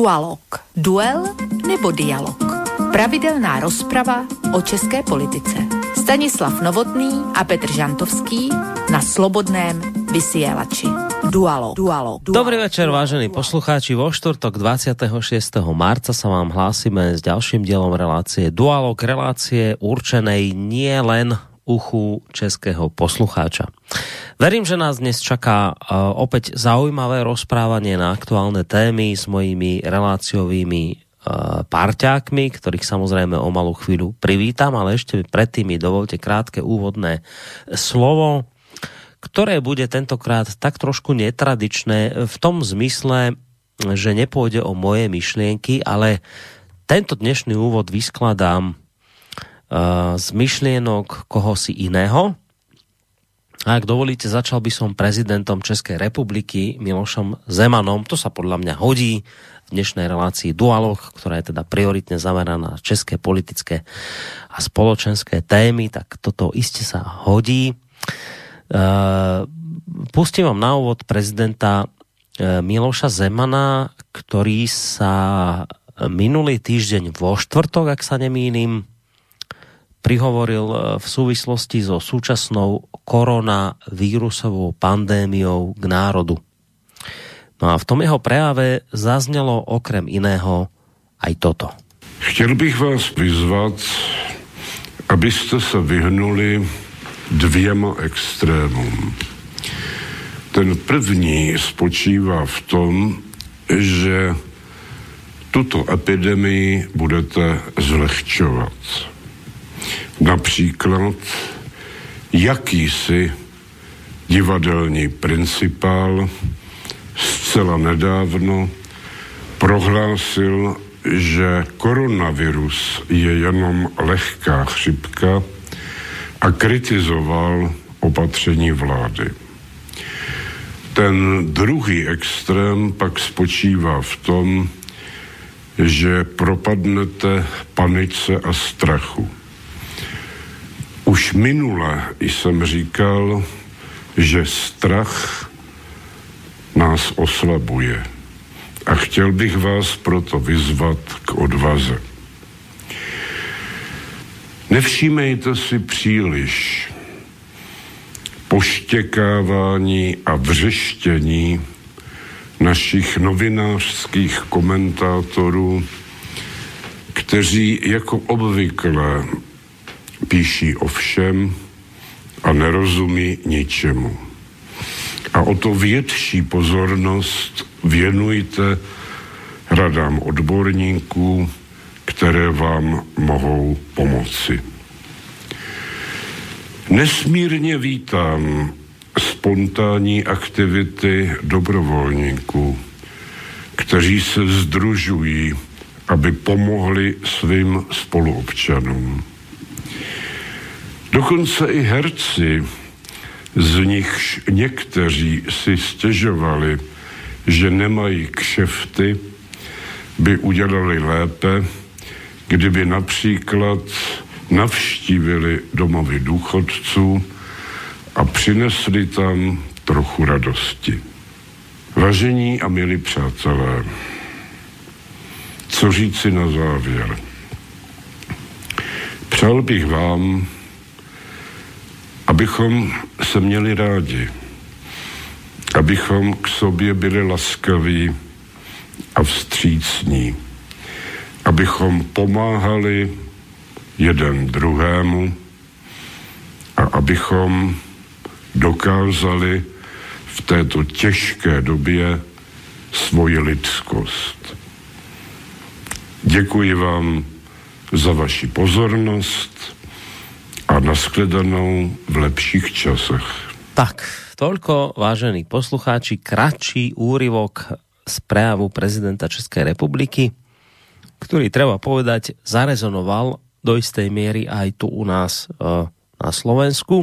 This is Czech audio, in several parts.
Dualog. Duel nebo dialog. Pravidelná rozprava o české politice. Stanislav Novotný a Petr Žantovský na Slobodném vysielači. Dualo, dualo, dualo. Dobrý večer, vážení poslucháči. Vo štvrtok 26. marca sa vám hlásime s ďalším dielom relácie Dualog, relácie určenej nie len uchu českého poslucháča. Verím, že nás dnes čaká uh, opäť zaujímavé rozprávanie na aktuálne témy s mojimi reláciovými uh, parťákmi, ktorých samozrejme o malú chvíľu privítam, ale ešte predtým mi dovolte krátke úvodné slovo, ktoré bude tentokrát tak trošku netradičné v tom zmysle, že nepôjde o moje myšlienky, ale tento dnešný úvod vyskladám z myšlienok koho si iného. A ak dovolíte, začal by som prezidentom Českej republiky Milošom Zemanom. To sa podľa mňa hodí v dnešnej relácii Dualog, ktorá je teda prioritne zameraná na české politické a spoločenské témy, tak toto iste sa hodí. Uh, pustím vám na úvod prezidenta uh, Miloša Zemana, ktorý sa minulý týždeň vo štvrtok, ak sa nemýlim, prihovoril eh, v súvislosti so súčasnou koronavírusovou pandémiou k národu. No a v tom jeho prejave zaznělo okrem iného aj toto. Chtěl bych vás vyzvat, abyste se vyhnuli dvěma extrémům. Ten první spočívá v tom, že tuto epidemii budete zlehčovat Například jakýsi divadelní principál zcela nedávno prohlásil, že koronavirus je jenom lehká chřipka a kritizoval opatření vlády. Ten druhý extrém pak spočívá v tom, že propadnete panice a strachu. Už minule jsem říkal, že strach nás oslabuje. A chtěl bych vás proto vyzvat k odvaze. Nevšímejte si příliš poštěkávání a vřeštění našich novinářských komentátorů, kteří jako obvykle píší o všem a nerozumí ničemu. A o to větší pozornost věnujte radám odborníků, které vám mohou pomoci. Nesmírně vítám spontánní aktivity dobrovolníků, kteří se združují, aby pomohli svým spoluobčanům. Dokonce i herci, z nichž někteří si stěžovali, že nemají kšefty, by udělali lépe, kdyby například navštívili domovy důchodců a přinesli tam trochu radosti. Vážení a milí přátelé, co říci na závěr? Přál bych vám, abychom se měli rádi, abychom k sobě byli laskaví a vstřícní, abychom pomáhali jeden druhému a abychom dokázali v této těžké době svoji lidskost. Děkuji vám za vaši pozornost a nashledanou v lepších časech. Tak, toľko, vážení poslucháči, kratší úryvok z prejavu prezidenta Českej republiky, ktorý, treba povedať, zarezonoval do istej miery aj tu u nás e, na Slovensku.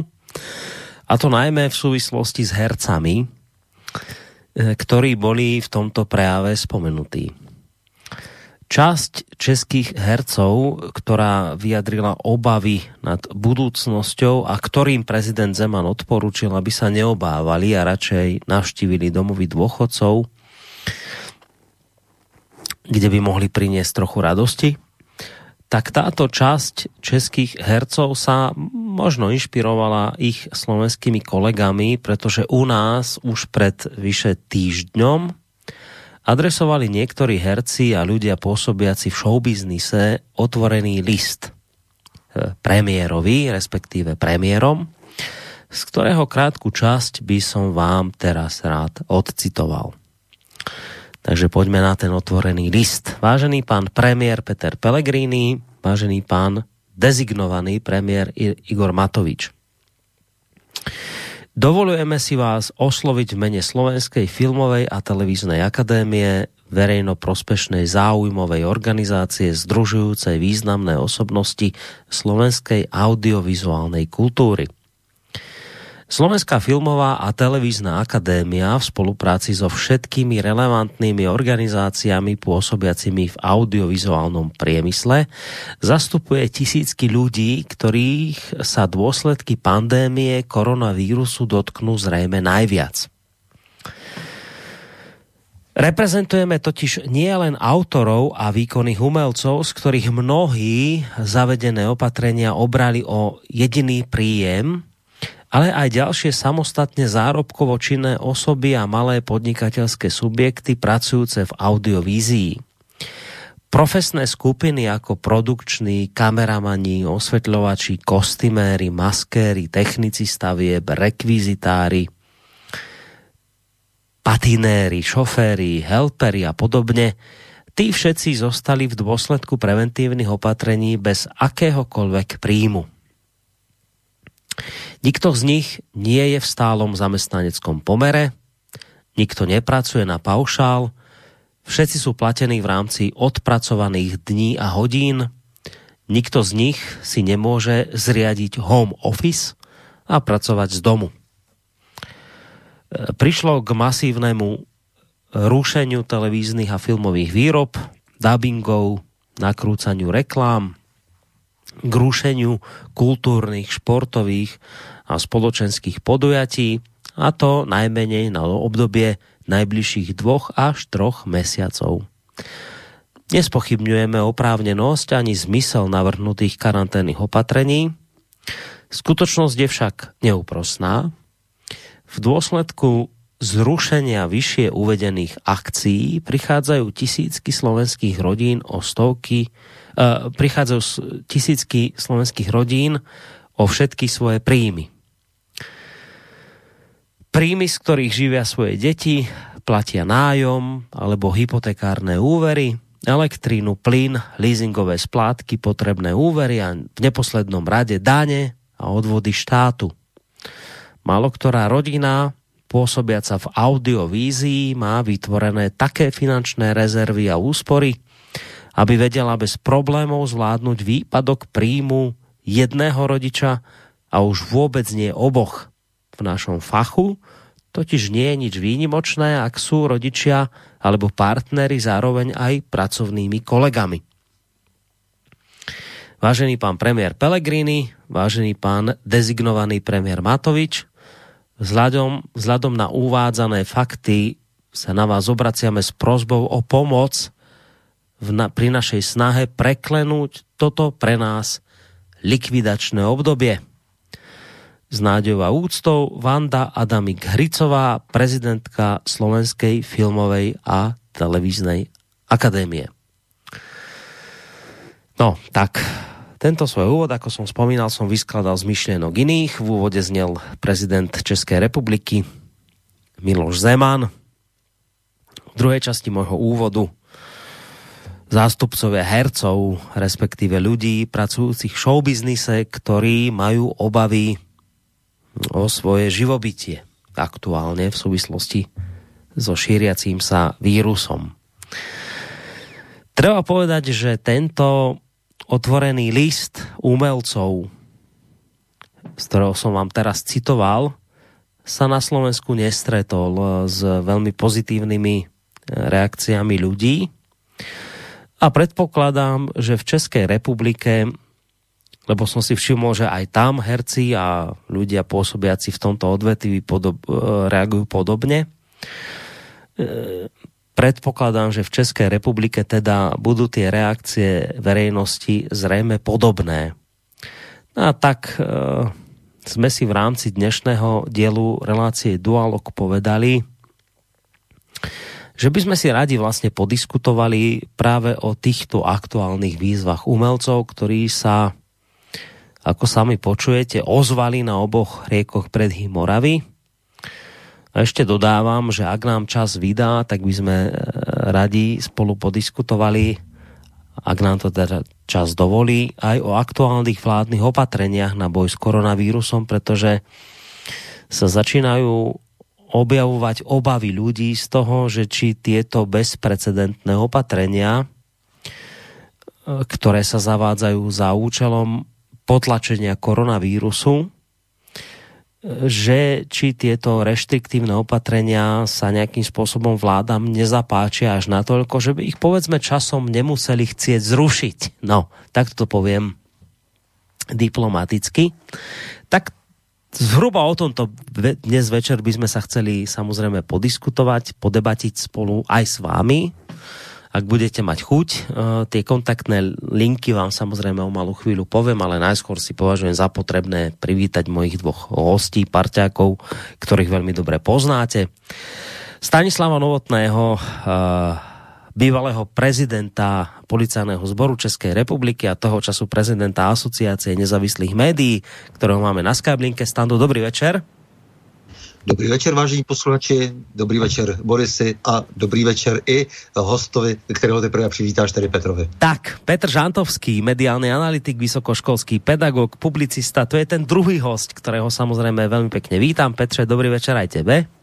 A to najmä v súvislosti s hercami, e, ktorí boli v tomto prejave spomenutí. Časť českých hercov, ktorá vyjadrila obavy nad budúcnosťou a ktorým prezident Zeman odporučil, aby sa neobávali a radšej navštívili domovy dôchodcov, kde by mohli priniesť trochu radosti, tak táto časť českých hercov sa možno inšpirovala ich slovenskými kolegami, pretože u nás už pred vyše týždňom adresovali niektorí herci a ľudia pôsobiaci v showbiznise otvorený list e, premiérovi, respektíve premiérom, z ktorého krátku časť by som vám teraz rád odcitoval. Takže poďme na ten otvorený list. Vážený pán premiér Peter Pellegrini, vážený pán dezignovaný premiér Igor Matovič. Dovolujeme si vás osloviť v mene Slovenskej filmovej a televíznej akadémie, verejno-prospešnej záujmovej organizácie združujúcej významné osobnosti slovenskej audiovizuálnej kultúry. Slovenská filmová a televízna akadémia v spolupráci so všetkými relevantnými organizáciami pôsobiacimi v audiovizuálnom priemysle zastupuje tisícky ľudí, ktorých sa dôsledky pandémie koronavírusu dotknú zrejme najviac. Reprezentujeme totiž nie len autorov a výkonných umelcov, z ktorých mnohí zavedené opatrenia obrali o jediný príjem, ale aj ďalšie samostatne zárobkovo činné osoby a malé podnikateľské subjekty pracujúce v audiovízii. Profesné skupiny ako produkční, kameramani, osvetľovači, kostyméri, maskéri, technici stavieb, rekvizitári, patinéri, šoféri, helperi a podobne, tí všetci zostali v dôsledku preventívnych opatrení bez akéhokoľvek príjmu. Nikto z nich nie je v stálom zamestnaneckom pomere, nikto nepracuje na paušál, všetci sú platení v rámci odpracovaných dní a hodín, nikto z nich si nemôže zriadiť home office a pracovať z domu. Prišlo k masívnemu rušeniu televíznych a filmových výrob, dubbingov, nakrúcaniu reklám, k rušeniu kultúrnych, športových a spoločenských podujatí, a to najmenej na obdobie najbližších dvoch až troch mesiacov. Nespochybňujeme oprávnenosť ani zmysel navrhnutých karanténnych opatrení. Skutočnosť je však neúprosná. V dôsledku zrušenia vyššie uvedených akcií prichádzajú tisícky slovenských rodín o stovky prichádzajú tisícky slovenských rodín o všetky svoje príjmy. Príjmy, z ktorých živia svoje deti, platia nájom alebo hypotekárne úvery, elektrínu, plyn, leasingové splátky, potrebné úvery a v neposlednom rade dane a odvody štátu. Malo ktorá rodina pôsobiaca v audiovízii má vytvorené také finančné rezervy a úspory, aby vedela bez problémov zvládnuť výpadok príjmu jedného rodiča a už vôbec nie oboch. V našom fachu totiž nie je nič výnimočné, ak sú rodičia alebo partnery zároveň aj pracovnými kolegami. Vážený pán premiér Pellegrini, vážený pán dezignovaný premiér Matovič, vzhľadom, vzhľadom na uvádzané fakty sa na vás obraciame s prozbou o pomoc v na, pri našej snahe preklenúť toto pre nás likvidačné obdobie. S nádejou a úctou Vanda Adamik Hricová, prezidentka Slovenskej filmovej a televíznej akadémie. No, tak tento svoj úvod, ako som spomínal, som vyskladal z myšlienok iných. V úvode znel prezident Českej republiky Miloš Zeman. V druhej časti môjho úvodu zástupcovia hercov, respektíve ľudí pracujúcich v showbiznise, ktorí majú obavy o svoje živobytie aktuálne v súvislosti so šíriacím sa vírusom. Treba povedať, že tento otvorený list umelcov, z ktorého som vám teraz citoval, sa na Slovensku nestretol s veľmi pozitívnymi reakciami ľudí. A predpokladám, že v Českej republike, lebo som si všimol, že aj tam herci a ľudia pôsobiaci v tomto odvetví podob, e, reagujú podobne, e, predpokladám, že v Českej republike teda budú tie reakcie verejnosti zrejme podobné. No a tak e, sme si v rámci dnešného dielu relácie Dualog povedali, že by sme si radi vlastne podiskutovali práve o týchto aktuálnych výzvach umelcov, ktorí sa, ako sami počujete, ozvali na oboch riekoch predhy Moravy. A ešte dodávam, že ak nám čas vydá, tak by sme e, radi spolu podiskutovali, ak nám to teda čas dovolí, aj o aktuálnych vládnych opatreniach na boj s koronavírusom, pretože sa začínajú objavovať obavy ľudí z toho, že či tieto bezprecedentné opatrenia, e, ktoré sa zavádzajú za účelom potlačenia koronavírusu, že či tieto reštriktívne opatrenia sa nejakým spôsobom vládam nezapáčia až natoľko, že by ich povedzme časom nemuseli chcieť zrušiť. No, tak to poviem diplomaticky. Tak zhruba o tomto dnes večer by sme sa chceli samozrejme podiskutovať, podebatiť spolu aj s vámi, ak budete mať chuť. Uh, tie kontaktné linky vám samozrejme o malú chvíľu poviem, ale najskôr si považujem za potrebné privítať mojich dvoch hostí, parťákov, ktorých veľmi dobre poznáte. Stanislava Novotného, uh, bývalého prezidenta policajného zboru Českej republiky a toho času prezidenta Asociácie nezávislých médií, ktorého máme na Skyblinke. Stando, dobrý večer. Dobrý večer, vážení posluchači, dobrý večer Borisy a dobrý večer i hostovi, kterého teprve přivítáš, tedy Petrovi. Tak, Petr Žantovský, mediálny analytik, vysokoškolský pedagog, publicista, to je ten druhý host, kterého samozřejmě velmi pěkně vítám. Petře, dobrý večer aj tebe.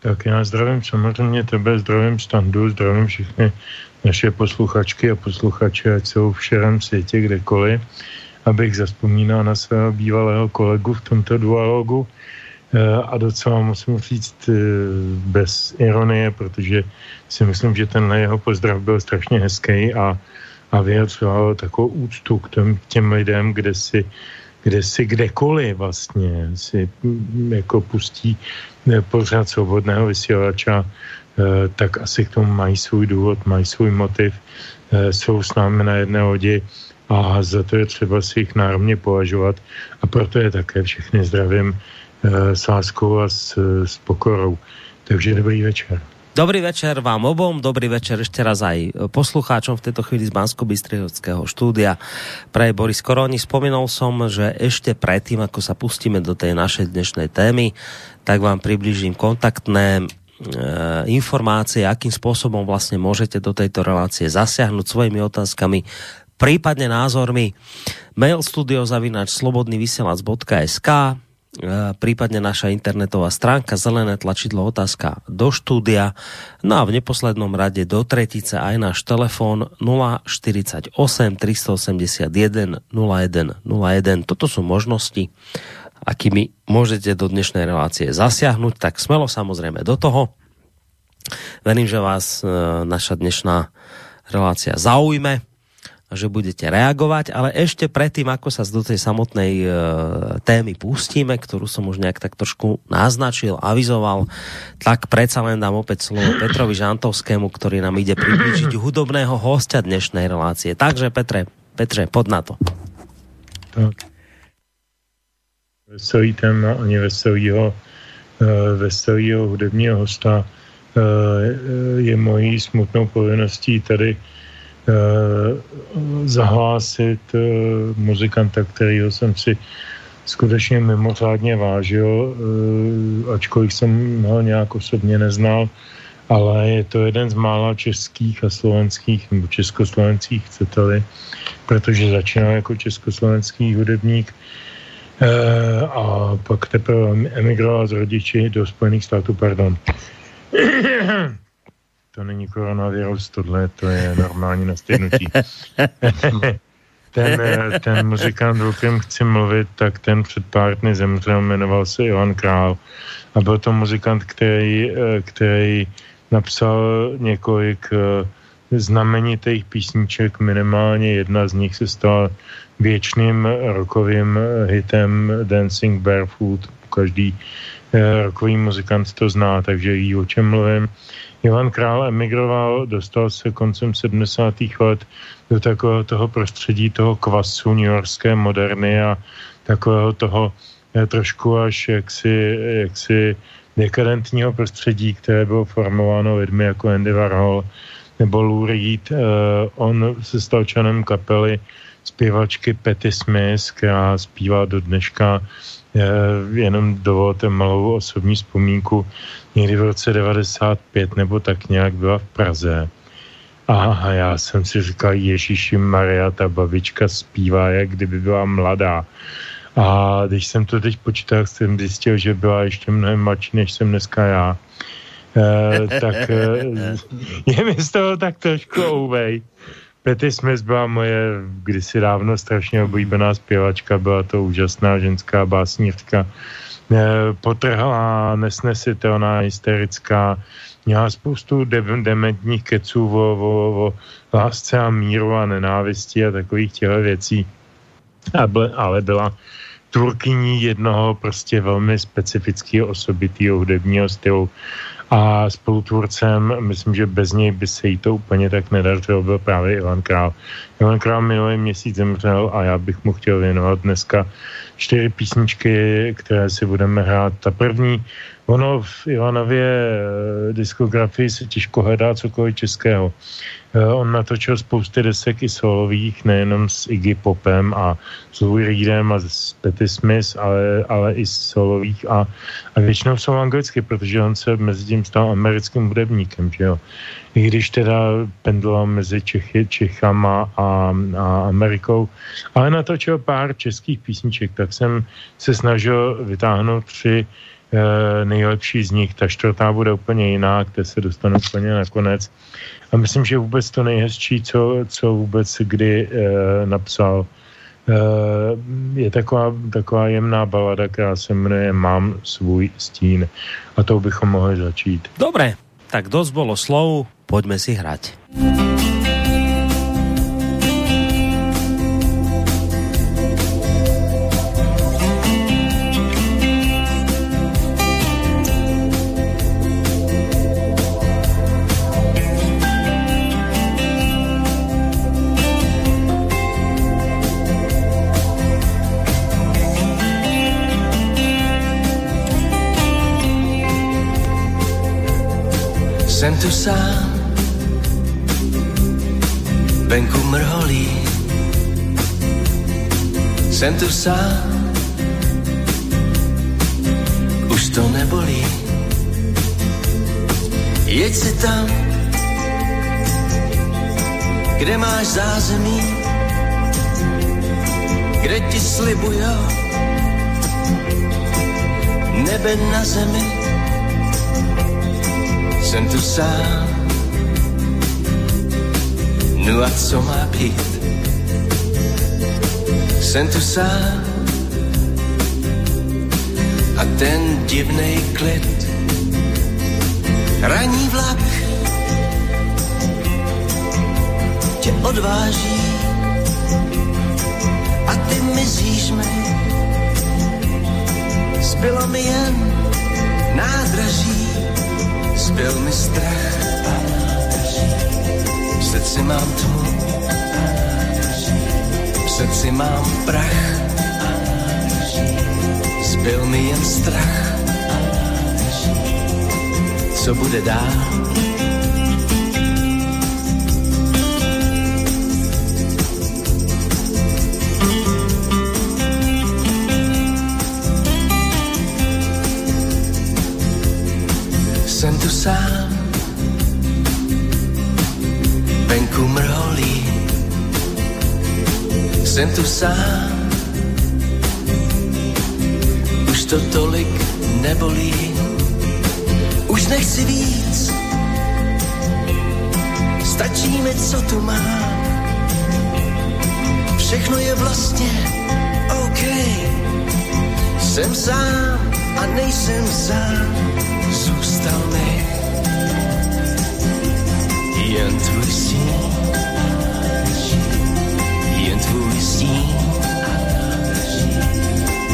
Tak já zdravím samozřejmě tebe, zdravím Standu, zdravím všechny naše posluchačky a posluchače, ať jsou v širém světě kdekoliv, abych zaspomínal na svého bývalého kolegu v tomto dualogu, Eh, a docela musím říct eh, bez ironie, protože si myslím, že ten jeho pozdrav byl strašně hezký a, a vyjadřoval takovou úctu k těm, těm lidem, kde si, kde si kdekoliv vlastně si mm, jako pustí pořád svobodného vysílača, tak asi k tomu mají svůj důvod, mají svůj motiv, jsou s námi na jedné lodi a za to je třeba si jich národně považovat a proto je také všechny zdravím Eh, s láskou a s, s pokorou. Takže dobrý večer. Dobrý večer vám obom, dobrý večer ešte raz aj poslucháčom v tejto chvíli z bansko bystrihovského štúdia. Pre Boris Koroni spomínal som, že ešte predtým, ako sa pustíme do tej našej dnešnej témy, tak vám približím kontaktné e, informácie, akým spôsobom vlastne môžete do tejto relácie zasiahnuť svojimi otázkami, prípadne názormi. Mail studiozavinač slobodnyvysielac.sk prípadne naša internetová stránka, zelené tlačidlo otázka do štúdia, no a v neposlednom rade do tretice aj náš telefon 048 381 0101. Toto sú možnosti, akými môžete do dnešnej relácie zasiahnuť, tak smelo samozrejme do toho. Verím, že vás e, naša dnešná relácia zaujme že budete reagovať, ale ešte predtým, ako sa do tej samotnej e, témy pustíme, ktorú som už nejak tak trošku naznačil, avizoval, tak predsa len dám opäť slovo Petrovi Žantovskému, ktorý nám ide priblížiť hudobného hostia dnešnej relácie. Takže Petre, Petre, pod na to. Tak. Veselý téma ani veselýho, e, veselýho hudebního hosta e, je mojí smutnou povinností tady zahlásit eh, muzikanta, kterýho jsem si skutečně mimořádně vážil, eh, ačkoliv jsem ho nějak osobně neznal, ale je to jeden z mála českých a slovenských, nebo československých, chcete-li, protože začínal jako československý hudebník a pak teprve emigroval z rodiči do Spojených států, pardon to není koronavirus, tohle to je normální nastydnutí. ten, ten muzikant, o kterém chci mluvit, tak ten před pár dny zemřel, jmenoval se Ivan Král a byl to muzikant, který, který napsal několik eh, znamenitých písniček, minimálně jedna z nich se stala věčným rokovým hitem Dancing Barefoot. Každý eh, rokový muzikant to zná, takže ví, o čem mluvím. Ivan Král emigroval, dostal se koncem 70. let do takového toho prostředí, toho kvasu New Yorkské moderny a takového toho eh, trošku až jaksi, jaksi dekadentního prostředí, které bylo formováno lidmi jako Andy Warhol nebo Lou Reed. Uh, on se stal členem kapely zpěvačky Petty Smith, která zpívá do dneška jenom dovolte malou osobní vzpomínku. Někdy v roce 95 nebo tak nějak byla v Praze. A já jsem si říkal, Ježíši Maria, ta babička zpívá, jak kdyby byla mladá. A když jsem to teď počítal, jsem zjistil, že byla ještě mnohem mladší, než jsem dneska já. E, tak e, je mi z toho tak trošku ouvej. Petty Smith byla moje kdysi dávno strašně oblíbená zpěvačka, byla to úžasná ženská básnířka, e, potrhlá, nesnesitelná, hysterická, měla spoustu de- dementních keců o, o, o lásce a míru a nenávisti a takových těchto věcí. Ale byla tvůrkyní jednoho prostě velmi specifického osobitého hudebního stylu a spolutvůrcem, myslím, že bez něj by se jí to úplně tak nedařilo, byl právě Ivan Král. Ivan Král minulý měsíc zemřel a já bych mu chtěl věnovat dneska čtyři písničky, které si budeme hrát. Ta první, ono v Ivanově eh, diskografii se těžko hledá cokoliv českého. Eh, on natočil spousty desek i solových, nejenom s Iggy Popem a s Louis Reedem a s Petty Smith, ale, ale i solových a, a většinou jsou anglicky, protože on se mezi tím stal americkým hudebníkem, že jo. I když teda pendoval mezi Čechy, Čechama a, a Amerikou, ale natočil pár českých písniček, tak jsem se snažil vytáhnout tři nejlepší z nich. Ta čtvrtá bude úplně jiná, kde se dostanu úplně nakonec. A myslím, že vůbec to nejhezčí, co, co vůbec kdy e, napsal, e, je taková, taková jemná balada, která se jmenuje Mám svůj stín. A to bychom mohli začít. Dobré, tak dosť bolo slov, poďme si hrať. Venku mrholí, jsem tu sám, už to nebolí. Jeď si tam, kde máš zázemí, kde ti slibujou nebe na zemi jsem tu sám. A co má být? Jsem tu sám. A ten divnej klid, raní vlak tě odváží a ty mizíš mi. Zbylo mi jen nádraží zbyl mi strach. Srdci mám tmu, srdci mám prach. Zbyl mi jen strach. Co bude dál? jsem tu sám, venku mrholí, jsem tu sám, už to tolik nebolí, už nechci víc, stačí mi, co tu mám, všechno je vlastně OK, jsem sám a nejsem sám. Zůstal mi jen tvůj stín, jen tvůj stín,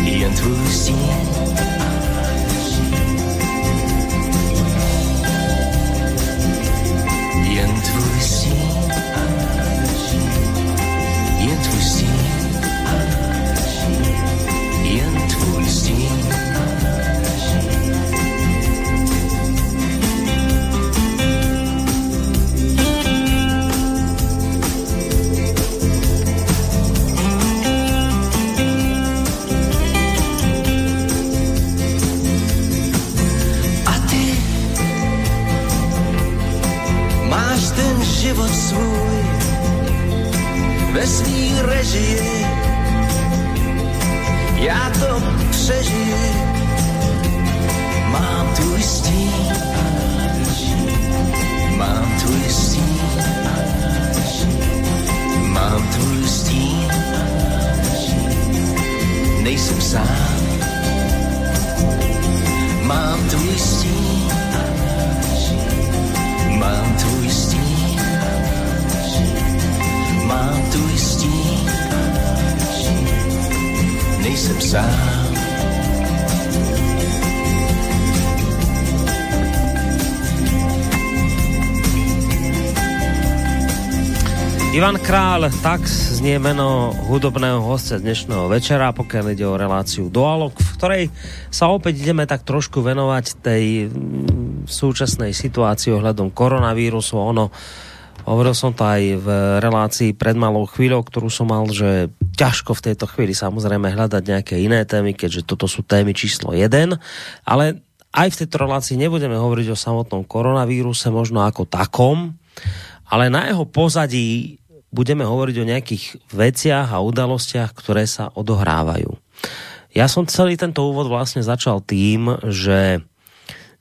jen tvůj stín. Svý režii. Já to přežiju, mám tvůj stín, mám tvůj stín, mám tvůj stín, nejsem sám, mám tvůj stín, mám tvůj nejsem sám. Ivan Král, tak znie meno hudobného hostia dnešného večera, pokiaľ ide o reláciu Dualog, v ktorej sa opäť ideme tak trošku venovať tej mm, súčasnej situácii ohľadom koronavírusu. Ono, hovoril som to aj v relácii pred malou chvíľou, ktorú som mal, že ťažko v tejto chvíli samozrejme hľadať nejaké iné témy, keďže toto sú témy číslo 1, ale aj v tejto relácii nebudeme hovoriť o samotnom koronavíruse, možno ako takom, ale na jeho pozadí budeme hovoriť o nejakých veciach a udalostiach, ktoré sa odohrávajú. Ja som celý tento úvod vlastne začal tým, že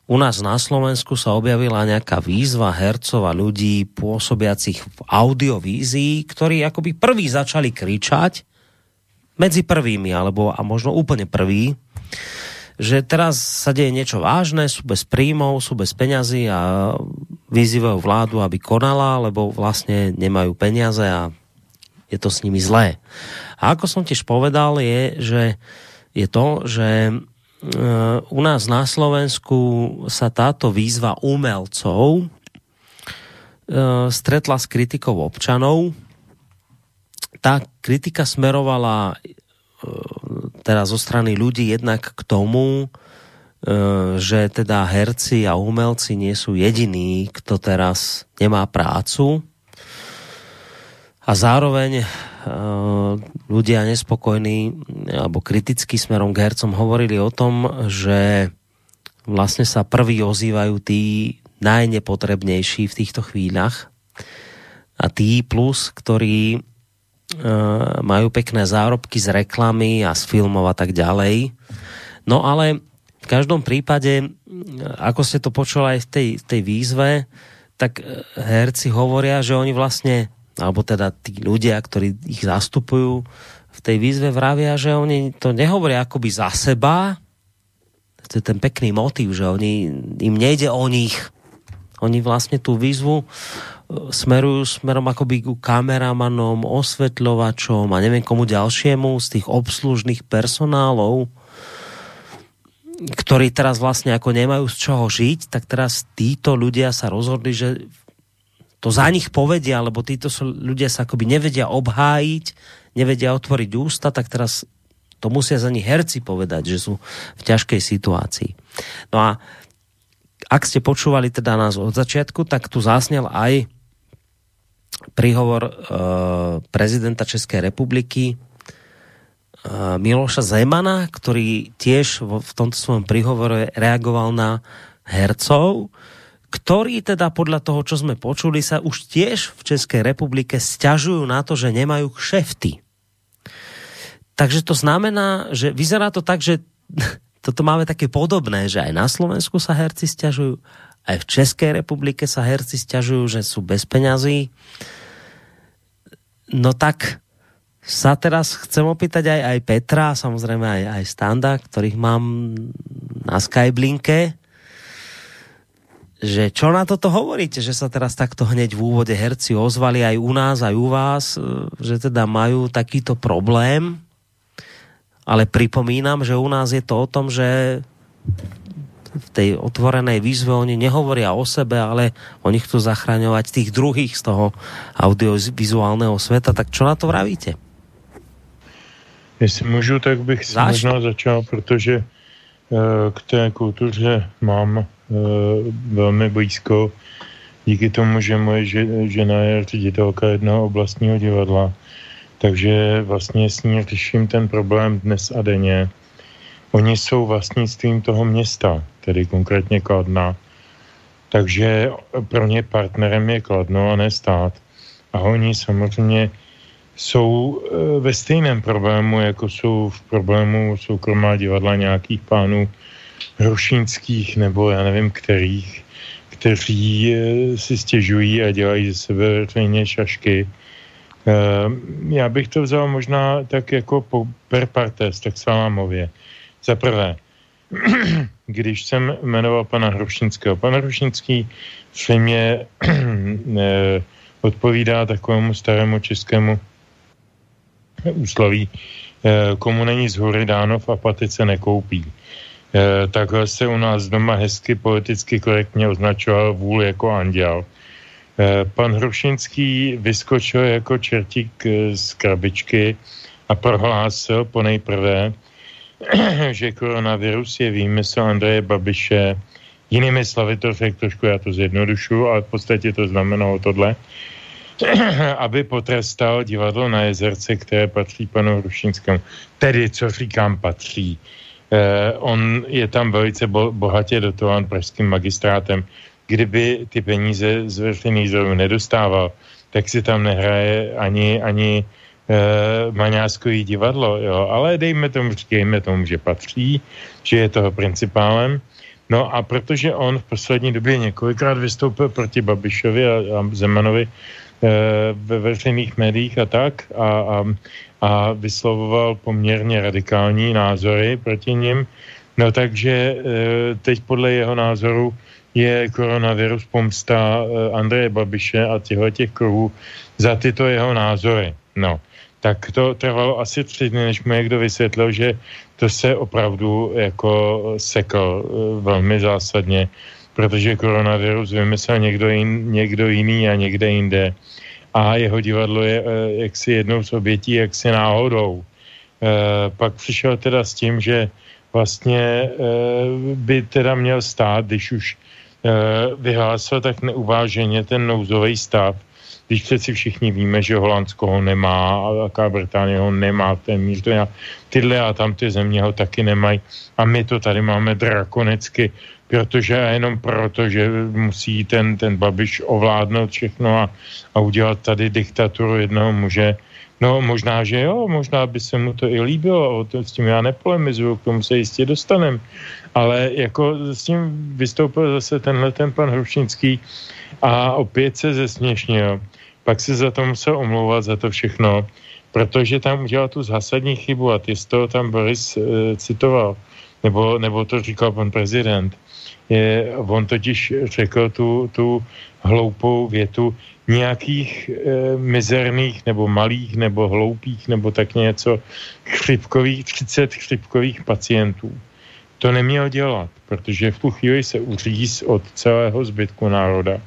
u nás na Slovensku sa objavila nejaká výzva hercov a ľudí pôsobiacich v audiovízii, ktorí akoby prví začali kričať, medzi prvými, alebo a možno úplne prvý, že teraz sa deje niečo vážne, sú bez príjmov, sú bez peňazí a vyzývajú vládu, aby konala, lebo vlastne nemajú peniaze a je to s nimi zlé. A ako som tiež povedal, je, že je to, že u nás na Slovensku sa táto výzva umelcov e, stretla s kritikou občanov. Tá kritika smerovala teda zo strany ľudí jednak k tomu, že teda herci a umelci nie sú jediní, kto teraz nemá prácu. A zároveň ľudia nespokojní alebo kriticky smerom k hercom hovorili o tom, že vlastne sa prví ozývajú tí najnepotrebnejší v týchto chvíľach a tí plus, ktorí Eh, majú pekné zárobky z reklamy a z filmov a tak ďalej. No ale v každom prípade, eh, ako ste to počuli aj v tej, tej výzve, tak eh, herci hovoria, že oni vlastne, alebo teda tí ľudia, ktorí ich zastupujú v tej výzve vravia, že oni to nehovoria akoby za seba, to je ten pekný motiv, že oni, im nejde o nich. Oni vlastne tú výzvu smerujú smerom akoby ku kameramanom, osvetľovačom a neviem komu ďalšiemu z tých obslužných personálov, ktorí teraz vlastne ako nemajú z čoho žiť, tak teraz títo ľudia sa rozhodli, že to za nich povedia, lebo títo ľudia sa akoby nevedia obhájiť, nevedia otvoriť ústa, tak teraz to musia za nich herci povedať, že sú v ťažkej situácii. No a ak ste počúvali teda nás od začiatku, tak tu zásnel aj príhovor uh, prezidenta Českej republiky uh, Miloša Zemana, ktorý tiež v, v tomto svojom príhovore reagoval na hercov, ktorí teda podľa toho, čo sme počuli, sa už tiež v Českej republike stiažujú na to, že nemajú kšefty. Takže to znamená, že vyzerá to tak, že toto máme také podobné, že aj na Slovensku sa herci stiažujú, aj v Českej republike sa herci stiažujú, že sú bez peňazí. No tak sa teraz chcem opýtať aj, aj Petra, samozrejme aj, aj Standa, ktorých mám na Skyblinke, že čo na toto hovoríte, že sa teraz takto hneď v úvode herci ozvali aj u nás, aj u vás, že teda majú takýto problém, ale pripomínam, že u nás je to o tom, že v tej otvorenej výzve oni nehovoria o sebe, ale oni chcú zachraňovať tých druhých z toho audiovizuálneho sveta. Tak čo na to vravíte? Jestli můžu, tak bych si možná začal, protože uh, k té kultuře mám velmi blízko díky tomu, že moje žena je ředitelka jednoho oblastního divadla. Takže vlastně s ní řeším ten problém dnes a denně. Oni jsou vlastnictvím toho města, tedy konkrétně Kladna. Takže pro ně partnerem je Kladno a ne stát. a oni samozřejmě jsou eh, ve stejném problému, jako jsou v problému soukromá divadla nějakých pánů hrušínských nebo já nevím kterých, kteří eh, si stěžují a dělají ze sebe veřejně šašky. Eh, já bych to vzal možná tak jako po, per partes, tak salámově. Za prvé, když jsem jmenoval pana Hrušinského. Pan Hrušinský mě odpovídá takovému starému českému úsloví, eh, komu není z hory dáno v apatice nekoupí. Eh, takhle se u nás doma hezky politicky korektně označoval vůl jako anděl. Eh, pan Hrušinský vyskočil jako čertík z krabičky a prohlásil po nejprve, že koronavirus je výmysl Andreje Babiše. Jinými slovy to řekl trošku, já to zjednodušu, ale v podstatě to znamenalo tohle. aby potrestal divadlo na jezerce, které patří panu Hrušinskému. Tedy, co říkám, patří. Eh, on je tam velice bo- bohatě dotován pražským magistrátem. Kdyby ty peníze z veřejných zdrojů nedostával, tak si tam nehraje ani, ani eh, maňáskový divadlo, jo. ale dejme tomu, říkejme tomu, že patří, že je toho principálem. No a protože on v poslední době několikrát vystoupil proti Babišovi a, a Zemanovi, Eh, ve veřejných médiích a tak a, a, a vyslovoval poměrně radikální názory proti ním. No takže eh, teď podle jeho názoru je koronavirus pomsta eh, Andreje Babiše a těchto těch kruhů za tyto jeho názory. No, tak to trvalo asi tři dny, než mu někdo vysvětlil, že to se opravdu jako sekl velmi zásadně protože koronavirus vymyslel někdo, jin, někdo jiný a někde jinde. A jeho divadlo je eh, jaksi jednou z obětí, jaksi náhodou. E, pak přišel teda s tím, že vlastně e, by teda měl stát, když už vyhlásil tak neuváženě ten nouzový stav, když přeci všichni víme, že Holandsko ho nemá a Velká Británie ho nemá, ten mír, to já, tyhle a tam ty země ho taky nemají a my to tady máme drakonicky protože jenom proto, že musí ten, ten Babiš ovládnout všechno a, a udělat tady diktaturu jednoho muže. No možná, že jo, možná by se mu to i líbilo, to, s tím já nepolemizuju, k tomu se jistě dostanem. Ale jako s tím vystoupil zase tenhle ten pan Hrušnický a opět se zesměšnil. Pak se za to musel omlouvat za to všechno, protože tam udělal tu zásadní chybu a ty z toho tam Boris e, citoval, nebo, nebo to říkal pan prezident je, on totiž řekl tu, tu hloupou větu nějakých e, mizerných nebo malých nebo hloupých nebo tak něco chřipkových, 30 chřipkových pacientů. To neměl dělat, protože v tu chvíli se uříz od celého zbytku národa.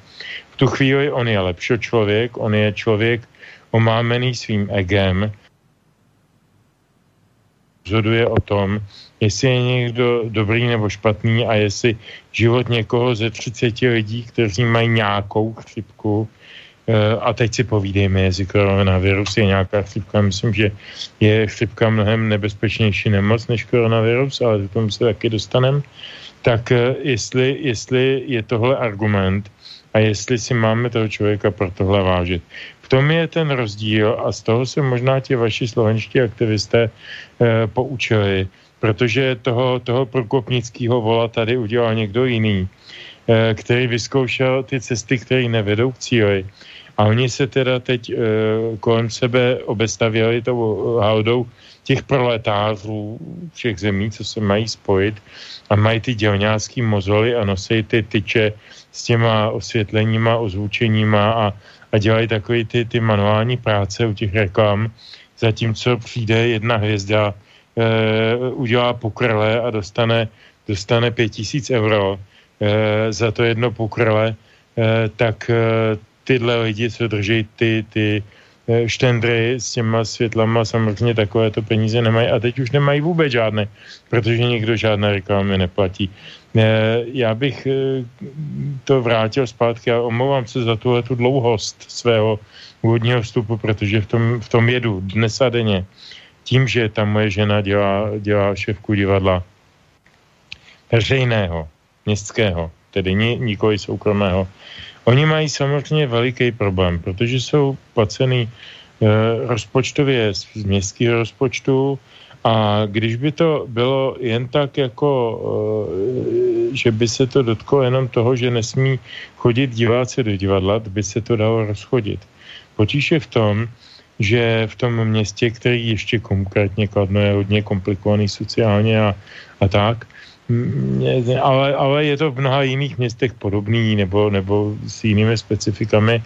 V tu chvíli on je lepší člověk, on je člověk omámený svým egem, rozhoduje o tom, jestli je někdo dobrý nebo špatný a jestli život někoho ze 30 lidí, kteří mají nějakou chřipku, eh, a teď si povídejme, jestli koronavirus je nějaká chřipka. Myslím, že je chřipka mnohem nebezpečnější nemoc než koronavirus, ale k tomu se taky dostanem. Tak eh, jestli, jestli je tohle argument a jestli si máme toho člověka pro tohle vážit. V tom je ten rozdíl a z toho se možná ti vaši slovenští aktivisté e, poučili, protože toho, toho prokopnického vola tady udělal někdo jiný, eh, který vyzkoušel ty cesty, které nevedou k cíli. A oni se teda teď eh, kolem sebe obestavěli tou haldou těch proletářů všech zemí, co se mají spojit a mají ty dělňářský mozoly a nosí ty tyče s těma osvětleníma, ozvučeníma a, a dělají takové ty, ty manuální práce u těch reklam, zatímco přijde jedna hvězda udělá pokrle a dostane, dostane pět tisíc euro eh, za to jedno pokrle, eh, tak tyhle lidi, co drží ty, ty štendry s těma světlama, samozřejmě takovéto peníze nemají. A teď už nemají vůbec žádné, protože nikdo žádné reklamy neplatí. Já bych to vrátil zpátky a omlouvám se za tuhle tu dlouhost svého úvodního vstupu, protože v tom, v tom jedu dnes a denně tím, že ta moje žena dělá, dělá šéfku divadla veřejného, městského, tedy ni, nikoli soukromého, Oni mají samozřejmě veliký problém, protože jsou placený eh, rozpočtově z městského rozpočtu a když by to bylo jen tak jako, eh, že by se to dotklo jenom toho, že nesmí chodit diváci do divadla, by se to dalo rozchodit. Potíž je v tom, že v tom městě, který ještě konkrétně Kladno je hodně komplikovaný sociálně a, a tak, ale, ale je to v mnoha jiných městech podobný nebo, nebo s jinými specifikami,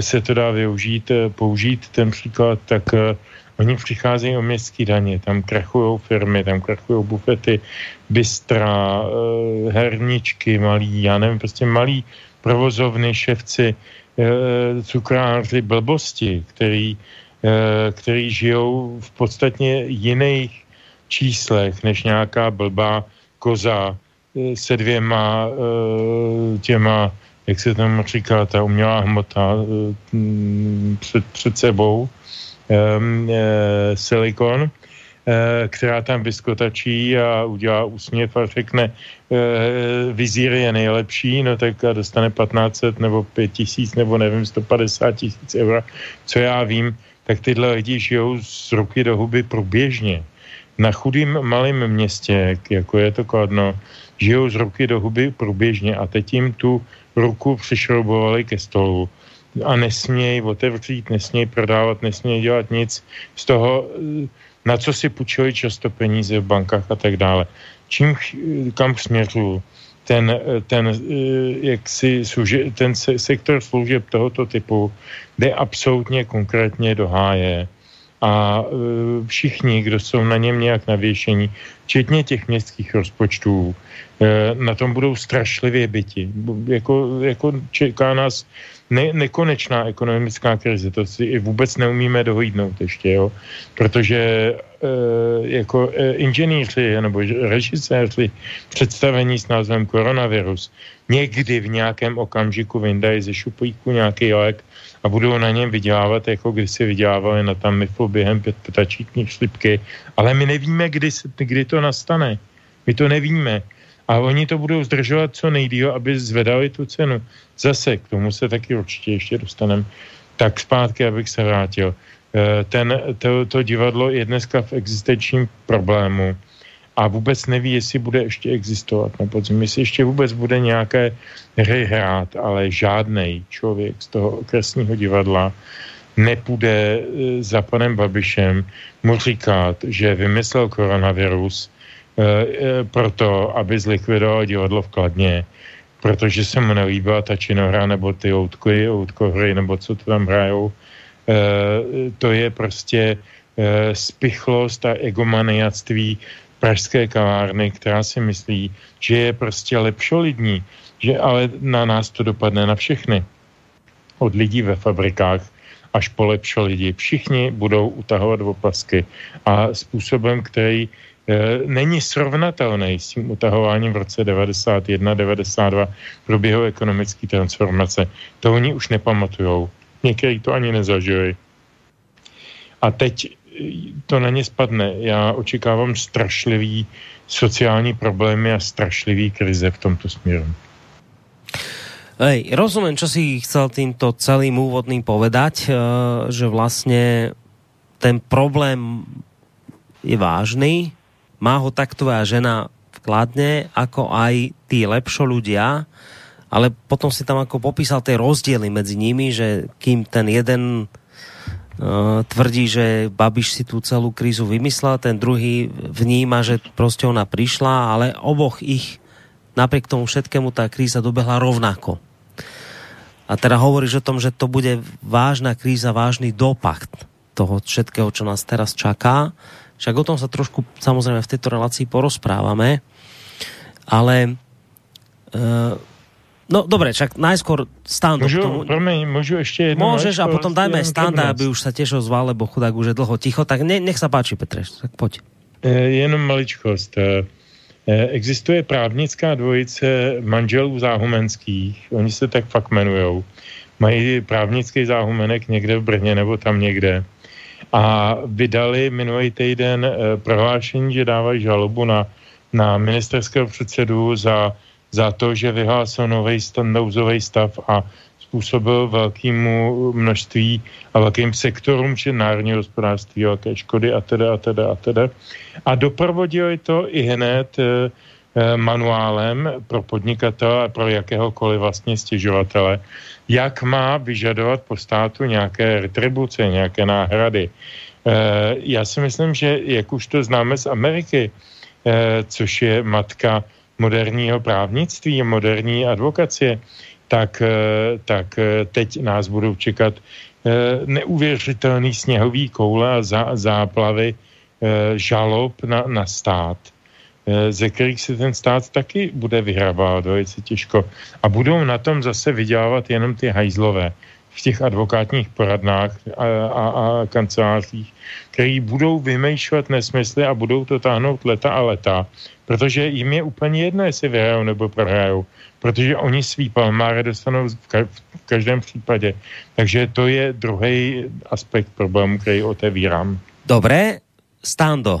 se to dá využít, eh, použít ten příklad, tak uh, oni přicházejí o městské daně, tam krachují firmy, tam krachují bufety, bystra, uh, herničky malý, já nevím, prostě malý provozovny, ševci, Eh, cukráři blbosti, který, eh, který žijou v podstatně jiných číslech než nějaká blbá koza eh, se dvěma těma, jak se tam říká, ta umělá hmota před, před sebou, silikon, Eh, která tam vyskotačí a udělá úsměv a řekne, eh, vizír je nejlepší, no tak dostane 1500 nebo 5000 nebo nevím, 150 tisíc eur, co já vím, tak tyhle lidi žijou z ruky do huby průběžně. Na chudým malém městě, jako je to Kladno, žijou z ruky do huby průběžně a teď jim tu ruku přišroubovali ke stolu a nesmějí otevřít, nesmějí prodávat, nesmějí dělat nic. Z toho na co si půjčili často peníze v bankách a tak dále. Čím, kam směřuju? Ten, ten, eh, jak si služe, ten sektor služeb tohoto typu jde absolutně konkrétně do háje a eh, všichni, kdo jsou na něm nějak navěšení, včetně těch městských rozpočtů, eh, na tom budou strašlivě byti. Jako, jako čeká nás ne, nekonečná ekonomická krize. To si vůbec neumíme dohodnout ještě, jo. Protože e, jako e, inženýři nebo režiséři představení s názvem koronavirus někdy v nějakém okamžiku vyndají ze šuplíku nějaký lék a budou na něm vydělávat, jako když si vydělávali na Tamiflu během ptačítní slipky. Ale my nevíme, kdy, kdy to nastane. My to nevíme. A oni to budou zdržovat co nejdíl, aby zvedali tu cenu. Zase k tomu se taky určitě ještě dostaneme. Tak zpátky, abych se vrátil. Eh, ten, to, to divadlo je dneska v existenčním problému a vůbec neví, jestli bude ještě existovat na podzim, jestli ještě vůbec bude nějaké hry hrát, ale žádný člověk z toho okresního divadla nepůjde eh, za panem Babišem mu říkat, že vymyslel koronavirus, Eh, eh, proto, aby zlikvidoval divadlo v Kladně, protože se mu nelíbila ta činohra nebo ty outky, outkohry nebo co to tam hrajou. Eh, to je prostě spichlost a egomaniactví pražské kavárny, která si myslí, že je prostě lepšolidní, že ale na nás to dopadne na všechny. Od lidí ve fabrikách až po lepšolidi. Všichni budou utahovat opasky a způsobem, který E, není srovnatelný s tím utahováním v roce 91-92 proběhu ekonomické transformace. To oni už nepamatujou. Někteří to ani nezažili. A teď to na ně spadne. Já očekávám strašlivý sociální problémy a strašlivý krize v tomto směru. Hej, rozumím, čo si chcel týmto celým úvodným povedať, e, že vlastně ten problém je vážný, má ho tak tvoja žena vkladne, ako aj tí lepšo ľudia, ale potom si tam ako popísal tie rozdiely medzi nimi, že kým ten jeden tvrdí, že Babiš si tú celú krízu vymyslel, ten druhý vníma, že prostě ona prišla, ale oboch ich napriek tomu všetkému tá kríza dobehla rovnako. A teda hovoríš o tom, že to bude vážna kríza, vážný dopad toho všetkého, čo nás teraz čaká. Však o tom sa trošku samozrejme v tejto relácii porozprávame, ale uh, No dobre, však najskôr Stando. Můžu, tomu... promiň, můžu ještě jedno Môžeš a potom dajme Standa, aby už sa tiež ozval, lebo chudák už je dlho ticho, tak ne, nech sa páči, Petre, tak poď. E, jenom maličkost. E, existuje právnická dvojice manželů záhumenských, oni se tak fakt jmenujou. Mají právnický záhumenek někde v Brně nebo tam někde a vydali minulý týden eh, prohlášení, že dávají žalobu na, na ministerského předsedu za, za to, že vyhlásil nový nouzový stav a způsobil velkému množství a velkým sektorům či národního hospodářství velké škody a teda a teda a teda. A doprovodili to i hned e, manuálem pro podnikatele a pro jakéhokoliv vlastně stěžovatele, jak má vyžadovat po státu nějaké retribuce, nějaké náhrady. Eh, já si myslím, že jak už to známe z Ameriky, eh, což je matka moderního právnictví, moderní advokacie, tak, eh, tak teď nás budou čekat neuvěřitelný sněhový koule a zá, záplavy žalob na, na stát, ze kterých se ten stát taky bude vyhrávat velice těžko. A budou na tom zase vydělávat jenom ty hajzlové v těch advokátních poradnách a, a, a kancelářích, který budou vymýšlet nesmysly a budou to táhnout leta a leta, protože jim je úplně jedno, jestli vyhrajou nebo prohrajou, protože oni svý palmáre dostanou v, ka- v každém případě. Takže to je druhý aspekt problému, který otevírám. Dobré, Stando, uh,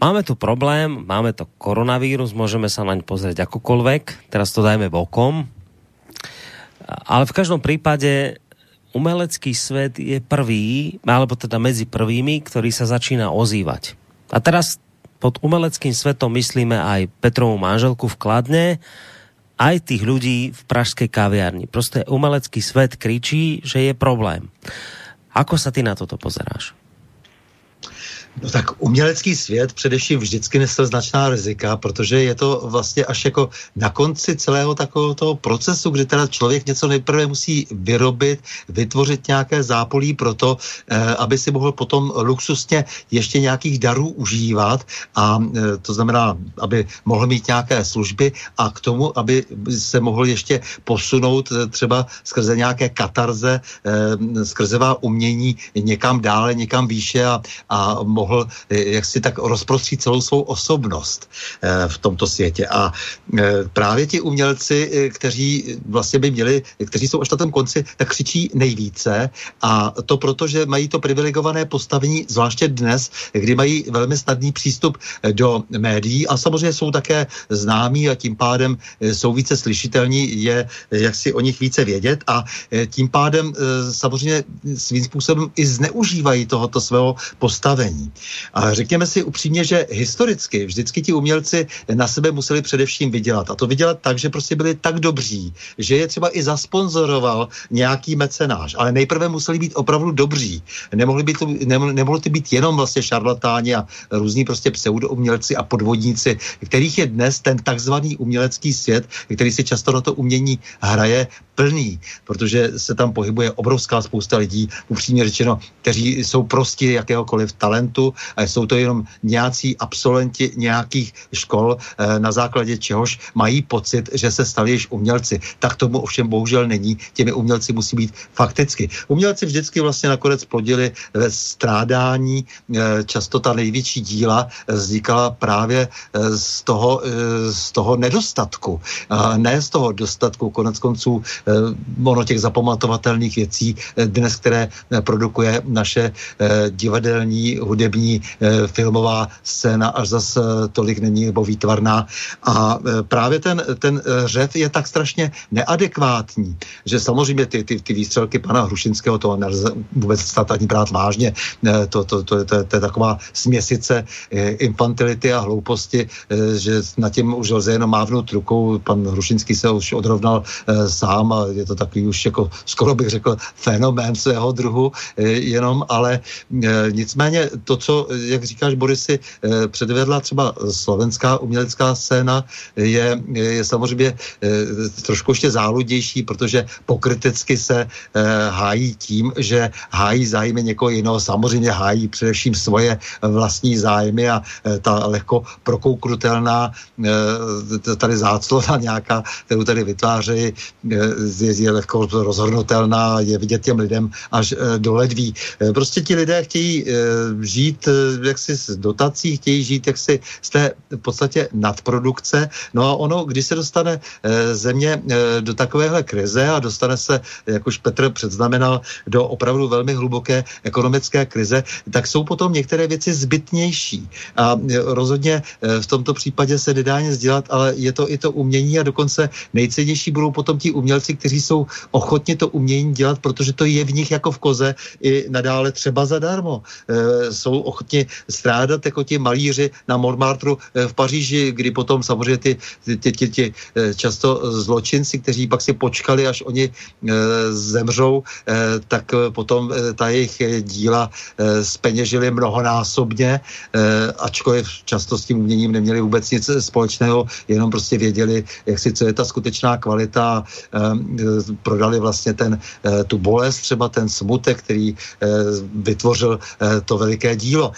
máme tu problém, máme to koronavírus, můžeme se naň pozrieť akokoľvek, teraz to dajme bokom, ale v každom prípade umelecký svet je prvý, alebo teda medzi prvými, ktorý sa začína ozývať. A teraz pod umeleckým svetom myslíme aj Petrovú manželku v Kladne, aj tých ľudí v pražskej kaviarni. Prostě umelecký svet kričí, že je problém. Ako sa ty na toto pozeráš? No tak umělecký svět především vždycky nesl značná rizika, protože je to vlastně až jako na konci celého takového toho procesu, kdy teda člověk něco nejprve musí vyrobit, vytvořit nějaké zápolí pro to, eh, aby si mohl potom luxusně ještě nějakých darů užívat a eh, to znamená, aby mohl mít nějaké služby a k tomu, aby se mohl ještě posunout eh, třeba skrze nějaké katarze, eh, skrzevá umění někam dále, někam výše a, a mohl mohl eh, jak si tak rozprostřít celou svou osobnost eh, v tomto světě. A eh, právě ti umělci, kteří vlastně by měli, kteří jsou až na tom konci, tak křičí nejvíce a to proto, že mají to privilegované postavení, zvláště dnes, kdy mají velmi snadný přístup do médií a samozřejmě jsou také známí a tím pádem jsou více slyšitelní, je jak si o nich více vědět a tím pádem samozřejmě svým způsobem i zneužívají tohoto svého postavení. A řekněme si upřímně, že historicky vždycky ti umělci na sebe museli především vydělat. A to vydělat tak, že prostě byli tak dobří, že je třeba i zasponzoroval nějaký mecenář. Ale nejprve museli být opravdu dobří. Nemohli, by to, nemohli to být jenom vlastně šarlatáni a různí prostě pseudoumělci a podvodníci, kterých je dnes ten takzvaný umělecký svět, který si často na to umění hraje plný, protože se tam pohybuje obrovská spousta lidí, upřímně řečeno, kteří jsou prostě jakéhokoliv talentu, a jsou to jenom nějací absolventi nějakých škol, eh, na základě čehož mají pocit, že se stali již umělci. Tak tomu ovšem bohužel není. Těmi umělci musí být fakticky. Umělci vždycky vlastně nakonec plodili ve strádání. Eh, často ta největší díla vznikala právě eh, z toho, z toho nedostatku. Ne z toho dostatku. Konec konců ono těch zapamatovatelných věcí dnes, které produkuje naše divadelní hudební eh, filmová scéna až zas eh, tolik není nebo výtvarná. A eh, právě ten, ten řev je tak strašně neadekvátní, že samozřejmě ty, ty, ty výstřelky pana Hrušinského to nelze vůbec stát ani brát vážně. To, to, to, to, to je taková směsice infantility a hlouposti, že na tím už lze jenom mávnout rukou. Pan Hrušinský se už odrovnal sám je to takový už jako skoro bych řekl fenomén svého druhu jenom, ale nicméně to, co, jak říkáš, Borisy, eh, předvedla třeba slovenská umělecká scéna, je, je samozřejmě trošku ještě záludější, protože pokriticky se hájí tím, že hájí zájmy někoho jiného. Samozřejmě hájí především svoje vlastní zájmy a ta lehko prokouknutelná tady záclona nějaká, kterou tady vytvářejí, je, je lehko rozhodnutelná, je vidět těm lidem až do ledví. Prostě ti lidé chtějí žít žít eh, jaksi z dotací, chtějí žít jaksi z té v podstatě nadprodukce. No a ono, když se dostane eh, země eh, do takovéhle krize a dostane se, jak už Petr předznamenal, do opravdu velmi hluboké ekonomické krize, tak jsou potom některé věci zbytnější. A rozhodně v tomto případě se nedá nic dělat, ale je to i to umění a dokonce nejcennější budou potom ti umělci, umělci, kteří jsou ochotni to umění dělat, protože to je v nich jako v koze i nadále třeba zadarmo. E, jsou ochotni strádat jako ti malíři na Montmartru e, v Paříži, kdy potom samozřejmě ty, ty, ty, ty, ty často zločinci, kteří pak si počkali, až oni e, zemřou, e, tak potom ta jejich díla e, speněžili mnohonásobně, e, ačkoliv často s tím uměním neměli vůbec nic společného, jenom prostě věděli, jak si, co je ta skutečná kvalita. Prodali vlastně ten, e, tu bolest, třeba ten smutek, který e, vytvořil to veliké dílo.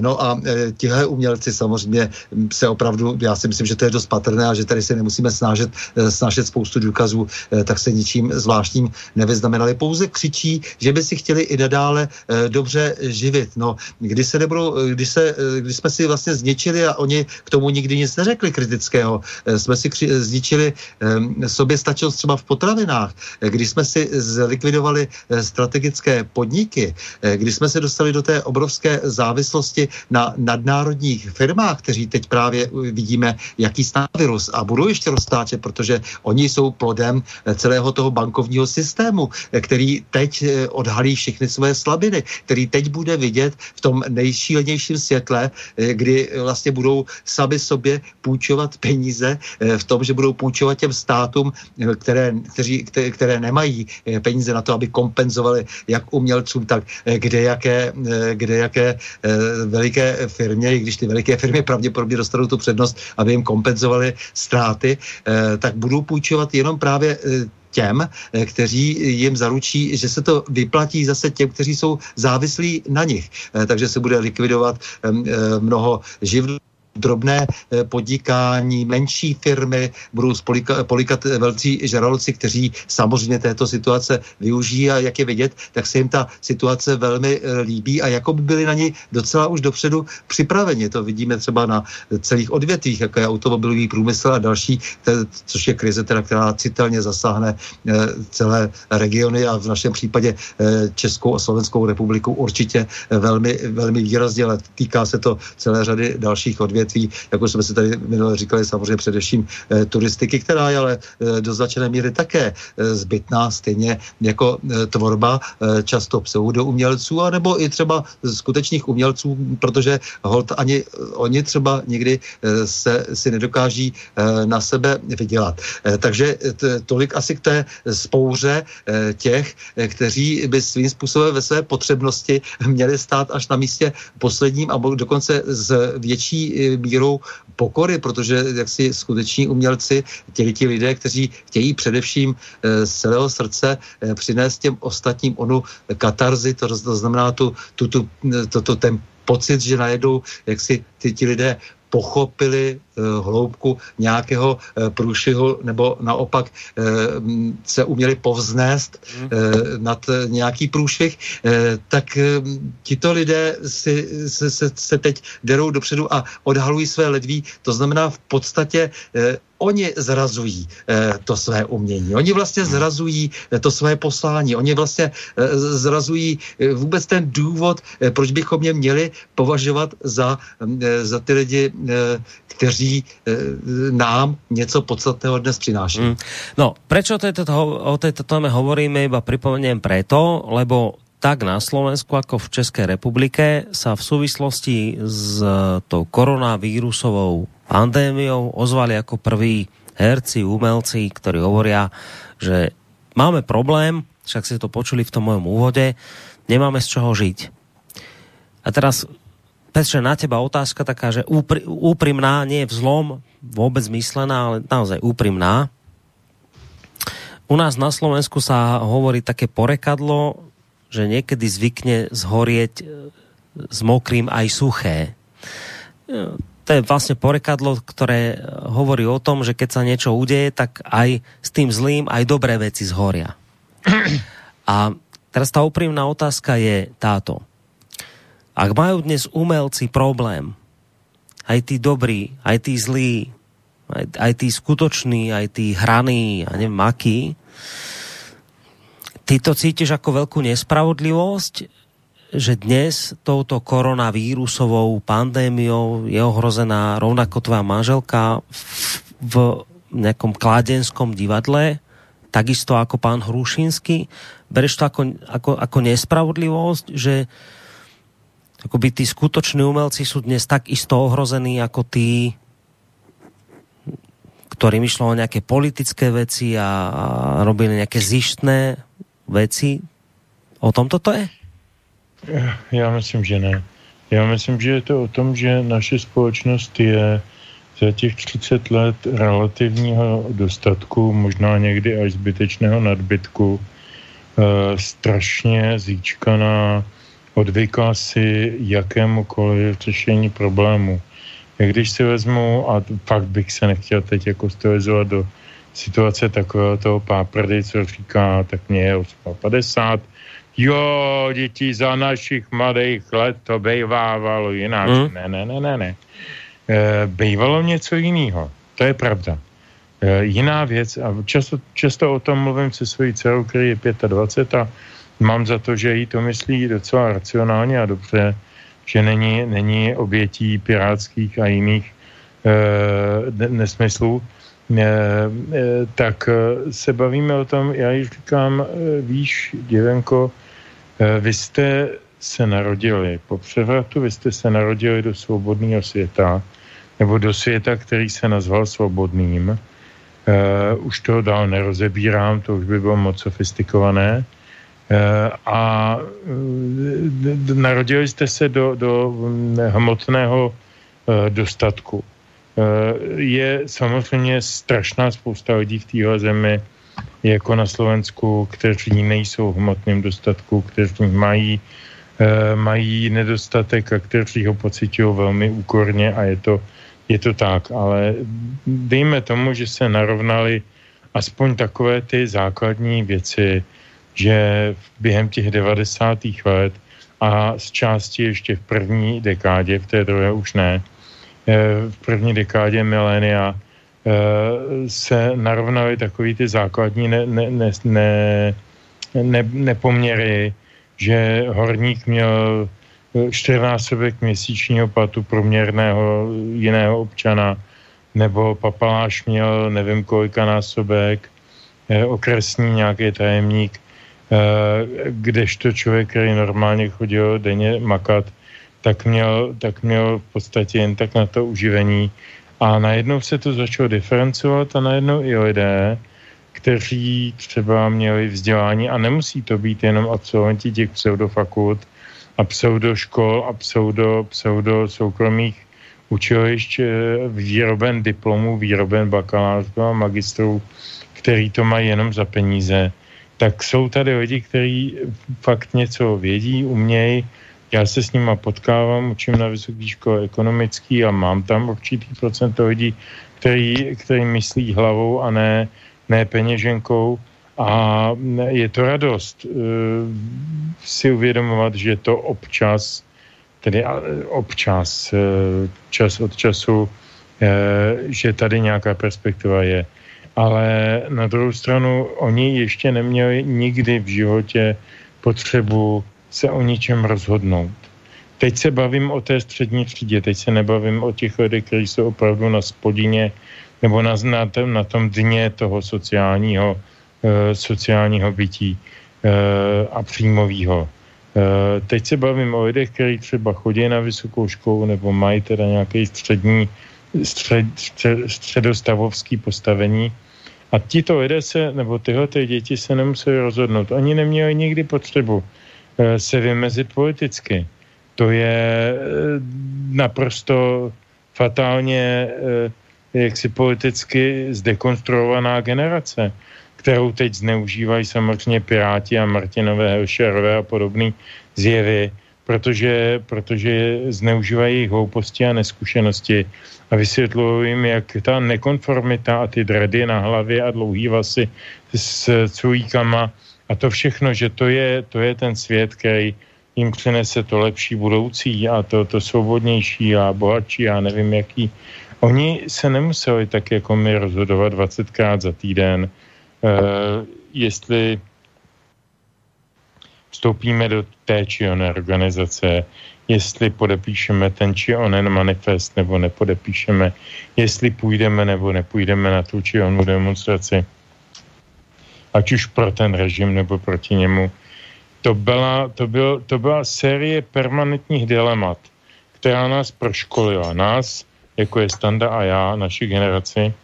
No a tihle umělci samozřejmě se opravdu, já si myslím, že to je dost patrné a že tady se nemusíme snažit, snažit spoustu důkazů, tak se ničím zvláštním nevyznamenali. Pouze křičí, že by si chtěli i nadále dobře živit. No, když se nebudou, když, se, když jsme si vlastně zničili a oni k tomu nikdy nic neřekli kritického, jsme si kři, zničili sobě stačnost třeba v potravinách, když jsme si zlikvidovali strategické podniky, když jsme se dostali do té obrovské závislosti na nadnárodních firmách, kteří teď právě vidíme, jaký stá virus a budou ještě roztáčet, protože oni jsou plodem celého toho bankovního systému, který teď odhalí všechny své slabiny, který teď bude vidět v tom nejšílenějším světle, kdy vlastně budou sami sobě půjčovat peníze v tom, že budou půjčovat těm státům, které, kteří, které, nemají peníze na to, aby kompenzovali jak umělcům, tak kde jaké, kde jaké veliké firmě, i když ty veliké firmy pravděpodobně dostanou tu přednost, aby jim kompenzovali ztráty, tak budou půjčovat jenom právě těm, kteří jim zaručí, že se to vyplatí zase těm, kteří jsou závislí na nich. Takže se bude likvidovat mnoho živností drobné eh, podnikání, menší firmy, budou spolikat, polikat velcí žraloci, kteří samozřejmě této situace využijí a jak je vidět, tak se jim ta situace velmi eh, líbí a jako by byli na ní docela už dopředu připraveni. To vidíme třeba na celých odvětvích, jako je automobilový průmysl a další, což je krize, teda, která citelně zasáhne eh, celé regiony a v našem případě Českou a Slovenskou republiku určitě velmi, velmi výrazně, ale týká se to celé řady dalších odvětví odvětví, jako jsme si tady minule říkali, samozřejmě především e, turistiky, která je ale e, do značené míry také e, zbytná, stejně jako tvorba často pseudoumělců, anebo i třeba skutečných umělců, protože hold ani oni třeba někdy se si nedokáží na sebe vydělat. Takže tolik asi k té spouře těch, kteří by svým způsobem ve své potřebnosti měli stát až na místě posledním a dokonce s větší mírou pokory, protože jak si skuteční umělci, těli ti lidé, kteří chtějí především eh, z celého srdce eh, přinést těm ostatním onu katarzy, to, to znamená tu, tu, tu, to, to, ten pocit, že najednou jak si ty ti lidé pochopili eh, hloubku nějakého eh, průšihu nebo naopak eh, se uměli povznést hmm. nad nějaký průšvih, tak tito lidé si, se, se, se teď derou dopředu a odhalují své ledví. To znamená v podstatě oni zrazují eh, to své umění. Oni vlastně hmm. zrazují eh, to své poslání. Oni vlastně eh, zrazují eh, vůbec ten důvod, eh, proč bychom je měli považovat za, eh, za ty lidi, eh, kteří eh, nám něco podstatného dnes přináší. Mm. No, prečo o tejto, o tejto téme hovoríme, iba pripomeniem preto, lebo tak na Slovensku ako v Českej republike sa v súvislosti s tou koronavírusovou pandémiou ozvali ako prví herci, umelci, ktorí hovoria, že máme problém, však ste to počuli v tom mojom úvode, nemáme z čoho žiť. A teraz, Petře, na teba otázka taká, že úpr úprimná, nie je vzlom vôbec myslená, ale naozaj úprimná. U nás na Slovensku sa hovorí také porekadlo, že niekedy zvykne zhorieť e, s mokrým aj suché to je vlastne porekadlo, ktoré hovorí o tom, že keď sa niečo udeje, tak aj s tým zlým aj dobré veci zhoria. A teraz tá úprimná otázka je táto. Ak majú dnes umelci problém, aj tí dobrí, aj tí zlí, aj, aj tí skutoční, aj tí hraní, a neviem akí, ty to cítiš ako veľkú nespravodlivosť, že dnes touto koronavírusovou pandémiou je ohrozená rovnako tvoja manželka v nejakom kládenskom divadle, takisto ako pán Hrušinský? Bereš to ako, ako, ako nespravodlivosť, že akoby tí skutoční umelci sú dnes tak isto ohrození ako tí, ktorým išlo o nejaké politické veci a, a robili nejaké zištné veci. O tom toto je? Já myslím, že ne. Já myslím, že je to o tom, že naše společnost je za těch 30 let relativního dostatku, možná někdy až zbytečného nadbytku, e, strašně zíčkaná, odvyká si jakémukoliv řešení problému. Když si vezmu, a fakt bych se nechtěl teď jako stylizovat do situace takového toho páprdy, co říká, tak mě je 50, jo, děti za našich mladých let to bejvávalo jinak. Hmm. Ne, ne, ne, ne, ne. E, bejvalo něco jiného. To je pravda. E, jiná věc, a často, často o tom mluvím se svojí dcerou, který je 25 a mám za to, že jí to myslí docela racionálně a dobře, že není, není obětí pirátských a jiných e, nesmyslů, e, e, tak se bavíme o tom, já jí říkám, víš, děvenko, e, vy jste se narodili, po převratu vy jste se narodili do svobodného světa, nebo do světa, který se nazval svobodným. E, už to dál nerozebírám, to už by bylo moc sofistikované. E, a e, narodili jste se do, do hmotného e, dostatku. Je samozřejmě strašná spousta lidí v téhle zemi, jako na Slovensku, kteří nejsou v hmotném dostatku, kteří mají, mají nedostatek a kteří ho pocitují velmi úkorně a je to je to tak, ale dejme tomu, že se narovnali aspoň takové ty základní věci, že během těch 90. let a z části ještě v první dekádě, v té druhé už ne, eh, v první dekádě milénia eh, se narovnaly takový ty základní ne, ne, ne, ne, ne, nepoměry, že horník měl čtyřnásobek měsíčního platu průměrného jiného občana, nebo papaláš měl nevím kolika násobek, eh, okresní nějaký tajemník, kdežto člověk, který normálně chodil denně makat, tak měl, tak měl v podstatě jen tak na to uživení. A najednou se to začalo diferencovat a najednou i lidé, kteří třeba měli vzdělání a nemusí to být jenom absolventi těch pseudofakult, a pseudoškol a pseudo, pseudo soukromých učilišť eh, výroben diplomů, výroben bakalářů a magistrů, který to mají jenom za peníze, tak jsou tady lidi, kteří fakt něco vědí, umějí. Já se s nima potkávám, učím na vysoké škole ekonomický a mám tam určitý procent lidí, který, který myslí hlavou a ne, ne peněženkou a je to radost uh, si uvědomovat, že to občas, tedy občas, uh, čas od času, uh, že tady nějaká perspektiva je. Ale na druhou stranu oni ještě neměli nikdy v životě potřebu se o ničem rozhodnout. Teď se bavím o té střední třídě, teď se nebavím o těch lidech, kteří jsou opravdu na spodině nebo na, na, na tom dně toho sociálního Eh, sociálního bytí eh, a příjmového. Eh, teď se bavím o lidech, kteří třeba chodí na vysokou školu nebo mají teda nějaký střední, střed, střed, středostavovský postavení. A tito lidé se, nebo tyhle ty děti se nemuseli rozhodnout. Oni neměli nikdy potřebu se vymezit politicky. To je naprosto fatálně jaksi politicky zdekonstruovaná generace kterou teď zneužívají samozřejmě Piráti a Martinové, Helšerové a podobný zjevy, protože, protože zneužívají hlouposti a neskušenosti a vysvětlují jim, jak ta nekonformita a ty dredy na hlavě a dlouhý vasy s cujíkama a to všechno, že to je, to je ten svět, který jim přinese to lepší budoucí a to, to svobodnější a bohatší a nevím jaký. Oni se nemuseli tak jako my rozhodovat 20krát za týden, Eh, jestli vstoupíme do té či oné organizace, jestli podepíšeme ten či onen manifest nebo nepodepíšeme, jestli půjdeme nebo nepůjdeme na tu či onu demonstraci. ať už pro ten režim nebo proti němu. To byla, to byl, to byla série permanentních dilemat, která nás proškolila. Nás, jako je Standa a já, naši generaci,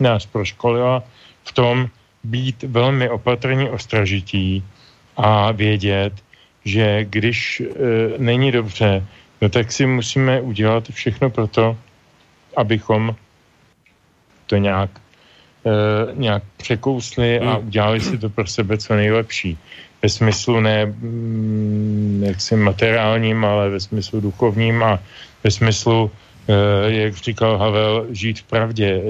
nás proškolila v tom být velmi opatrní ostražití a vědět, že když e, není dobře, no tak si musíme udělat všechno pro to, abychom to nějak, e, nějak překousli a udělali si to pro sebe co nejlepší. Ve smyslu ne mm, jaksi materiálním, ale ve smyslu duchovním a ve smyslu, e, jak říkal Havel, žít v pravdě. E,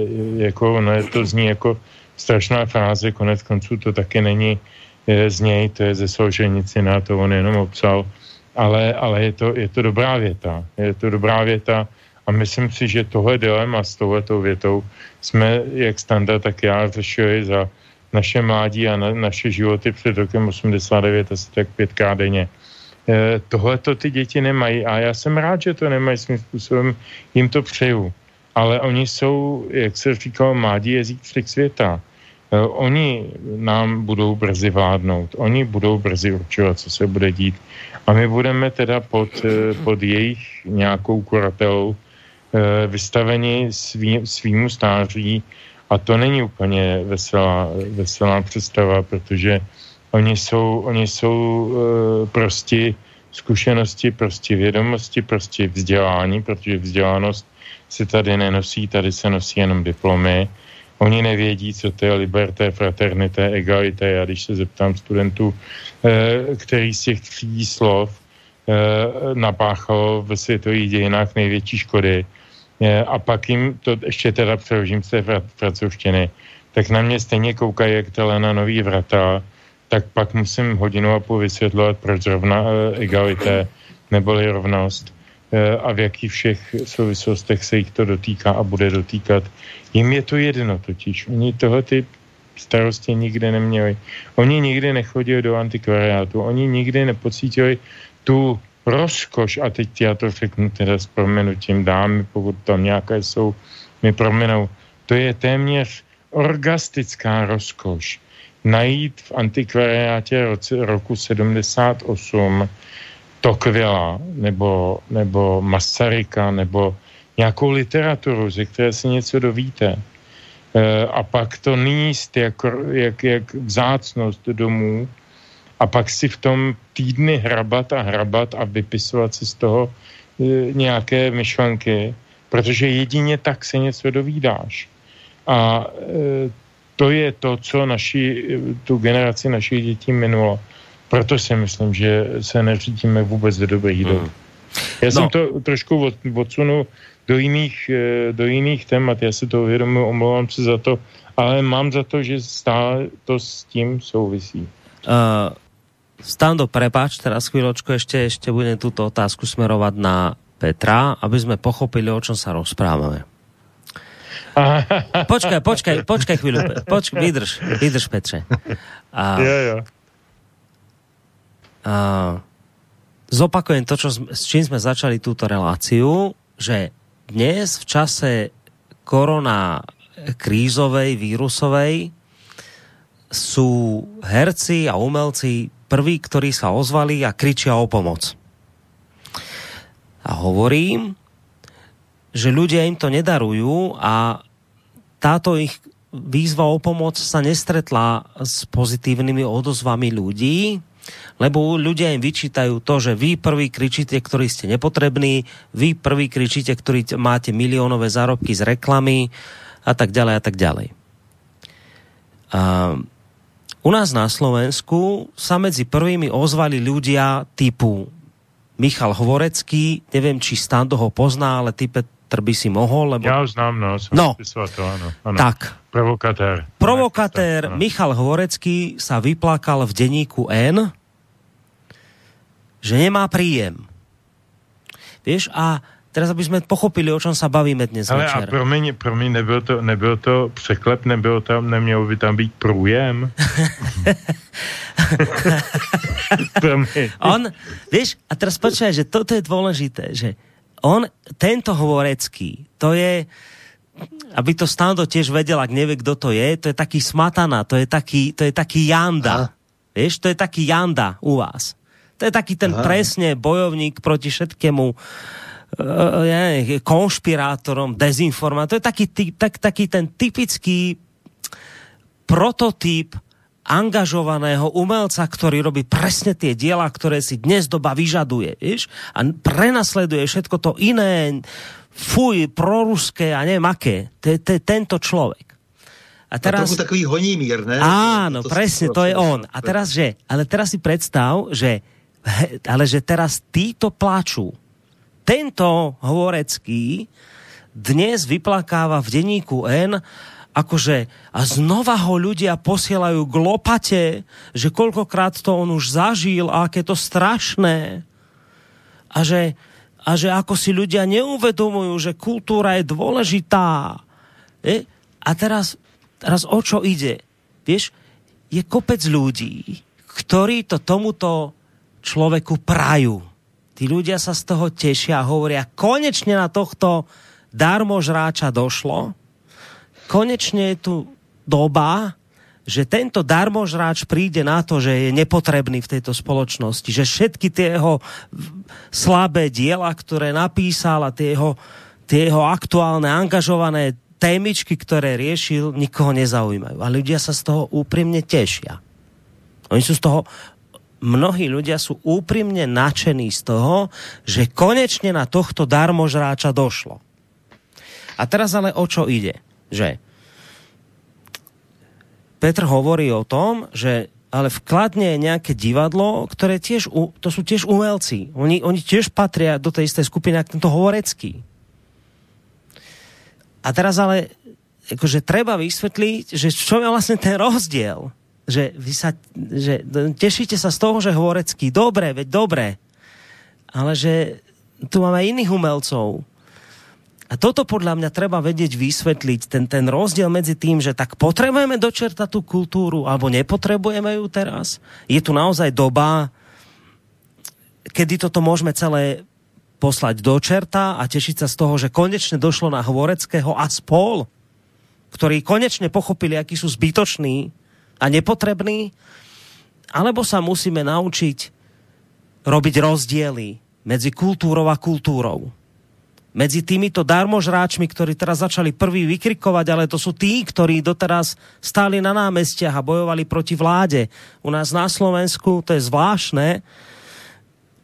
jako, no, to zní jako strašná fráze, konec konců to taky není z něj, to je ze Solženicina, to on jenom obsal, ale, ale je, to, je to dobrá věta. Je to dobrá věta a myslím si, že tohle dilema s touhletou větou jsme, jak standard, tak já řešili za naše mládí a na, naše životy před rokem 89 asi tak pětkrát denně. E, tohle to ty děti nemají a já jsem rád, že to nemají svým způsobem, jim to přeju. Ale oni jsou, jak se říkal, mládí jezík světa. E, oni nám budou brzy vládnout, oni budou brzy určovat, co se bude dít. A my budeme teda pod, e, pod jejich nějakou kuratelou e, vystaveni svý, svýmu stáří a to není úplně veselá, veselá představa, protože oni jsou, oni jsou prostě zkušenosti, prostě vědomosti, prostě vzdělání, protože vzdělanost se tady nenosí, tady se nosí jenom diplomy. Oni nevědí, co to je liberté, fraternité, egalité. Já když se zeptám studentů, eh, který z těch tří slov eh, napáchalo ve světových dějinách největší škody, eh, a pak jim to ještě teda přeložím z té francouzštiny, tak na mě stejně koukají jak na nový vrata, tak pak musím hodinu a půl vysvětlovat, proč zrovna egalité neboli rovnost a v jakých všech souvislostech se jich to dotýká a bude dotýkat. Jim je to jedno totiž. Oni tohle ty starosti nikdy neměli. Oni nikdy nechodili do antikvariátu, oni nikdy nepocítili tu rozkoš, a teď já to řeknu teda s proměnutím dámy, pokud tam nějaké jsou, mi proměnou. To je téměř orgastická rozkoš. Najít v antikvariátě roku 78 Tokvila nebo, nebo Masaryka nebo nějakou literaturu, ze které se něco dovíte. E, a pak to níst jak, jak, jak vzácnost domů a pak si v tom týdny hrabat a hrabat a vypisovat si z toho e, nějaké myšlenky, protože jedině tak se něco dovídáš. A e, to je to, co naši, tu generaci našich dětí minulo. Proto si myslím, že se neřídíme vůbec do dobrých dob. Hmm. Já no. jsem to trošku od, odsunu do jiných, eh, do jiných témat, já si to uvědomuji, omlouvám se za to, ale mám za to, že stále to s tím souvisí. Uh, Stando, prepáč, teraz chvíľočku ešte, ešte budem túto otázku smerovať na Petra, aby sme pochopili, o čom sa rozprávame. Počkaj, počkaj, počkaj chvíľu, počkaj, vydrž, vydrž Petře. A, jo, jo. A, zopakujem to, čo, s čím sme začali túto reláciu, že dnes v čase korona krízovej, vírusovej sú herci a umelci prví, ktorí sa ozvali a kričia o pomoc. A hovorím, že ľudia im to nedarujú a táto ich výzva o pomoc sa nestretla s pozitívnymi odozvami ľudí, lebo ľudia im vyčítajú to, že vy prvý kričíte, ktorí ste nepotrební, vy prvý kričíte, ktorí máte miliónové zárobky z reklamy a tak ďalej a tak ďalej. A u nás na Slovensku sa medzi prvými ozvali ľudia typu Michal Hvorecký, neviem, či Stando ho pozná, ale ty Petr by si mohol, lebo... Ja ho znám, no. no. To, áno, áno. Tak. Provokatér. Provokatér Michal Hvorecký sa vyplakal v denníku N, že nemá príjem. Vieš, a teraz, aby jsme pochopili, o čem se bavíme dnes Ale večer. a promiň, promiň, nebyl to, nebyl to překlep, nebyl tam, neměl by tam být průjem? on, vieš, a teraz počkaj, že toto je dôležité, že on, tento Hvorecký, to je, aby to Stando tiež vedel, ak nevie, kto to je, to je taký smatana, to je taký, to je taký Janda. Aha. Vieš, to je taký Janda u vás. To je taký ten Aha. presne bojovník proti všetkému uh, ja neviem, konšpirátorom, dezinformátorom. To je taký, tak, taký ten typický prototyp angažovaného umelca, ktorý robí presne tie diela, ktoré si dnes doba vyžaduje, vieš? A prenasleduje všetko to iné, fuj, proruské a neviem aké. To je tento človek. A teraz... A takový honímír, ne? Áno, to presne, to je on. A teraz, že, ale teraz si predstav, že, ale že teraz títo pláču. Tento Hovorecký dnes vyplakáva v denníku N akože a znova ho ľudia posielajú k lopate, že koľkokrát to on už zažil a aké to strašné. A že, a že ako si ľudia neuvedomujú, že kultúra je dôležitá. Je? A teraz, teraz o čo ide? Vieš, je kopec ľudí, ktorí to tomuto človeku prajú. Tí ľudia sa z toho tešia a hovoria, konečne na tohto darmožráča došlo, konečne je tu doba, že tento darmožráč príde na to, že je nepotrebný v tejto spoločnosti, že všetky tie jeho slabé diela, ktoré napísal a tie jeho, tie jeho aktuálne, angažované témičky, ktoré riešil, nikoho nezaujímajú. A ľudia sa z toho úprimne tešia. Oni sú z toho mnohí ľudia sú úprimne nadšení z toho, že konečne na tohto darmožráča došlo. A teraz ale o čo ide? že Petr hovorí o tom, že ale vkladne nejaké divadlo, ktoré tiež, to sú tiež umelci. Oni, oni tiež patria do tej istej skupiny, ako tento Hovorecký. A teraz ale akože treba vysvetliť, že čo je vlastne ten rozdiel. Že vy sa, že tešíte sa z toho, že Hovorecký, dobre, veď dobre, ale že tu máme iných umelcov, a toto podľa mňa treba vedieť vysvetliť, ten, ten rozdiel medzi tým, že tak potrebujeme dočertať tú kultúru, alebo nepotrebujeme ju teraz. Je tu naozaj doba, kedy toto môžeme celé poslať do čerta a tešiť sa z toho, že konečne došlo na Hvoreckého a spol, ktorí konečne pochopili, akí sú zbytoční a nepotrební, alebo sa musíme naučiť robiť rozdiely medzi kultúrou a kultúrou medzi týmito darmožráčmi, ktorí teraz začali prvý vykrikovať, ale to sú tí, ktorí doteraz stáli na námestiach a bojovali proti vláde. U nás na Slovensku, to je zvláštne,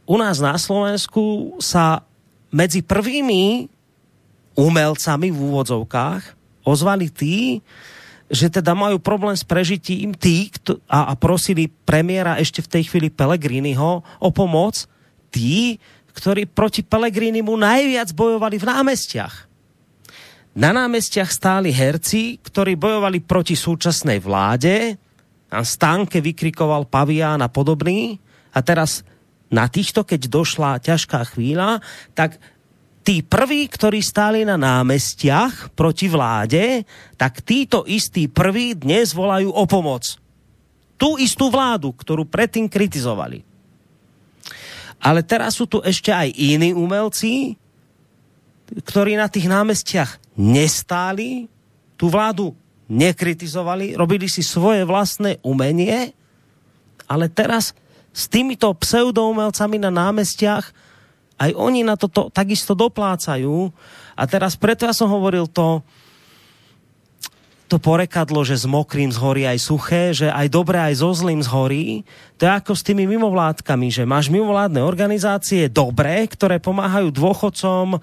u nás na Slovensku sa medzi prvými umelcami v úvodzovkách ozvali tí, že teda majú problém s prežitím tí a, a prosili premiéra ešte v tej chvíli Pelegriniho o pomoc, tí, ktorí proti mu najviac bojovali v námestiach. Na námestiach stáli herci, ktorí bojovali proti súčasnej vláde, a stánke vykrikoval Pavián a podobný. A teraz na týchto, keď došla ťažká chvíľa, tak tí prví, ktorí stáli na námestiach proti vláde, tak títo istí prví dnes volajú o pomoc. Tú istú vládu, ktorú predtým kritizovali. Ale teraz sú tu ešte aj iní umelci, ktorí na tých námestiach nestáli, tú vládu nekritizovali, robili si svoje vlastné umenie, ale teraz s týmito pseudoumelcami na námestiach aj oni na toto takisto doplácajú. A teraz preto ja som hovoril to, to porekadlo, že s mokrým zhorí aj suché, že aj dobré, aj so zlým zhorí. To je ako s tými mimovládkami, že máš mimovládne organizácie dobré, ktoré pomáhajú dôchodcom,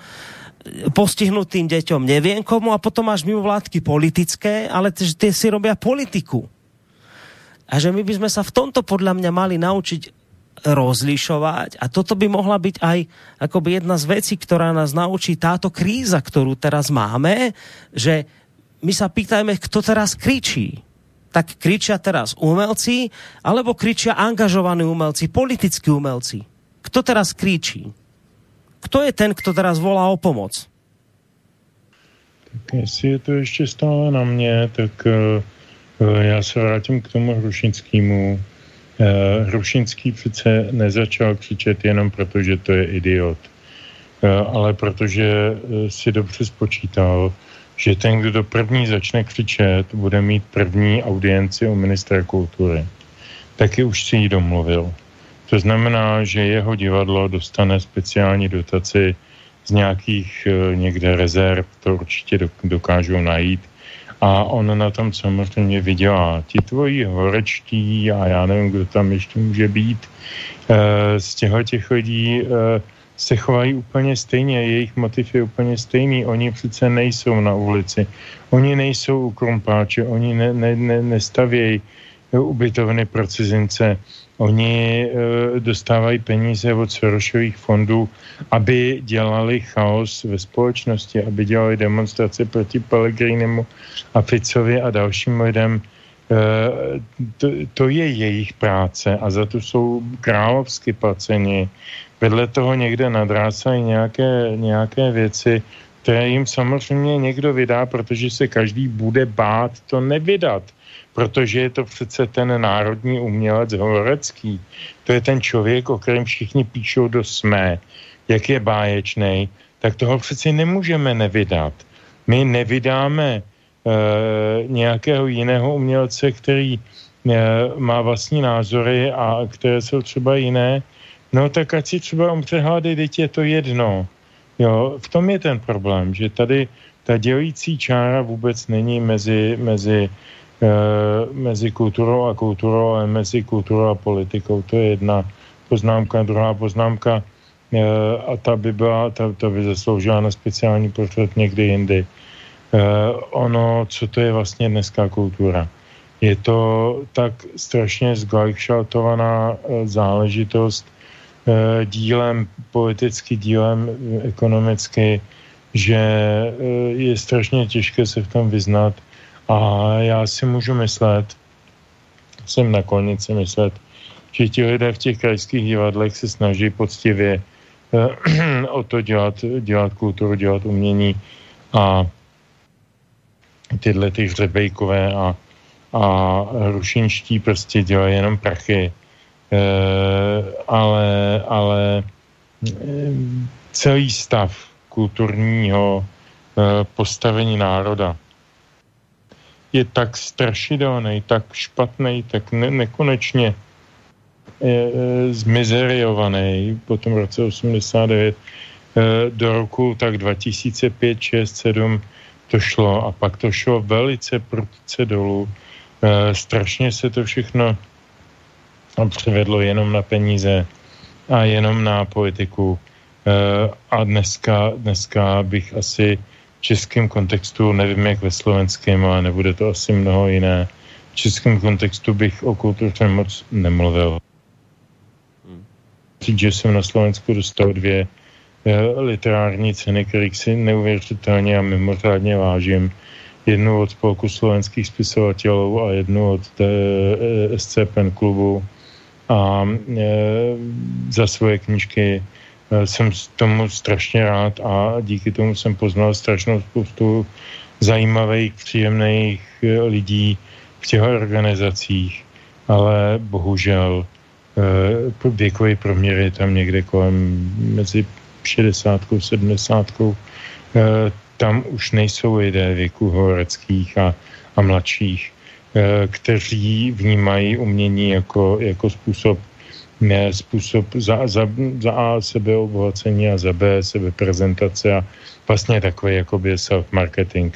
postihnutým deťom, neviem komu, a potom máš mimovládky politické, ale tie si robia politiku. A že my by sme sa v tomto podľa mňa mali naučiť rozlišovať a toto by mohla byť aj akoby jedna z vecí, ktorá nás naučí táto kríza, ktorú teraz máme, že my sa pýtajme, kto teraz kričí. Tak kričia teraz umelci, alebo kričia angažovaní umelci, politickí umelci. Kto teraz kričí? Kto je ten, kto teraz volá o pomoc? Tak jestli je to ještě stále na mě, tak uh, já se vrátím k tomu Hrušinskému. Hrušinský přece nezačal křičet jenom proto, že to je idiot, uh, ale protože uh, si dobře spočítal, že ten, kdo první začne křičet, bude mít první audienci u ministra kultury. Taky už si ji domluvil. To znamená, že jeho divadlo dostane speciální dotaci z nějakých někde rezerv, to určitě dokážou najít. A on na tom samozřejmě vydělá. Ti tvoji horečtí a já nevím, kdo tam ještě může být, e, z těchto těch lidí e, se chovají úplně stejně, jejich motiv je úplně stejný. Oni přece nejsou na ulici, oni nejsou u krumpáče, oni ne, ne, ne, nestavějí ubytovny pro cizince, oni e, dostávají peníze od Sorosových fondů, aby dělali chaos ve společnosti, aby dělali demonstrace proti Pellegrinimu a Ficovi a dalším lidem. E, to, to je jejich práce a za to jsou královsky placeni vedle toho někde nadrácají nějaké, nějaké věci, které jim samozřejmě někdo vydá, protože se každý bude bát to nevydat. Protože je to přece ten národní umělec Horecký. To je ten člověk, o kterém všichni píšou do smé, jak je báječný, tak toho přece nemůžeme nevydat. My nevydáme e, nějakého jiného umělce, který e, má vlastní názory a které jsou třeba jiné, No tak ať si třeba umře hlady, teď je to jedno. Jo, v tom je ten problém, že tady ta dělící čára vůbec není mezi, mezi, mezi kulturou a kulturou, ale mezi kulturou a politikou. To je jedna poznámka. Druhá poznámka, e, a ta by byla, ta, ta by zasloužila na speciální portret někdy jindy. E, ono, co to je vlastně dneska kultura? Je to tak strašně zglajšaltovaná záležitost, Eh, dílem politicky, dílem eh, ekonomicky, že eh, je strašně těžké se v tom vyznat a já si můžu myslet, jsem nakonec si myslet, že ti lidé v těch krajských divadlech se snaží poctivě o to dělat, dělat kulturu, dělat umění a tyhle ty hřebejkové a, a rušinští prostě dělají jenom prachy. Eh, ale, ale eh, celý stav kulturního eh, postavení národa je tak strašidelný, tak špatný, tak ne- nekonečně zmizeriovaný po tom roce 89 do roku tak 2005, 6, 7 to šlo a pak to šlo velice prudce dolů. Strašně se to všechno přivedlo jenom na peníze a jenom na politiku. Eh, a dneska, dneska bych asi českém kontextu, nevím jak ve slovenském, ale nebude to asi mnoho jiné, v českém kontextu bych o kultuře moc nemluvil. Říct, že jsem na Slovensku dostal dvě eh, literární ceny, kterých si neuvěřitelně a mimořádně vážím. Jednu od spolku slovenských spisovatelů a jednu od eh, SCPN klubu a e, za svoje knížky jsem tomu strašně rád a díky tomu jsem poznal strašnou spoustu zajímavých, příjemných e, lidí v těch organizacích, ale bohužel e, věkový proměr je tam někde kolem mezi 60 a 70. E, tam už nejsou lidé věku horeckých a, a mladších Eh, kteří vnímají umění jako, jako způsob způsob za, za, za A sebeobohacení a za B sebeprezentace a vlastně takový jakoby self-marketing.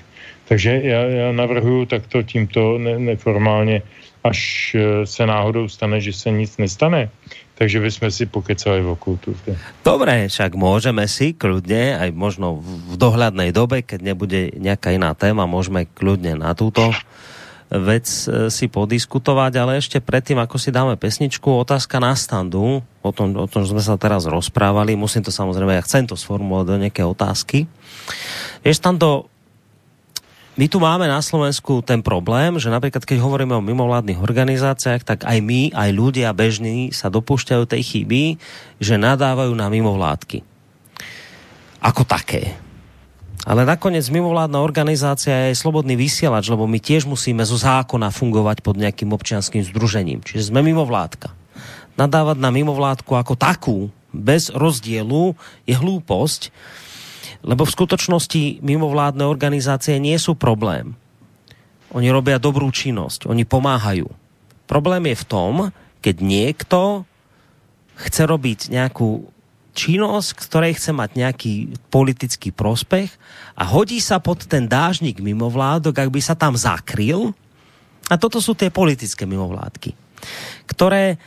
Takže já, já navrhuju takto tímto ne, neformálně, až eh, se náhodou stane, že se nic nestane, takže bychom si pokecali o kultuře. Dobré, však můžeme si kľudne, aj možno v dohľadnej dobe, keď nebude nějaká jiná téma, můžeme kľudne na túto vec e, si podiskutovať, ale ešte predtým, ako si dáme pesničku, otázka na standu, o tom, o tom sme sa teraz rozprávali, musím to samozrejme, ja chcem to sformulovať do nejaké otázky. Vieš, stando, my tu máme na Slovensku ten problém, že napríklad keď hovoríme o mimovládnych organizáciách, tak aj my, aj ľudia bežní sa dopúšťajú tej chyby, že nadávajú na mimovládky. Ako také. Ale nakoniec mimovládna organizácia je slobodný vysielač, lebo my tiež musíme zo zákona fungovať pod nejakým občianským združením. Čiže sme mimovládka. Nadávať na mimovládku ako takú, bez rozdielu, je hlúposť. Lebo v skutočnosti mimovládne organizácie nie sú problém. Oni robia dobrú činnosť, oni pomáhajú. Problém je v tom, keď niekto chce robiť nejakú činnosť, ktorej chce mať nejaký politický prospech a hodí sa pod ten dážnik mimovládok, ak by sa tam zakryl. A toto sú tie politické mimovládky, ktoré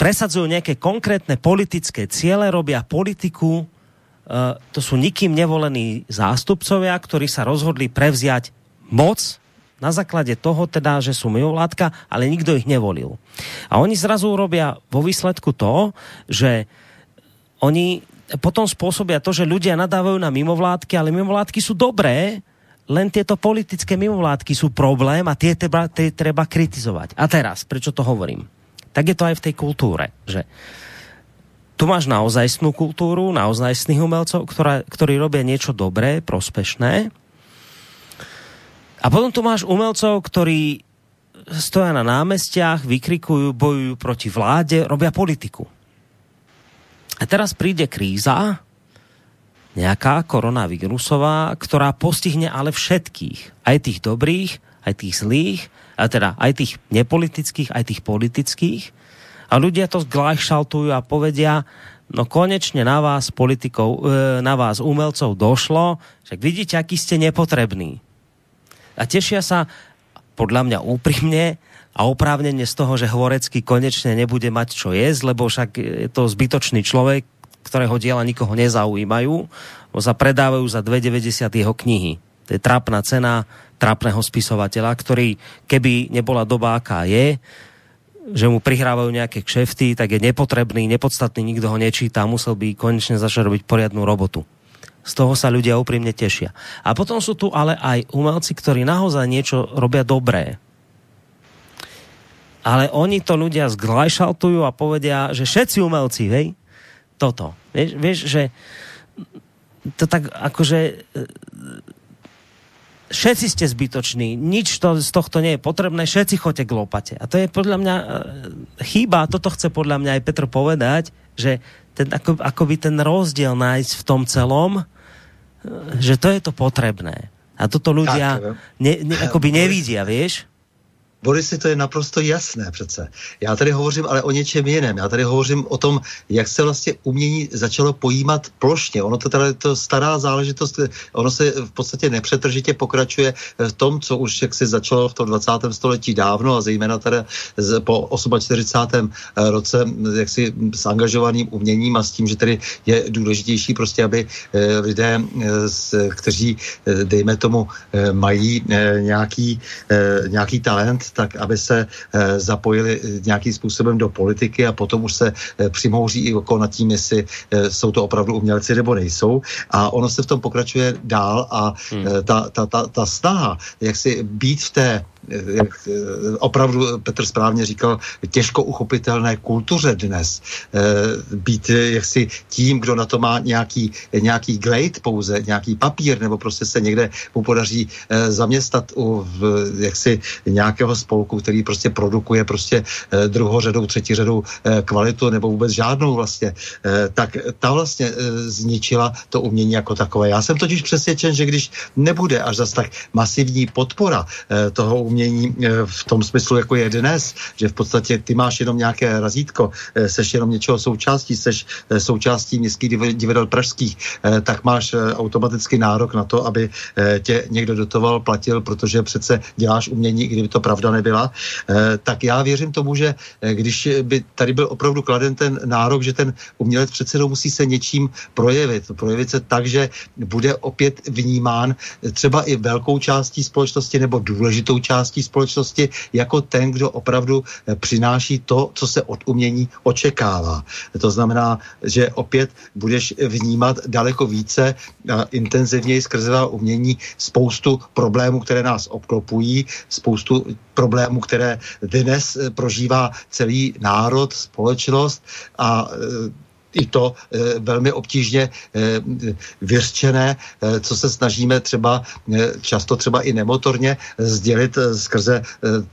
presadzujú nejaké konkrétne politické ciele, robia politiku, uh, to sú nikým nevolení zástupcovia, ktorí sa rozhodli prevziať moc na základe toho teda, že sú mimovládka, ale nikto ich nevolil. A oni zrazu robia vo výsledku to, že oni potom spôsobia to, že ľudia nadávajú na mimovládky, ale mimovládky sú dobré, len tieto politické mimovládky sú problém a tie treba, tie treba kritizovať. A teraz, prečo to hovorím? Tak je to aj v tej kultúre, že tu máš naozajstnú kultúru, naozajstných umelcov, ktorá, ktorí robia niečo dobré, prospešné. A potom tu máš umelcov, ktorí stoja na námestiach, vykrikujú, bojujú proti vláde, robia politiku. A teraz príde kríza, nejaká koronavírusová, ktorá postihne ale všetkých. Aj tých dobrých, aj tých zlých, a teda aj tých nepolitických, aj tých politických. A ľudia to zglajšaltujú a povedia, no konečne na vás politikov, e, na vás umelcov došlo, že vidíte, aký ste nepotrební. A tešia sa, podľa mňa úprimne, a oprávnenie z toho, že Hvorecký konečne nebude mať čo jesť, lebo však je to zbytočný človek, ktorého diela nikoho nezaujímajú, sa predávajú za 2,90 jeho knihy. To je trapná cena trapného spisovateľa, ktorý, keby nebola doba, aká je, že mu prihrávajú nejaké kšefty, tak je nepotrebný, nepodstatný, nikto ho nečíta, musel by konečne začať robiť poriadnu robotu. Z toho sa ľudia úprimne tešia. A potom sú tu ale aj umelci, ktorí naozaj niečo robia dobré ale oni to ľudia zglajšaltujú a povedia, že všetci umelci, hej, toto. Vieš, vieš že to tak akože e, všetci ste zbytoční, nič to, z tohto nie je potrebné, všetci choďte k lopate. A to je podľa mňa e, chýba, toto chce podľa mňa aj Petr povedať, že ten, ako, akoby ten rozdiel nájsť v tom celom, e, že to je to potrebné. A toto ľudia ne, ne, akoby nevidia, vieš? Borisy, to je naprosto jasné přece. Já tady hovořím ale o něčem jiném. Já tady hovořím o tom, jak se vlastně umění začalo pojímat plošně. Ono to je to stará záležitost, ono se v podstatě nepřetržitě pokračuje v tom, co už jak se začalo v tom 20. století dávno a zejména teda po 48. roce jaksi s angažovaným uměním a s tím, že tedy je důležitější prostě, aby eh, lidé, eh, kteří, eh, dejme tomu, mají nějaký, nějaký talent, tak aby se eh, zapojili eh, nějakým způsobem do politiky a potom už se eh, přimouří i oko nad tím, jestli jsou to opravdu umělci nebo nejsou. A ono se v tom pokračuje dál a hmm. ta, ta, ta, ta snaha, jak si být v té opravdu Petr správně říkal, těžko uchopitelné kultuře dnes. Eh, být jaksi tím, kdo na to má nějaký, nějaký glade pouze, nějaký papír, nebo prostě se někde mu podaří eh, zaměstnat u jaksi nějakého spolku, který prostě produkuje prostě druhořadou, třetiřadou kvalitu, nebo vůbec žádnou vlastně, tak ta vlastně zničila to umění jako takové. Já jsem totiž přesvědčen, že když nebude až zas tak masivní podpora toho umění eh, v tom smyslu, jako je dnes, že v podstatě ty máš jenom nějaké razítko, eh, seš jenom něčeho součástí, seš eh, součástí městských divadel pražských, tak máš automaticky nárok na to, aby tě někdo dotoval, platil, protože přece děláš umění, i kdyby to pravda nebyla. Tak já věřím tomu, že když by tady byl opravdu kladen ten nárok, že ten umělec přece musí se něčím projevit. Projevit se tak, že bude opět vnímán třeba i velkou částí společnosti nebo důležitou částí částí společnosti jako ten, kdo opravdu eh, přináší to, co se od umění očekává. To znamená, že opět budeš vnímat daleko více a intenzivněji skrze umění spoustu problémů, které nás obklopují, spoustu problémů, které dnes eh, prožívá celý národ, společnost a eh, i to e, velmi obtížně e, vyřčené, e, co se snažíme třeba e, často třeba i nemotorně sdělit e, skrze e,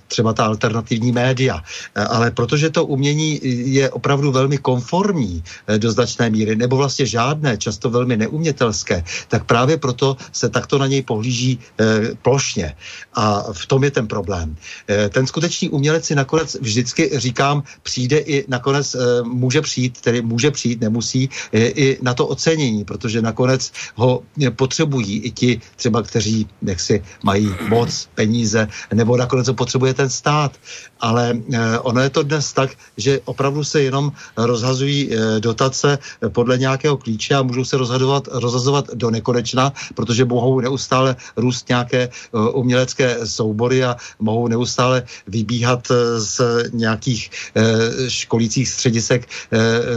třeba ta alternativní média. E, ale protože to umění je opravdu velmi konformní e, do značné míry, nebo vlastně žádné, často velmi neumětelské, tak právě proto se takto na něj pohlíží e, plošně. A v tom je ten problém. E, ten skutečný umělec si nakonec vždycky říkám, přijde i nakonec, e, může přijít, tedy může přijít přijít nemusí, i na to ocenění, protože nakonec ho potřebují i ti třeba, kteří si mají moc, peníze, nebo nakonec ho potřebuje ten stát. Ale eh, ono je to dnes tak, že opravdu se jenom rozhazují eh, dotace podle nějakého klíče a můžou se rozhazovat, rozhazovat do nekonečna, protože mohou neustále růst nějaké eh, umělecké soubory a mohou neustále vybíhat z nějakých školících středisek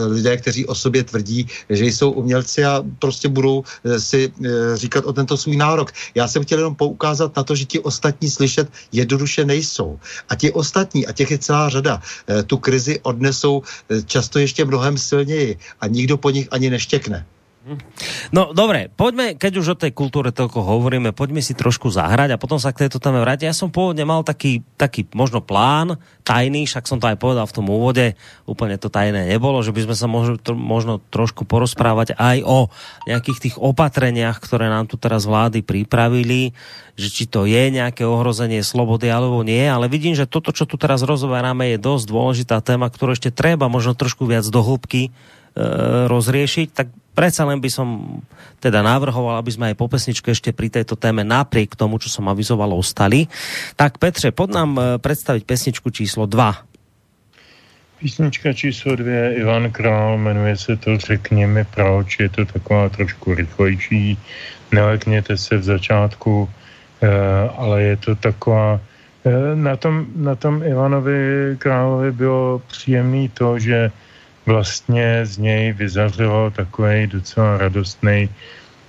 lidé, kteří o sobě tvrdí, že jsou umělci a prostě budou eh, si eh, říkat o tento svůj nárok. Já jsem chtěl jenom poukázat na to, že ti ostatní slyšet jednoduše nejsou. A ti ostatní, a těch je celá řada, eh, tu krizi odnesou často ještě mnohem silněji a nikdo po nich ani neštěkne. No dobre, poďme, keď už o tej kultúre toľko hovoríme, poďme si trošku zahrať a potom sa k tejto téme vrátiť. Ja som pôvodne mal taký, taký možno plán, tajný, však som to aj povedal v tom úvode, úplne to tajné nebolo, že by sme sa možno, možno trošku porozprávať aj o nejakých tých opatreniach, ktoré nám tu teraz vlády pripravili, že či to je nejaké ohrozenie slobody alebo nie, ale vidím, že toto, čo tu teraz rozoberáme, je dosť dôležitá téma, ktorú ešte treba možno trošku viac do hĺbky rozriešiť, tak predsa len by som teda navrhoval, aby sme aj po pesničke ešte pri tejto téme napriek tomu, čo som avizoval, ostali. Tak Petře, pod nám e, představit pesničku číslo 2. Písnička číslo dvě, Ivan Král, jmenuje se to Řekni mi proč, je to taková trošku rychlejší, nelekněte se v začátku, e, ale je to taková, na tom, na tom Ivanovi Královi bylo příjemný to, že vlastně z něj vyzařilo takový docela radostný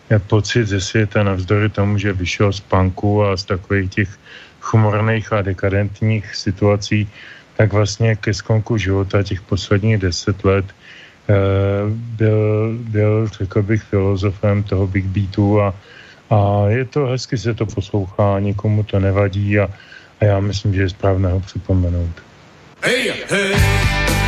eh, pocit ze světa navzdory tomu, že vyšel z panku a z takových těch chumorných a dekadentních situací, tak vlastně ke skonku života těch posledních deset let eh, byl, byl, řekl bych, filozofem toho Big Beatu a, a je to, hezky se to poslouchá, nikomu to nevadí a, a já myslím, že je správné ho připomenout. Hey, hey.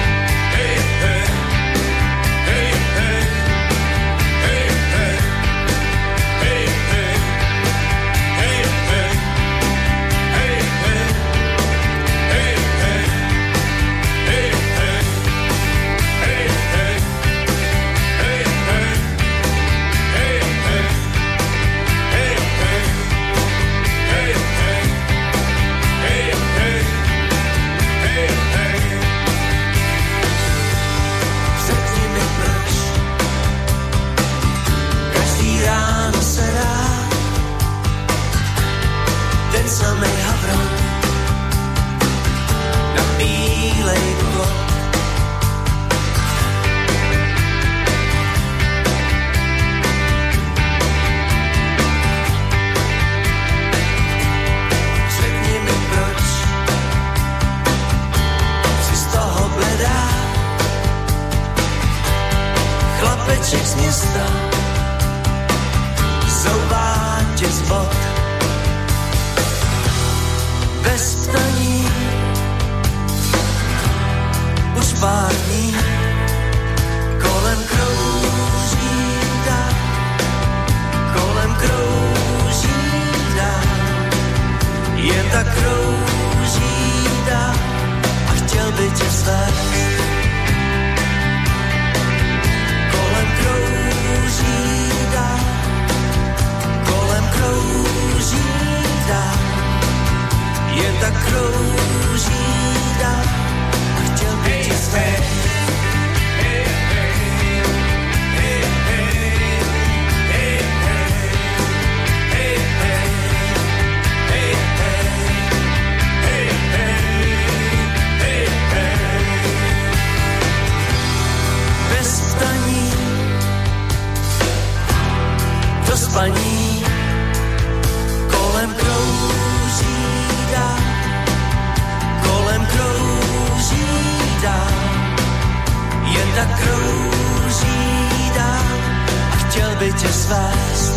svést.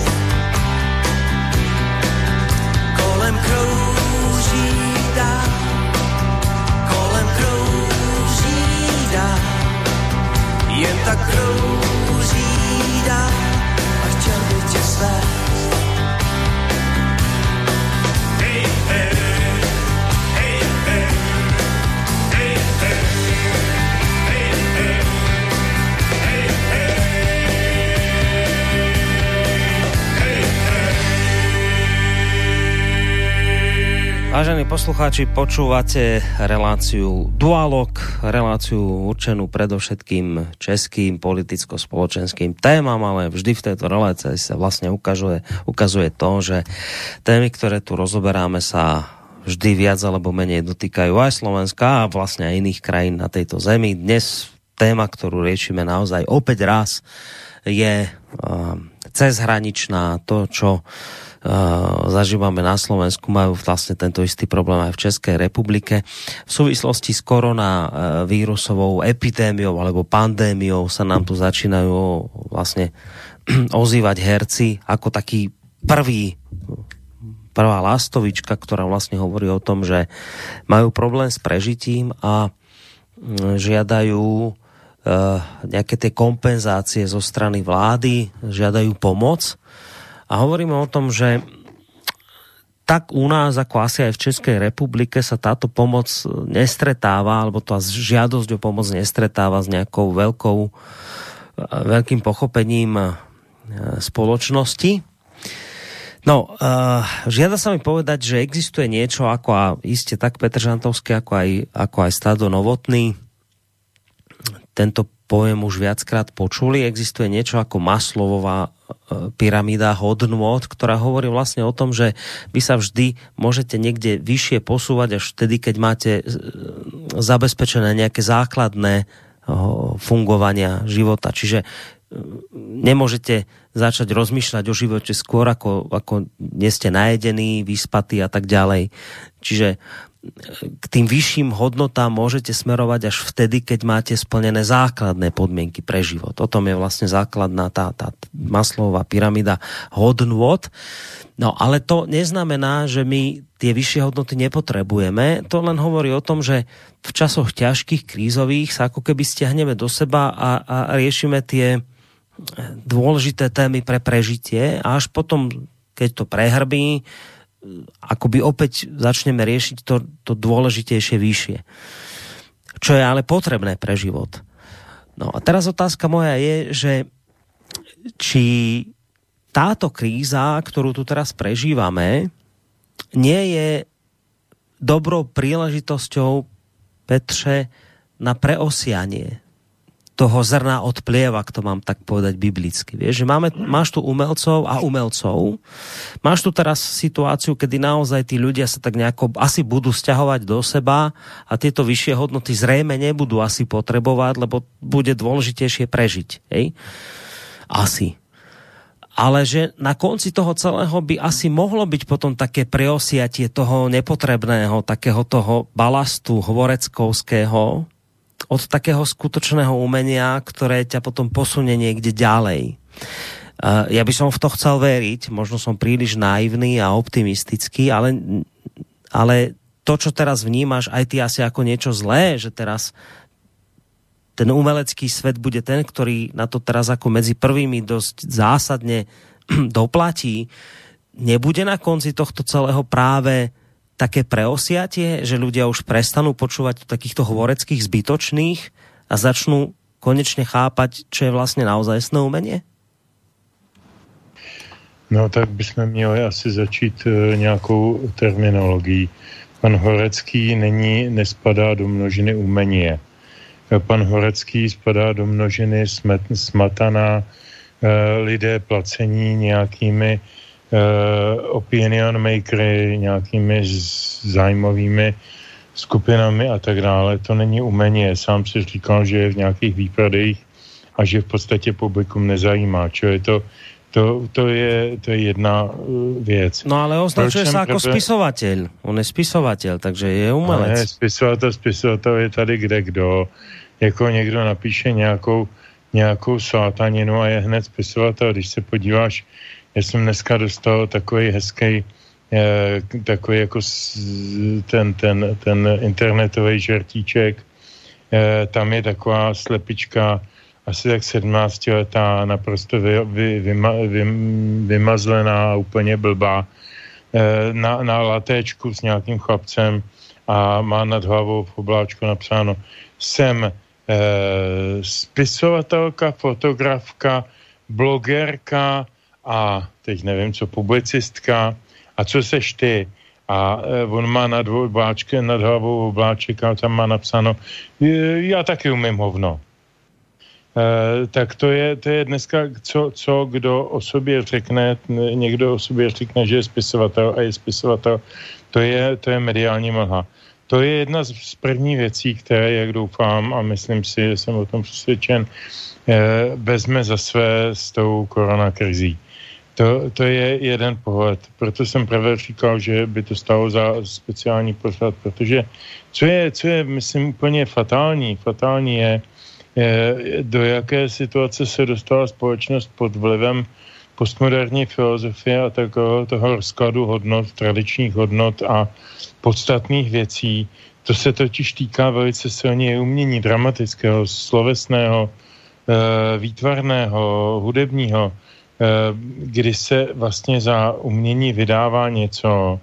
Kolem krouží dá, kolem krouží dá, jen tak krouží dá a chtěl by tě svést. Vážení poslucháči, počúvate reláciu Dualog, reláciu určenú predovšetkým českým politicko-spoločenským témam, ale vždy v tejto relácii sa vlastne ukazuje, ukazuje to, že témy, ktoré tu rozoberáme, sa vždy viac alebo menej dotýkajú aj Slovenska a vlastne aj iných krajín na tejto zemi. Dnes téma, ktorú riešime naozaj opäť raz, je uh, cezhraničná, to, čo zažívame na Slovensku, majú vlastne tento istý problém aj v Českej republike. V súvislosti s koronavírusovou epidémiou alebo pandémiou sa nám tu začínajú vlastne ozývať herci ako taký prvý prvá lastovička, ktorá vlastne hovorí o tom, že majú problém s prežitím a žiadajú nejaké tie kompenzácie zo strany vlády, žiadajú pomoc a hovoríme o tom, že tak u nás, ako asi aj v Českej republike, sa táto pomoc nestretáva, alebo tá žiadosť o pomoc nestretáva s nejakou veľkou, veľkým pochopením e, spoločnosti. No, uh, žiada sa mi povedať, že existuje niečo ako a iste tak Petr Žantovský, ako aj, ako aj Stado Novotný. Tento pojem už viackrát počuli. Existuje niečo ako Maslovová e, pyramída hodnôt, ktorá hovorí vlastne o tom, že vy sa vždy môžete niekde vyššie posúvať až vtedy, keď máte e, zabezpečené nejaké základné e, fungovania života. Čiže nemôžete začať rozmýšľať o živote skôr, ako, ako nie ste najedení, vyspatí a tak ďalej. Čiže k tým vyšším hodnotám môžete smerovať až vtedy, keď máte splnené základné podmienky pre život. O tom je vlastne základná tá, tá maslová pyramida hodnot. No ale to neznamená, že my tie vyššie hodnoty nepotrebujeme. To len hovorí o tom, že v časoch ťažkých, krízových sa ako keby stiahneme do seba a, a riešime tie dôležité témy pre prežitie a až potom, keď to prehrbí, akoby opäť začneme riešiť to, to dôležitejšie vyššie. Čo je ale potrebné pre život. No a teraz otázka moja je, že či táto kríza, ktorú tu teraz prežívame, nie je dobrou príležitosťou Petře na preosianie toho zrna od plieva, to mám tak povedať biblicky. Vieš, že máme, máš tu umelcov a umelcov. Máš tu teraz situáciu, kedy naozaj tí ľudia sa tak nejako asi budú stiahovať do seba a tieto vyššie hodnoty zrejme nebudú asi potrebovať, lebo bude dôležitejšie prežiť. Hej? Asi. Ale že na konci toho celého by asi mohlo byť potom také preosiatie toho nepotrebného, takého toho balastu hovoreckovského, od takého skutočného umenia, ktoré ťa potom posunie niekde ďalej. Uh, ja by som v to chcel veriť, možno som príliš naivný a optimistický, ale, ale to, čo teraz vnímaš, aj ty asi ako niečo zlé, že teraz ten umelecký svet bude ten, ktorý na to teraz ako medzi prvými dosť zásadne doplatí, nebude na konci tohto celého práve také preosiatie, že ľudia už prestanú počúvať takýchto hovoreckých zbytočných a začnú konečne chápať, čo je vlastně naozajstné umenie? No tak bychom měli asi začít e, nějakou terminologií. Pan Horecký není, nespadá do množiny umenie. E, pan Horecký spadá do množiny smet, smataná e, lidé placení nějakými opinion makery, nějakými zájmovými skupinami a tak dále. To není umění. Sám si říkal, že je v nějakých výprodejích a že v podstatě publikum nezajímá. Čo je to, to, to, je, to je jedna uh, věc. No ale označuje se jako spisovatel. On je spisovatel, takže je umelec. Ne, spisovatel, spisovatel je tady kde kdo. Jako někdo napíše nějakou, nějakou sátaninu a je hned spisovatel. Když se podíváš já jsem dneska dostal takový hezký eh, takový jako ten, ten, ten internetový žertíček. Eh, tam je taková slepička asi tak 17 letá, naprosto vy, vy, vyma, vy, vymazlená, úplně blbá, eh, na, na latéčku s nějakým chlapcem a má nad hlavou v obláčku napsáno jsem eh, spisovatelka, fotografka, blogerka a teď nevím co, publicistka a co seš ty? A eh, on má nad, obláčke, nad hlavou obláček a tam má napsáno já taky umím hovno. Eh, tak to je, to je dneska, co, co kdo o sobě řekne, někdo o sobě řekne, že je spisovatel a je spisovatel, to je, to je mediální mlha. To je jedna z, z prvních věcí, které, jak doufám a myslím si, že jsem o tom přesvědčen, eh, vezme za své s tou koronakrizí. To, to je jeden pohled. Proto jsem právě říkal, že by to stalo za speciální pořad, protože co je, co je, myslím, úplně fatální, fatální je, do jaké situace se dostala společnost pod vlivem postmoderní filozofie a takového toho rozkladu hodnot, tradičních hodnot a podstatných věcí. To se totiž týká velice silně umění dramatického, slovesného, eh, výtvarného, hudebního, kdy se vlastně za umění vydává něco,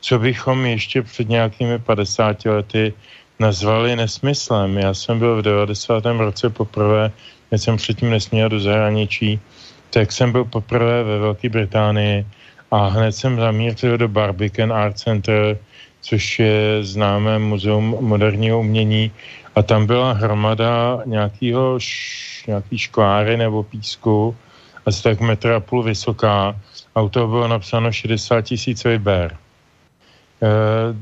co bychom ještě před nějakými 50 lety nazvali nesmyslem. Já jsem byl v 90. roce poprvé, když jsem předtím nesměl do zahraničí, tak jsem byl poprvé ve Velké Británii a hned jsem zamířil do Barbican Art Center, což je známé muzeum moderního umění a tam byla hromada nějakého š, nějaký škváry nebo písku, asi tak metr a půl vysoká a u toho bylo napsáno 60 tisíc liber. Uh,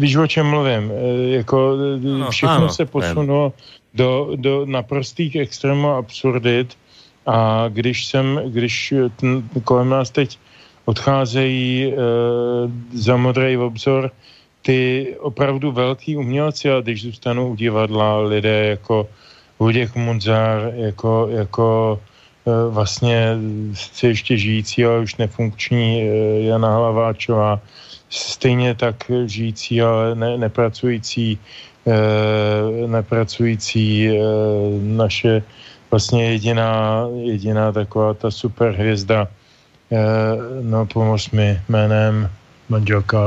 víš, o čem mluvím? Uh, jako no, všechno ano, se posunulo do, do naprostých extrémů absurdit a když jsem, když ten, kolem nás teď odcházejí uh, za modrý obzor ty opravdu velký umělci, a když zůstanou u divadla lidé jako Luděk Munzar, jako, jako uh, vlastně ještě žijící, ale už nefunkční uh, Jana Hlaváčová, stejně tak žijící, ale ne, nepracující, e, nepracující naše vlastně jediná, jediná taková ta super hvězda, e, no pomoz mi jménem manželka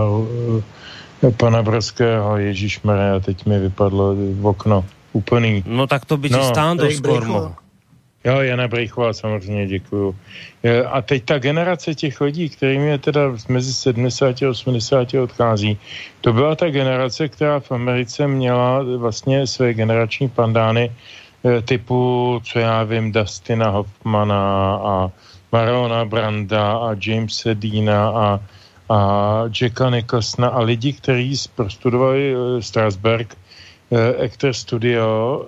pana Brodského, Ježíš Maria, teď mi vypadlo v okno úplný. No tak to by ti no, stándo skoro mohl. Jo, Jana Brejchová, samozřejmě děkuju. A teď ta generace těch lidí, kterým je teda mezi 70 a 80 odchází, to byla ta generace, která v Americe měla vlastně své generační pandány e, typu, co já vím, Dustina Hoffmana a Marona Branda a Jamesa Deana a, a Jacka Nicholsona a lidi, kteří prostudovali e, Strasberg Actor eh, Studio eh,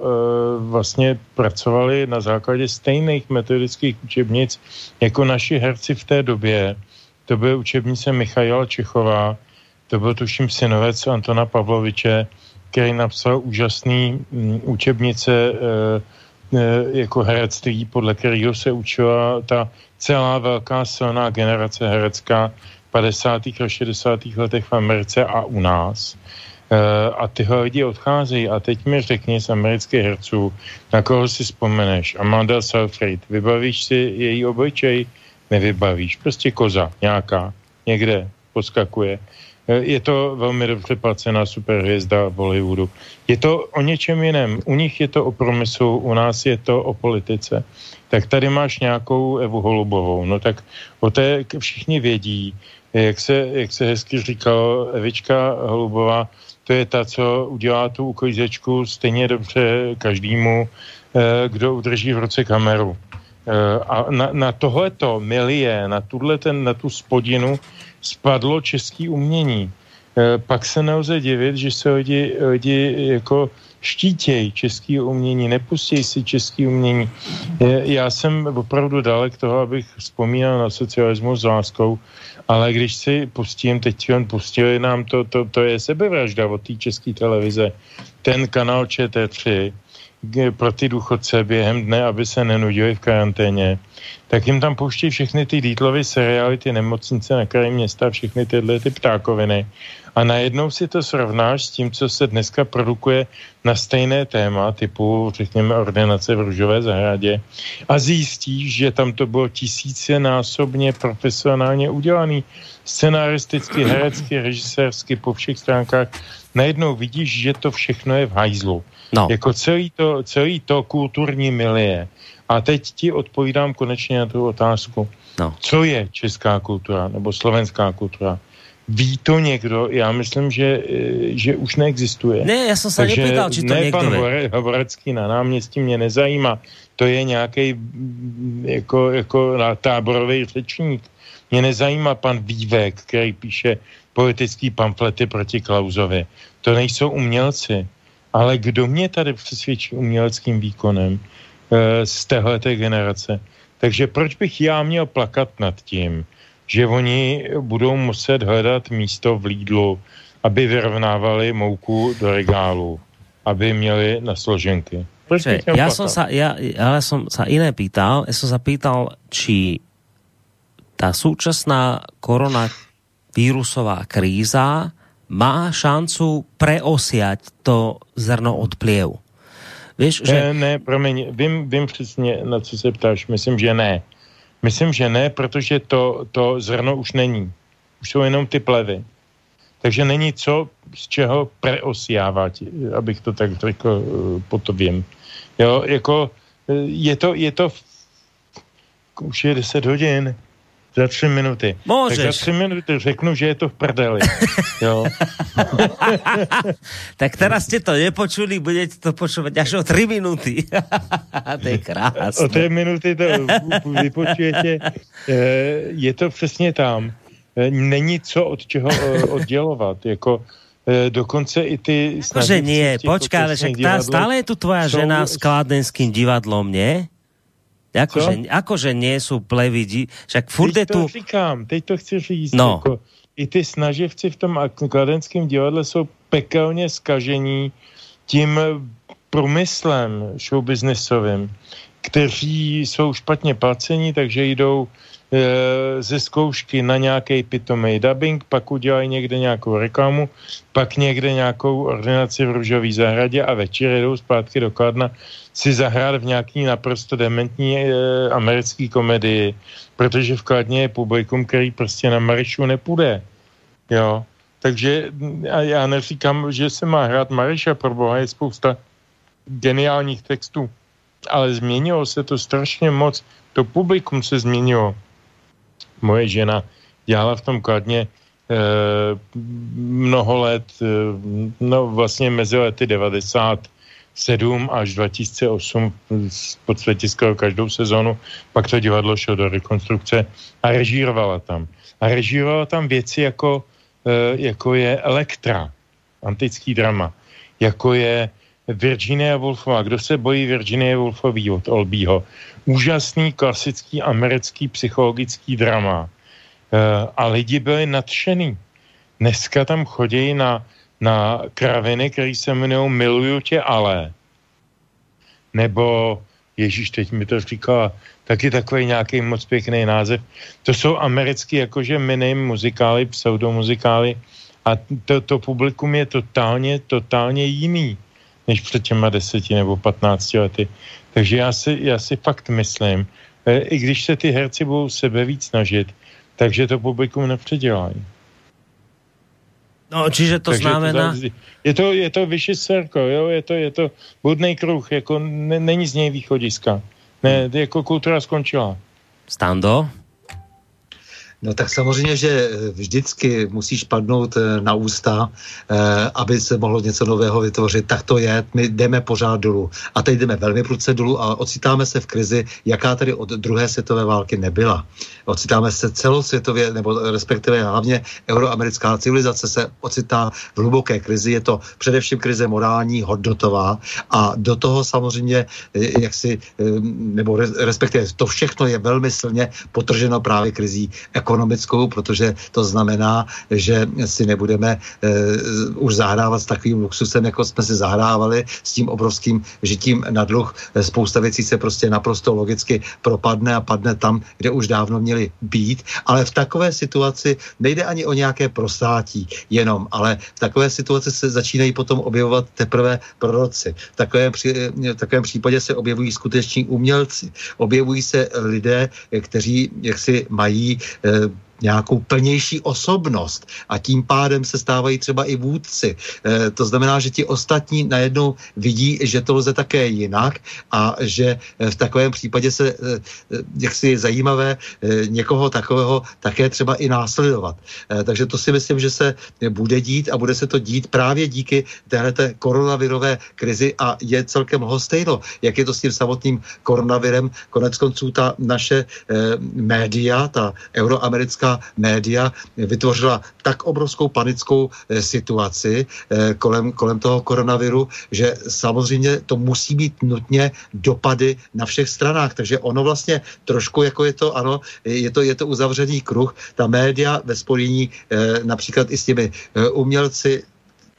vlastně pracovali na základě stejných metodických učebnic jako naši herci v té době. To byl učebnice Michaila Čechová, to byl tuším synovec Antona Pavloviče, který napsal úžasný mm, učebnice eh, jako herectví, podle kterého se učila ta celá velká silná generace herecká 50. a 60. letech v Americe a u nás. A tyhle lidi odcházejí a teď mi řekni z amerických herců, na koho si vzpomeneš. Amanda Seyfried, vybavíš si její obličej? Nevybavíš, prostě koza nějaká, někde poskakuje. Uh, je to velmi dobře placená superhvězda v Hollywoodu. Je to o něčem jiném. U nich je to o promyslu, u nás je to o politice. Tak tady máš nějakou Evu Holubovou. No tak o té všichni vědí, jak se, jak se hezky říkalo, Evička Holubová to je ta, co udělá tu uklízečku stejně dobře každému, eh, kdo udrží v ruce kameru. Eh, a na, na tohleto milie, na, ten, na tu spodinu spadlo český umění. Eh, pak se nelze divit, že se lidi, lidi jako štítějí český umění, nepustí si český umění. Já jsem opravdu dalek toho, abych vzpomínal na socialismus s láskou, ale když si pustím, teď on pustili nám to, to, to je sebevražda od té české televize, ten kanál ČT3, pro ty důchodce během dne, aby se nenudili v karanténě, tak jim tam pouští všechny ty Dítlovy seriály, ty nemocnice na kraji města, všechny tyhle ty ptákoviny. A najednou si to srovnáš s tím, co se dneska produkuje na stejné téma, typu, řekněme, ordinace v Růžové zahradě a zjistíš, že tam to bylo tisíce násobně profesionálně udělaný, scenaristicky, herecky, režisérsky, po všech stránkách. Najednou vidíš, že to všechno je v hajzlu. No. Jako celý to, celý to kulturní milie. A teď ti odpovídám konečně na tu otázku. No. Co je česká kultura nebo slovenská kultura? Ví to někdo? Já myslím, že, eh, že už neexistuje. Ne, já jsem se nepýtal, či to ne, někdo pan Hovorecký na náměstí mě nezajímá. To je nějaký mm, jako, jako táborový řečník. Mě nezajímá pan Vývek, který píše politický pamflety proti Klauzovi. To nejsou umělci. Ale kdo mě tady přesvědčí uměleckým výkonem e, z téhleté generace? Takže proč bych já měl plakat nad tím, že oni budou muset hledat místo v Lídlu, aby vyrovnávali mouku do regálu, aby měli na složenky. Že, ja som sa, ja, ale som sa iné pýtal, ja som sa pýtal, či tá súčasná koronavírusová kríza má šancu preosiať to zrno od pliev. Víš, že... Ne, ne, promiň, vím, vím přesně, na co se ptáš. Myslím, že ne. Myslím, že ne, protože to, to zrno už není. Už jsou jenom ty plevy. Takže není co, z čeho preosiávat, abych to tak řekl, eh, po to vím. Jo, jako eh, je to, je to, už je 10 hodin, za tři minuty. Můžeš. Tak za tři minuty řeknu, že je to v prdeli. jo. tak teraz jste to nepočuli, budete to počúvať až o tři minuty. to je krásné. O tři minuty to vypočujete. Eh, je to přesně tam. Eh, není co od čeho eh, oddělovat. Jako dokonce i ty... Jakože nie, počkej, ale však tá, stále je tu tvoja jsou... žena s kladenským divadlom, nie? Jakože, akože nie sú plevidi, však furt teď je tu... to říkám, teď to chci říct. No. Jako, I ty snaživci v tom kladenském divadle jsou pekelně skažení tím průmyslem showbiznesovým, kteří jsou špatně placení, takže jdou ze zkoušky na nějaký pitomý dubbing, pak udělají někde nějakou reklamu, pak někde nějakou ordinaci v růžové zahradě a večer jdou zpátky do Kladna si zahrát v nějaký naprosto dementní e, americký komedii, protože v Kladně je publikum, který prostě na Marišu nepůjde. Jo. Takže a já neříkám, že se má hrát Mariša, pro boha je spousta geniálních textů, ale změnilo se to strašně moc. To publikum se změnilo moje žena dělala v tom kladně e, mnoho let, e, no vlastně mezi lety 97 až 2008 v podstatě skoro každou sezonu, pak to divadlo šlo do rekonstrukce a režírovala tam. A režírovala tam věci jako, e, jako je Elektra, antický drama, jako je Virginia Woolfová. Kdo se bojí Virginia Woolfový od Olbího? Úžasný klasický americký psychologický drama. E, a lidi byli nadšený. Dneska tam chodí na, na kraviny, které se jmenují Miluju tě ale. Nebo Ježíš, teď mi to říkala, taky takový nějaký moc pěkný název. To jsou americký jakože mini muzikály, pseudomuzikály a to, to publikum je totálně, totálně jiný než před těma deseti nebo patnácti lety. Takže já si, já si fakt myslím, e, i když se ty herci budou sebe víc snažit, takže to publikum nepředělají. No, čiže to Takže znamená... To, je to, je to vyšší serko, jo, je to, je to budný kruh, jako ne, není z něj východiska. Ne, jako kultura skončila. Stando? No tak samozřejmě, že eh, vždycky musíš padnout eh, na ústa, eh, aby se mohlo něco nového vytvořit. Tak to je, my jdeme pořád dolů. A teď jdeme velmi prudce dolů a ocitáme se v krizi, jaká tady od druhé světové války nebyla. Ocitáme se celosvětově, nebo respektive hlavně euroamerická civilizace se ocitá v hluboké krizi. Je to především krize morální, hodnotová a do toho samozřejmě, jak si, nebo respektive to všechno je velmi silně potrženo právě krizí ekonomickou, protože to znamená, že si nebudeme už zahrávat s takovým luxusem, jako jsme si zahrávali s tím obrovským žitím na dluh. Spousta věcí se prostě naprosto logicky propadne a padne tam, kde už dávno měli být. Ale v takové situaci nejde ani o nějaké prostátí jenom, ale v takové situaci se začínají potom objevovat teprve proroci. V takovém, při, v takovém případě se objevují skuteční umělci. Objevují se lidé, kteří jaksi mají eh, uh, nějakou plnější osobnost a tím pádem se stávají třeba i vůdci. E, to znamená, že ti ostatní najednou vidí, že to lze také jinak a že eh, v takovém případě se, e, jaksi je zajímavé e, někoho takového také třeba i následovat. E, takže to si myslím, že se bude dít a bude se to dít právě díky téhleté koronavirové krizi a je celkem hostejno, jak je to s tím samotným koronavirem. Konec konců ta naše e, média, ta euroamerická americká média vytvořila tak obrovskou panickou eh, situaci eh, kolem, kolem toho koronaviru, že samozřejmě to musí být nutně dopady na všech stranách. Takže ono vlastně trošku jako je to, ano, je to, je to uzavřený kruh. Ta média ve spojení eh, například i s těmi umělci,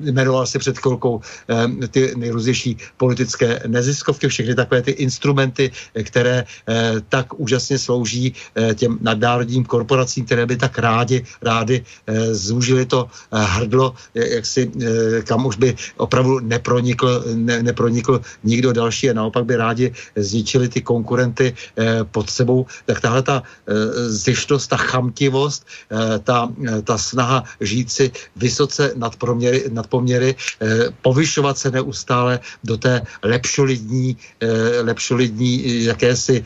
jmenoval si před chvilkou eh, ty nejrůznější politické neziskovky, všechny takové ty instrumenty, které eh, tak úžasně slouží eh, těm nadnárodním korporacím, které by tak rádi, rádi zúžili to hrdlo, jak si, kam už by opravdu nepronikl, ne, nepronikl nikdo další a naopak by rádi zničili ty konkurenty pod sebou, tak tahle ta zjištnost, ta chamtivost, ta, ta snaha žít si vysoce nad, proměry, nad nadpoměry, eh, povyšovat se neustále do té lepšolidní, eh, lepšolidní eh, jakési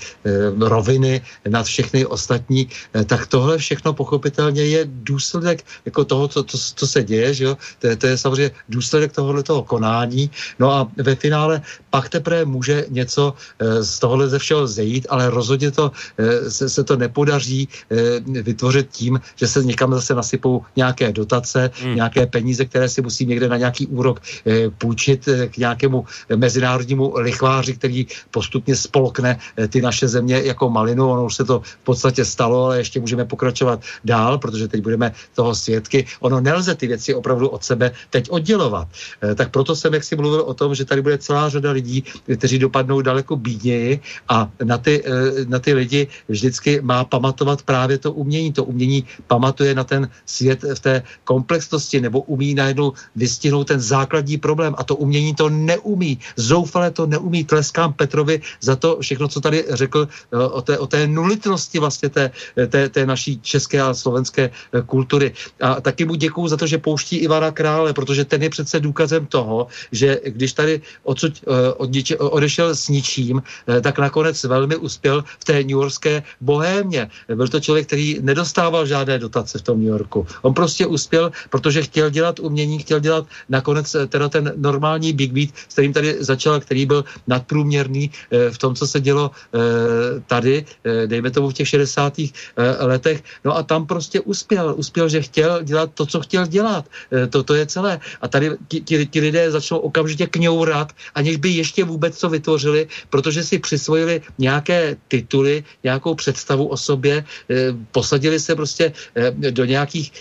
roviny nad všechny ostatní, tak tohle všechno pochopitelně je důsledek jako toho, co, to, co se děje, že jo? To, je, to je samozřejmě důsledek tohohle toho konání. No a ve finále pak teprve může něco z tohohle ze všeho zejít, ale rozhodně to, se, se to nepodaří vytvořit tím, že se někam zase nasypou nějaké dotace, hmm. nějaké peníze, které si musí někde na nějaký úrok eh, půjčit eh, k nějakému mezinárodnímu lichváři, který postupně spolkne eh, ty naše země jako malinu. Ono už se to v podstatě stalo, ale ještě můžeme pokračovat dál, protože teď budeme toho svědky. Ono nelze ty věci opravdu od sebe teď oddělovat. Tak proto jsem jak si mluvil o tom, že tady bude celá řada lidí, kteří dopadnou daleko bídněji a na ty, na ty lidi vždycky má pamatovat právě to umění. To umění pamatuje na ten svět v té komplexnosti nebo umí najednou vystihnout ten základní problém a to umění to neumí. Zoufale to neumí. Tleskám Petrovi za to všechno, co tady řekl eh, o té, o té nulitnosti vlastně té, té, té naší české a slovenské eh, kultury. A taky mu děkuju za to, že pouští Ivana Krále, protože ten je přece důkazem toho, že když tady odsud eh, odešel s ničím, tak nakonec velmi uspěl v té New Yorkské bohémě. Byl to člověk, který nedostával žádné dotace v tom New Yorku. On prostě uspěl, protože chtěl dělat umění, chtěl dělat nakonec eh, teda ten normální Big Beat, s kterým tady začal, který byl nadprůměrný eh, v tom, co se dělo eh, tady, dejme tomu v těch 60. letech. No a tam prostě uspěl. Uspěl, že chtěl dělat to, co chtěl dělat. To, to je celé. A tady ti, ti, ti lidé začnou okamžitě kňourat, aniž by ještě vůbec co vytvořili, protože si přisvojili nějaké tituly, nějakou představu o sobě, posadili se prostě do nějakých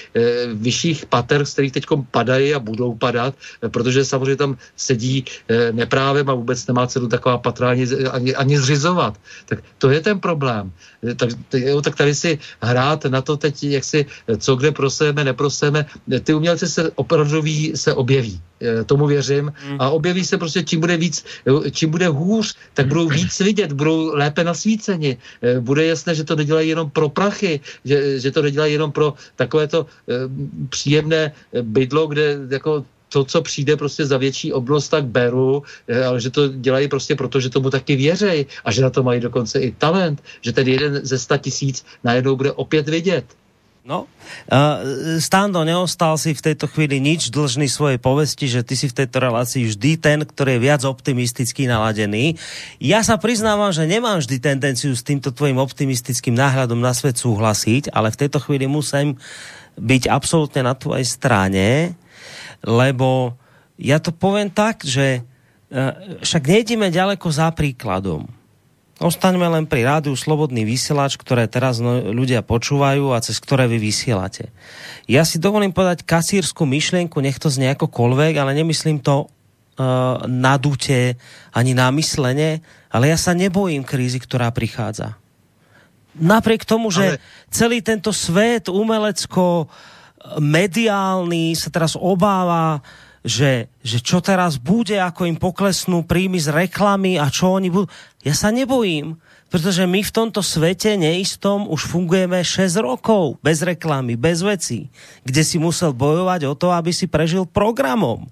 vyšších pater, z kterých teď padají a budou padat, protože samozřejmě tam sedí eh, neprávem a vůbec nemá cenu taková patra ani, ani, ani zřizovat. Tak to je ten problém. Eh, tak, jo, tak tady si hrát na to teď, jak si eh, co kde proseme, neproseme. Ty umělci se opravdoví se objeví. Tomu věřím. Hmm. A objeví se prostě, čím bude víc, čím bude hůř, tak budou víc vidět, budou lépe nasvíceni. Bude jasné, že to nedělají jenom pro prachy, že, že to nedělají jenom pro takovéto příjemné bydlo, kde jako to, co přijde prostě za větší oblost, tak beru, eh, ale že to dělají prostě proto, že tomu taky věřej a že na to mají dokonce i talent, že ten jeden ze sta tisíc najednou bude opět vidět. No, uh, Stando, neostal si v tejto chvíli nič dlžný svojej povesti, že ty si v tejto relácii vždy ten, ktorý je viac optimisticky naladený. Ja sa priznávam, že nemám vždy tendenciu s týmto tvojim optimistickým náhľadom na svet súhlasiť, ale v tejto chvíli musím byť absolútne na tvojej strane lebo ja to poviem tak, že e, však nejdeme ďaleko za príkladom. Ostaňme len pri rádiu Slobodný vysielač, ktoré teraz no, ľudia počúvajú a cez ktoré vy vysielate. Ja si dovolím podať kasírskú myšlienku, nech to znie akokoľvek, ale nemyslím to uh, nadute ani námyslene, ale ja sa nebojím krízy, ktorá prichádza. Napriek tomu, že ale... celý tento svet umelecko mediálny sa teraz obáva že, že čo teraz bude, ako im poklesnú príjmy z reklamy a čo oni budú. Ja sa nebojím, pretože my v tomto svete neistom už fungujeme 6 rokov bez reklamy, bez vecí, kde si musel bojovať o to, aby si prežil programom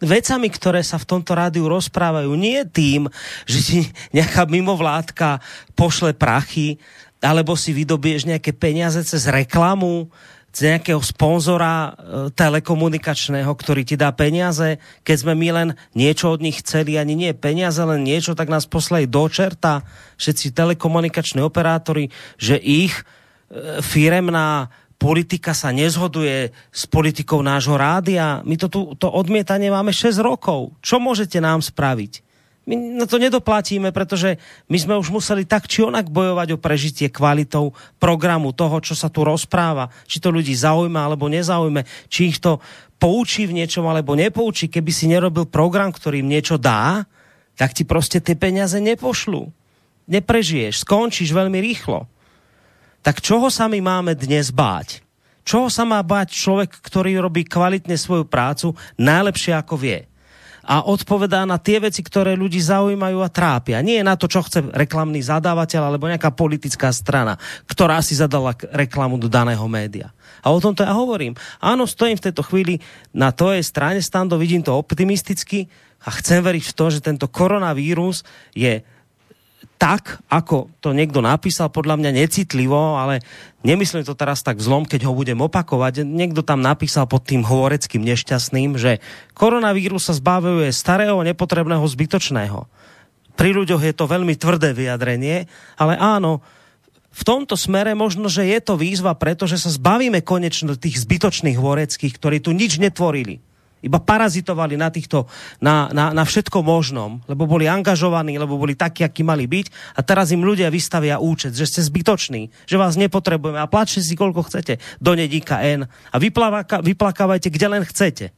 vecami, ktoré sa v tomto rádiu rozprávajú. Nie tým, že ti nejaká mimovládka pošle prachy, alebo si vydobieš nejaké peniaze cez reklamu, z nejakého sponzora e, telekomunikačného, ktorý ti dá peniaze, keď sme my len niečo od nich chceli, ani nie peniaze, len niečo, tak nás poslali do čerta všetci telekomunikační operátori, že ich e, firemná politika sa nezhoduje s politikou nášho rádia. My to tu, to odmietanie máme 6 rokov. Čo môžete nám spraviť? My na to nedoplatíme, pretože my sme už museli tak či onak bojovať o prežitie kvalitou programu toho, čo sa tu rozpráva. Či to ľudí zaujíma alebo nezaujme, či ich to poučí v niečom alebo nepoučí. Keby si nerobil program, ktorý im niečo dá, tak ti prostě ty peniaze nepošlu. Neprežiješ, skončíš veľmi rýchlo. Tak čoho sa my máme dnes báť? Čoho sa má báť človek, ktorý robí kvalitne svoju prácu najlepšie ako vie? A odpovedá na tie veci, ktoré ľudí zaujímajú a trápia. Nie na to, čo chce reklamný zadávateľ alebo nejaká politická strana, ktorá si zadala reklamu do daného média. A o tom to ja hovorím. Áno, stojím v tejto chvíli na tvojej strane, Stando, vidím to optimisticky a chcem veriť v to, že tento koronavírus je tak, ako to niekto napísal, podľa mňa necitlivo, ale nemyslím to teraz tak zlom, keď ho budem opakovať. Niekto tam napísal pod tým hovoreckým nešťastným, že koronavírus sa zbavuje starého, nepotrebného, zbytočného. Pri ľuďoch je to veľmi tvrdé vyjadrenie, ale áno, v tomto smere možno, že je to výzva, pretože sa zbavíme konečne tých zbytočných hovoreckých, ktorí tu nič netvorili iba parazitovali na týchto, na, na, na všetko možnom, lebo boli angažovaní, lebo boli takí, akí mali byť a teraz im ľudia vystavia účet, že ste zbytoční, že vás nepotrebujeme a plačte si koľko chcete do nedíka N a vyplakávajte, kde len chcete.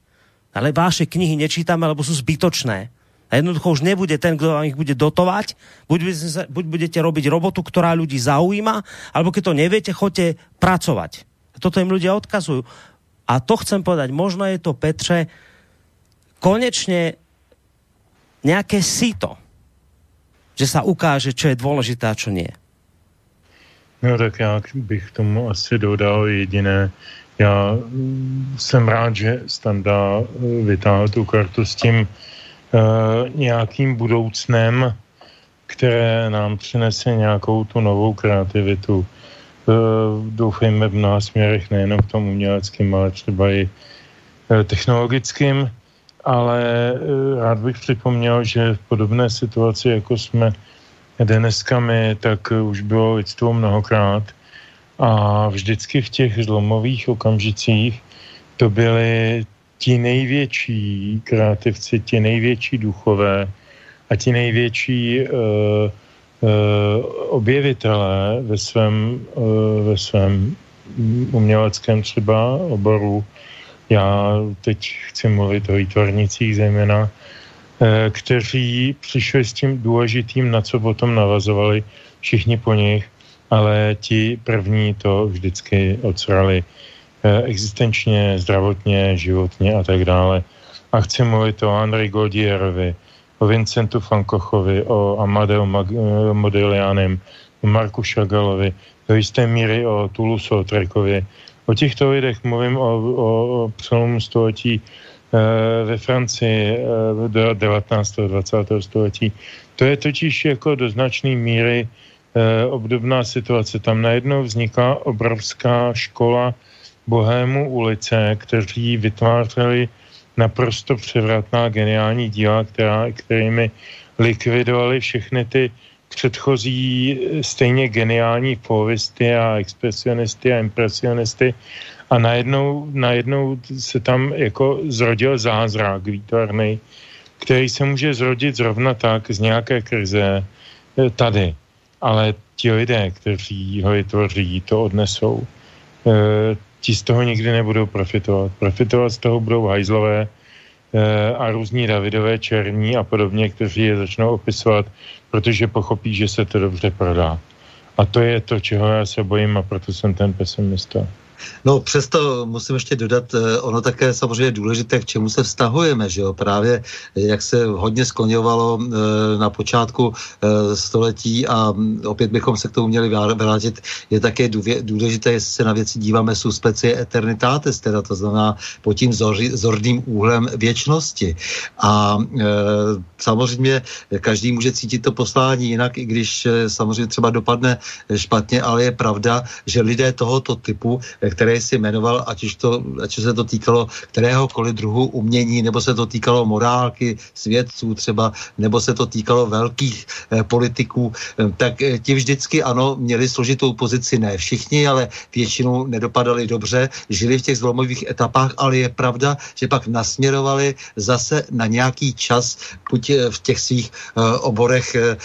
Ale vaše knihy nečítame, lebo sú zbytočné. A jednoducho už nebude ten, kto vám ich bude dotovať. Buď, buď budete robiť robotu, ktorá ľudí zaujíma, alebo keď to neviete, choďte pracovať. Toto im ľudia odkazujú. A to chcem povedať, možno je to, Petře, konečně nějaké síto, že sa ukáže, čo je dôležité a čo nie. No tak já bych tomu asi dodal jediné. Já jsem rád, že Standa eh, vytáhl tu kartu s tím uh, nějakým budoucnem, které nám přinese nějakou tu novou kreativitu. Eh, doufejme v mnoha směrech, nejenom v tom uměleckém, ale třeba i eh, technologickým, ale eh, rád bych připomněl, že v podobné situaci, jako jsme dneska my, tak už bylo lidstvo mnohokrát. A vždycky v těch zlomových okamžicích to byli ti největší kreativci, ti největší duchové a ti největší uh, objevitelé ve svém, eh, ve svém uměleckém třeba oboru, já teď chci mluvit o výtvarnicích zejména, eh, kteří přišli s tím důležitým, na co potom navazovali všichni po nich, ale ti první to vždycky odsrali existenčně, zdravotně, životně a tak dále. A chci mluvit o Andrej Goldierovi, o Vincentu Fankochovi, o Amadeu eh, Modiglianem, o Marku Šagalovi, do jisté míry o Toulouse-Lautrekovi. O těchto lidech mluvím o, o, o přelomu století e, ve Francii e, do 19. a 20. století. To je totiž jako do značné míry obdobná situace. Tam najednou vzniká obrovská škola bohému ulice, kteří vytvářeli naprosto převratná geniální díla, která, kterými likvidovali všechny ty předchozí stejně geniální povisty a expresionisty a impresionisty a najednou, najednou se tam jako zrodil zázrak výtvarný, který se může zrodit zrovna tak z nějaké krize eh, tady. ale ti lidé, kteří ho vytvoří, to odnesou. E, ti z toho nikdy nebudou profitovat. Profitovat z toho budou hajzlové e, a různí Davidové černí a podobně, kteří je začnou opisovat, protože pochopí, že se to dobře prodá. A to je to, čeho já se bojím a proto jsem ten pesimista. No přesto musím ještě dodat, eh, ono také samozřejmě je důležité, k čemu se vztahujeme, že jo, právě jak se hodně skloňovalo eh, na počátku eh, století a opět bychom se k tomu měli vrátit, je také důležité, jestli se na věci díváme su specie eternitatis, teda to znamená pod tím zorným úhlem věčnosti. A samozřejmě každý může cítit to poslání jinak, i když samozřejmě třeba dopadne špatně, ale je pravda, že lidé tohoto typu, které si jmenoval, ať už, to, ať už se to týkalo kteréhokoliv druhu umění, nebo se to týkalo morálky, svědců třeba, nebo se to týkalo velkých eh, politiků, eh, tak eh, ti vždycky ano, měli složitou pozici, ne všichni, ale většinou nedopadali dobře, žili v těch zlomových etapách, ale je pravda, že pak nasměrovali zase na nějaký čas, buď eh, v těch svých eh, oborech eh,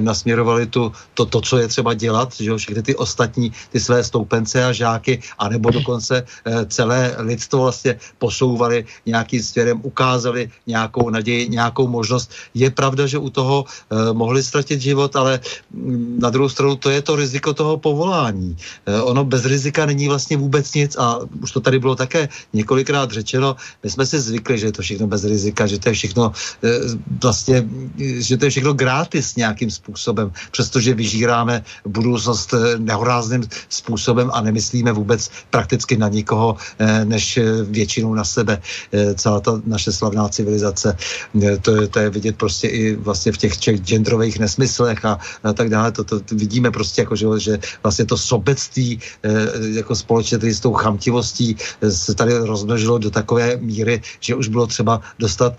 nasměrovali tu, to, to, co je třeba dělat, že jo, všechny ty ostatní, ty své stoupence a žáky, a nebo dokonce eh, celé lidstvo vlastně posouvali nějakým směrem, ukázali nějakou naději, nějakou možnost. Je pravda, že u toho eh, mohli ztratit život, ale mm, na druhou stranu to je to riziko toho povolání. Eh, ono bez rizika není vlastně vůbec nic a už to tady bylo také několikrát řečeno, my jsme si zvykli, že je to všechno bez rizika, že to je všechno vlastně, že to je všechno gratis nějakým způsobem, přestože vyžíráme budoucnost nehorázným způsobem a nemyslíme vůbec prakticky na nikoho, eh, než většinou na sebe. Eh, celá ta naše slavná civilizace, eh, to je, to je vidět prostě i vlastně v těch, genderových nesmyslech a, a tak dále. To, to, vidíme prostě jako, že, že vlastně to sobectví jako společně s tou chamtivostí se tady rozmnožilo do takové míry, že už bylo třeba dostat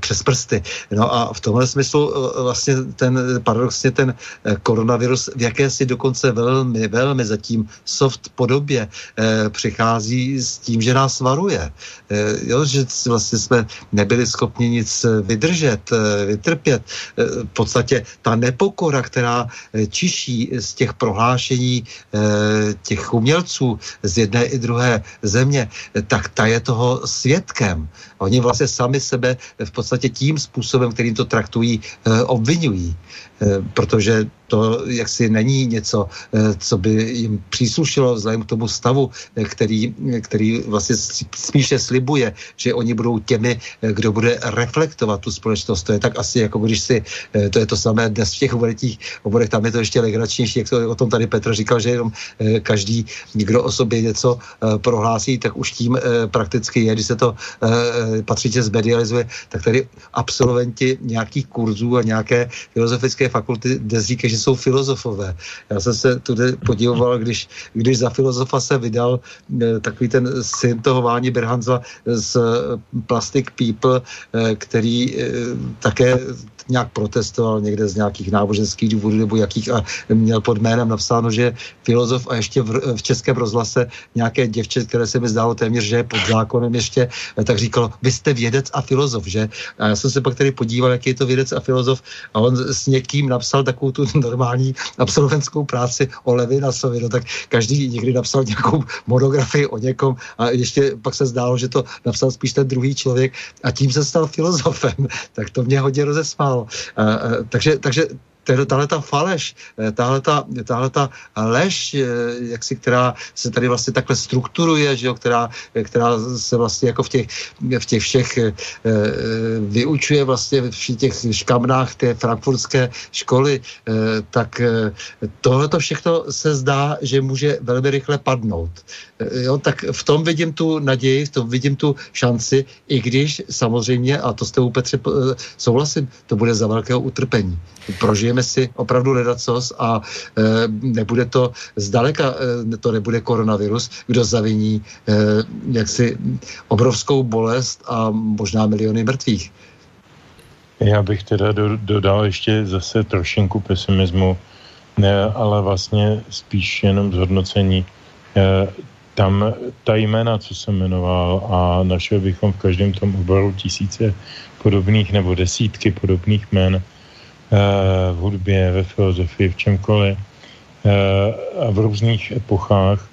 přes prsty. No a v tomhle smyslu vlastně ten paradoxně ten koronavirus v jakési dokonce velmi, velmi zatím soft podobě Eh, přichází s tím, že nás varuje. Eh, jo, že vlastně jsme nebyli schopni nic vydržet, eh, vytrpět. V podstatě ta nepokora, která čiší z těch prohlášení těch umělců z jedné i druhé země, tak ta je toho svědkem. Oni vlastně sami sebe v podstatě tím způsobem, kterým to traktují, obvinují. Protože to jaksi není něco, eh, co by jim příslušelo vzhledem k tomu stavu, eh, který, který vlastně spíše slibuje, že oni budou těmi, eh, kdo bude reflektovat tu společnost. To je tak asi jako když si, to je to samé dnes v těch oboretích oborech, tam je to ještě legračnější, jak to o tom tady Petr říkal, že jenom každý, kdo o sobě něco prohlásí, tak už tím prakticky je, když se to patřitě zmedializuje, tak tady absolventi nějakých kurzů a nějaké filozofické fakulty dnes říkají, že jsou filozofové. Já jsem se tudy podíval, když, když za filozofa se vydal eh, takový ten syn toho Váni Berhanza z Plastic People, eh, který eh, také nějak protestoval někde z nějakých náboženských důvodů nebo jakých a měl pod jménem napsáno, že filozof a ještě v, v českém rozhlase nějaké děvče, které se mi zdálo téměř, že je pod zákonem ještě, tak říkalo, vy jste vědec a filozof, že? A já jsem se pak tady podíval, jaký je to vědec a filozof a on s někým napsal takovou tu normální absolventskou práci o Levinasovi, no tak každý někdy napsal nějakou monografii o někom a ještě pak se zdálo, že to napsal spíš ten druhý člověk a tím se stal filozofem. Tak to mě hodně rozesmálo. Takže, takže tahle ta faleš, eh, tahle ta, tahle ta lež, eh, jak si, která se tady vlastně takhle strukturuje, že jo, která, která se vlastně jako v těch, v těch všech vyučuje vlastně v těch škamnách té frankfurtské školy, tak tohle to všechno se zdá, že může velmi rychle padnout. E, jo, tak v tom vidím tu naději, v tom vidím tu šanci, i když samozřejmě, a to jste u Petře souhlasím, to bude za velkého utrpení. Prožijeme si opravdu ledacos a e, nebude to zdaleka, e, to nebude koronavirus, kdo zaviní e, jaksi obrovskou bolest a možná miliony mrtvých. Já bych teda do, dodal ještě zase trošinku pesimismu, ne, ale vlastně spíš jenom zhodnocení. Tam ta jména, co jsem jmenoval a našel bychom v každém tom oboru tisíce podobných nebo desítky podobných jmen, v hudbě, ve filozofii, v čemkoliv a v různých epochách,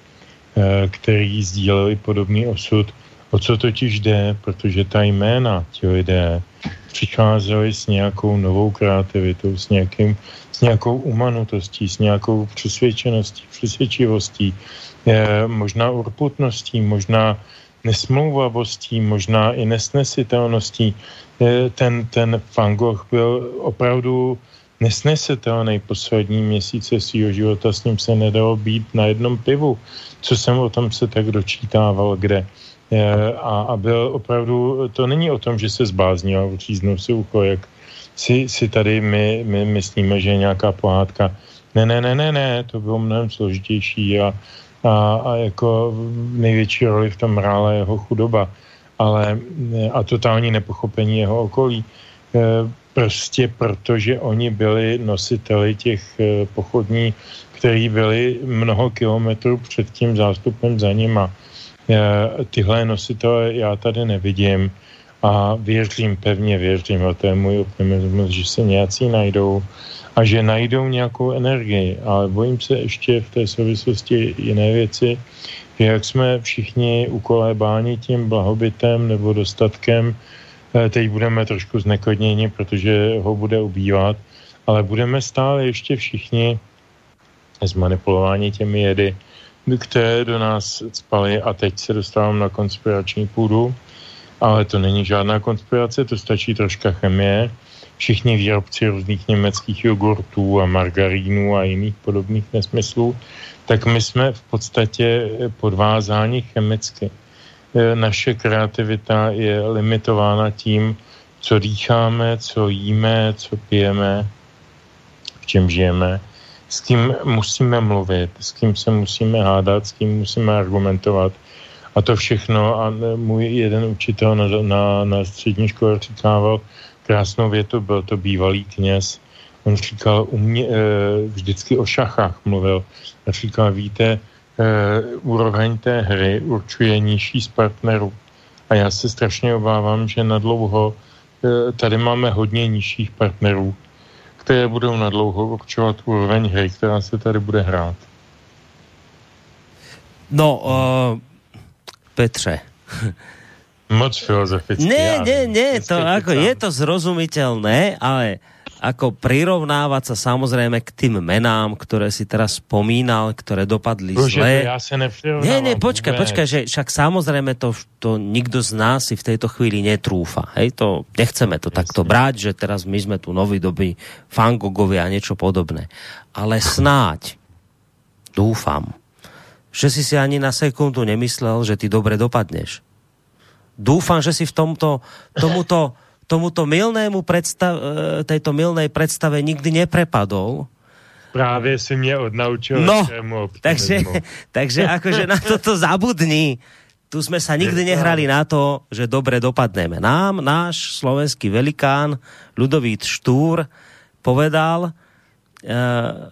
který sdíleli podobný osud. O co totiž jde, protože ta jména ti lidé přicházeli s nějakou novou kreativitou, s, nějakým, s nějakou umanutostí, s nějakou přesvědčeností, přesvědčivostí, možná urputností, možná nesmlouvavostí, možná i nesnesitelností. Ten, ten Van Gogh byl opravdu nesnesitelný poslední měsíce svého života, s ním se nedalo být na jednom pivu, co jsem o tom se tak dočítával, kde. A, a byl opravdu, to není o tom, že se zbáznil a utříznul si ucho, jak si, si tady my, my myslíme, že je nějaká pohádka. Ne, ne, ne, ne, ne, to bylo mnohem složitější a, a, a jako největší roli v tom hrála jeho chudoba ale a totální nepochopení jeho okolí. E, prostě protože oni byli nositeli těch e, pochodní, který byli mnoho kilometrů před tím zástupem za nima. E, tyhle nositele já tady nevidím a věřím, pevně věřím, a to je můj optimismus, že se nějací najdou a že najdou nějakou energii, ale bojím se ještě v té souvislosti jiné věci, jak jsme všichni ukolébáni tím blahobytem nebo dostatkem, eh, teď budeme trošku znekodněni, protože ho bude ubývat, ale budeme stále ještě všichni zmanipulováni těmi jedy, které do nás spaly a teď se dostávám na konspirační půdu, ale to není žádná konspirace, to stačí troška chemie. Všichni výrobci různých německých jogurtů a margarínů a jiných podobných nesmyslů tak my jsme v podstatě podvázáni chemicky. E, naše kreativita je limitována tím, co dýcháme, co jíme, co pijeme, v čem žijeme, s kým musíme mluvit, s kým se musíme hádat, s kým musíme argumentovat. A to všechno, a můj jeden učitel na, na, na střední škole říkával krásnou větu, byl to bývalý kněz, on říkal, umě, e, vždycky o šachách mluvil, a říkal, víte, e, úroveň té hry určuje nižší z partnerů. A já se strašně obávám, že na dlouho e, tady máme hodně nižších partnerů, které budou na dlouho určovat úroveň hry, která se tady bude hrát. No, uh, Petře. Moc filozoficky. Ne, ne, ne, to ako, je to zrozumiteľné, ale ako prirovnávať sa samozrejme k tým menám, ktoré si teraz spomínal, ktoré dopadli Bože, zle. Ja sa Nie, nie, počkaj, počkaj, že však samozrejme to, to nikto z nás si v tejto chvíli netrúfa. Hej, to nechceme to Jasne. takto brať, že teraz my sme tu noví doby fangogovia a niečo podobné. Ale snáď, dúfam, že si si ani na sekundu nemyslel, že ty dobre dopadneš. Dúfam, že si v tomto, tomuto tomuto milnému predstav, e, tejto milnej predstave nikdy neprepadol. Právě si mě odnaučil. No, takže, takže akože na toto zabudni. Tu sme sa nikdy nehrali na to, že dobre dopadneme. Nám náš slovenský velikán Ludovít Štúr povedal, uh,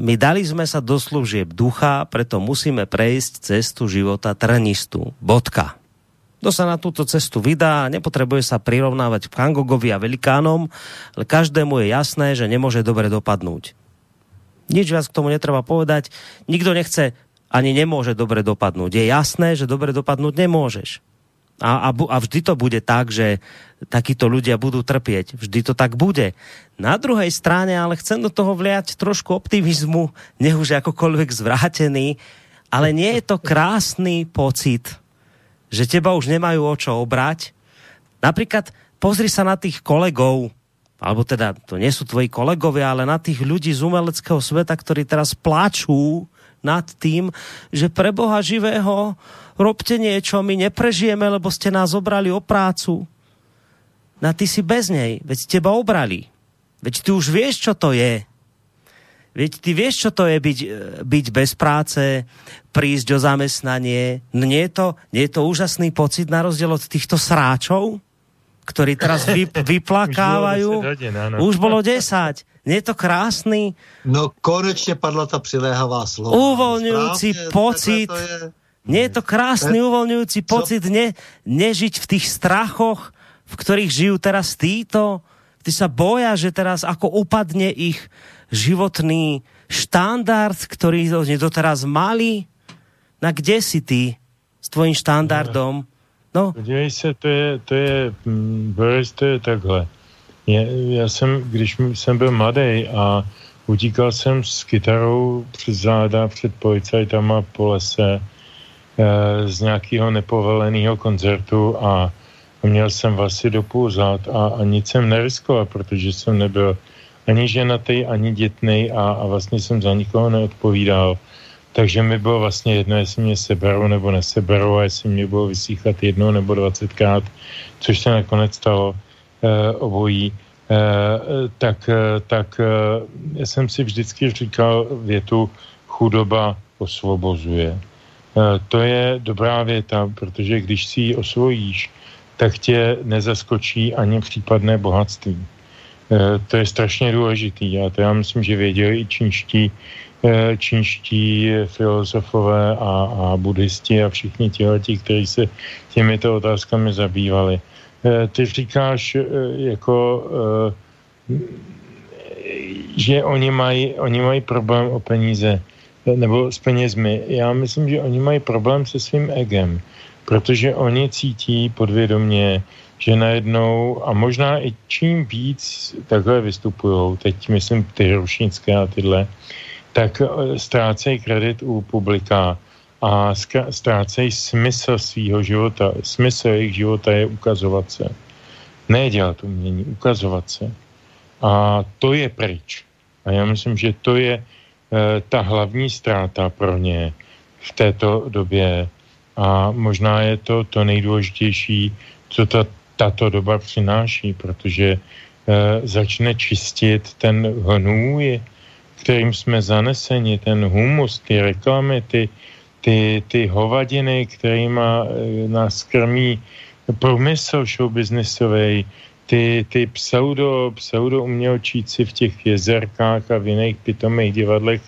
my dali sme sa do služieb ducha, preto musíme prejsť cestu života trnistu. Bodka. Kto sa na túto cestu vydá, nepotrebuje sa prirovnávať k Kangogovi a velikánom, ale každému je jasné, že nemôže dobre dopadnúť. Nič viac k tomu netreba povedať. Nikto nechce ani nemôže dobre dopadnúť. Je jasné, že dobre dopadnúť nemôžeš. A, a, a vždy to bude tak, že takíto ľudia budú trpieť. Vždy to tak bude. Na druhej strane ale chcem do toho vliať trošku optimizmu, nech už akokoľvek zvrátený, ale nie je to krásný pocit, že teba už nemajú o čo obrať. Napríklad pozri sa na tých kolegov, alebo teda to nie sú tvoji kolegovia, ale na tých ľudí z umeleckého sveta, ktorí teraz plačú nad tým, že pre Boha živého robte niečo, my neprežijeme, lebo ste nás obrali o prácu. Na ty si bez nej, veď teba obrali. Veď ty už vieš, čo to je. Veď ty vieš, čo to je byť, byť bez práce, prísť o zamestnanie. No nie je, to, nie je to úžasný pocit na rozdiel od týchto sráčov, ktorí teraz vy, vyplakávajú. Už bolo 10. Nie je to krásný? No konečně padla ta přiléhavá slova. Uvolňujúci Správně, pocit. To je... Nie je to krásny uvoľňujúci pocit ne, nežiť v tých strachoch, v ktorých žijú teraz títo, Ty sa boja, že teraz ako upadne ich životný štandard, ktorý oni doteraz mali. Na kde si ty s tvojím štandardom? No. Podívej se, to je, to je, hm, Boris, to je takhle. Je, já jsem, když jsem byl mladý a utíkal jsem s kytarou přes záda před policajtama po lese e, z nějakého nepovoleného koncertu a měl jsem vlasy do půl zad a, a nic jsem neriskoval, protože jsem nebyl ani ženatý, ani dětný a, a vlastně jsem za nikoho neodpovídal. Takže mi bylo vlastně jedno, jestli mě seberou nebo neseberou a jestli mě bylo vysíchat jednou nebo dvacetkrát, což se nakonec stalo e, obojí. Eh, tak, eh, tak já jsem si vždycky říkal větu chudoba osvobozuje. To je dobrá věta, protože když si ji osvojíš, tak tě nezaskočí ani případné bohatství. To je strašně důležitý a to já myslím, že věděli i čínští, čínští filozofové a, a buddhisti a všichni ti, kteří se těmito otázkami zabývali. Eh, ty říkáš eh, jako, eh, že oni mají, oni mají problém o peníze nebo s penězmi. Já myslím, že oni mají problém se svým egem, protože oni cítí podvědomě, že najednou, a možná i čím víc takhle vystupují, teď myslím ty rušnické a tyhle, tak ztrácejí kredit u publika, a ztrácejí smysl svého života. Smysl jejich života je ukazovat se. Ne dělat umění, ukazovat se. A to je pryč. A já myslím, že to je e, ta hlavní ztráta pro ně v této době. A možná je to to nejdůležitější, co ta, tato doba přináší, protože e, začne čistit ten hnůj, kterým jsme zaneseni, ten humus, ty reklamy, ty, ty, ty hovadiny, kterými eh, nás krmí průmysl showbiznisový, ty, ty pseudo, pseudo umělčíci v těch jezerkách a v jiných pitomých divadlech,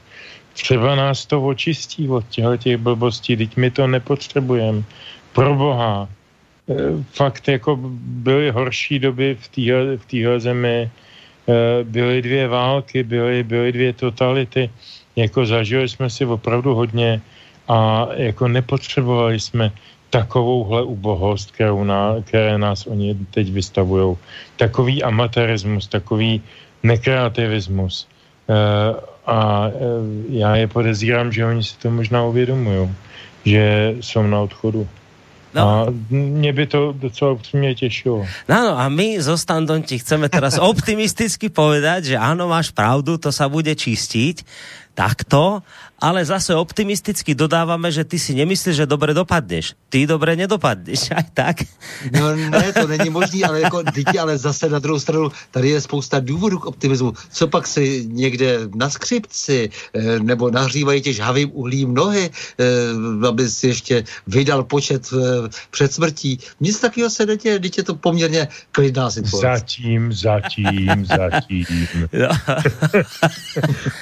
třeba nás to očistí od těchto těch blbostí, teď my to nepotřebujeme. Pro boha. Eh, fakt jako byly horší doby v téhle v zemi, eh, byly dvě války, byly, byly dvě totality, jako zažili jsme si opravdu hodně a jako nepotřebovali jsme takovouhle ubohost, kterou na, které nás oni teď vystavují. Takový amatérismus, takový nekreativismus. E, a e, já je podezírám, že oni si to možná uvědomují, že jsou na odchodu. No. A mě by to docela upřímně těšilo. No, no a my zo Standom ti chceme teraz optimisticky povedať, že áno, máš pravdu, to sa bude čistiť takto ale zase optimisticky dodávame, že ty si nemyslíš, že dobre dopadneš. Ty dobre nedopadneš, aj tak? No ne, to není možný, ale jako dítě, ale zase na druhou stranu, tady je spousta důvodů k optimismu. Co pak si někde na skřipci eh, nebo nahřívají tě žhavým uhlím nohy, eh, aby si ještě vydal počet eh, před smrtí. Nic takového se neděje, teď je to poměrně klidná situace. Zatím, zatím, zatím. No.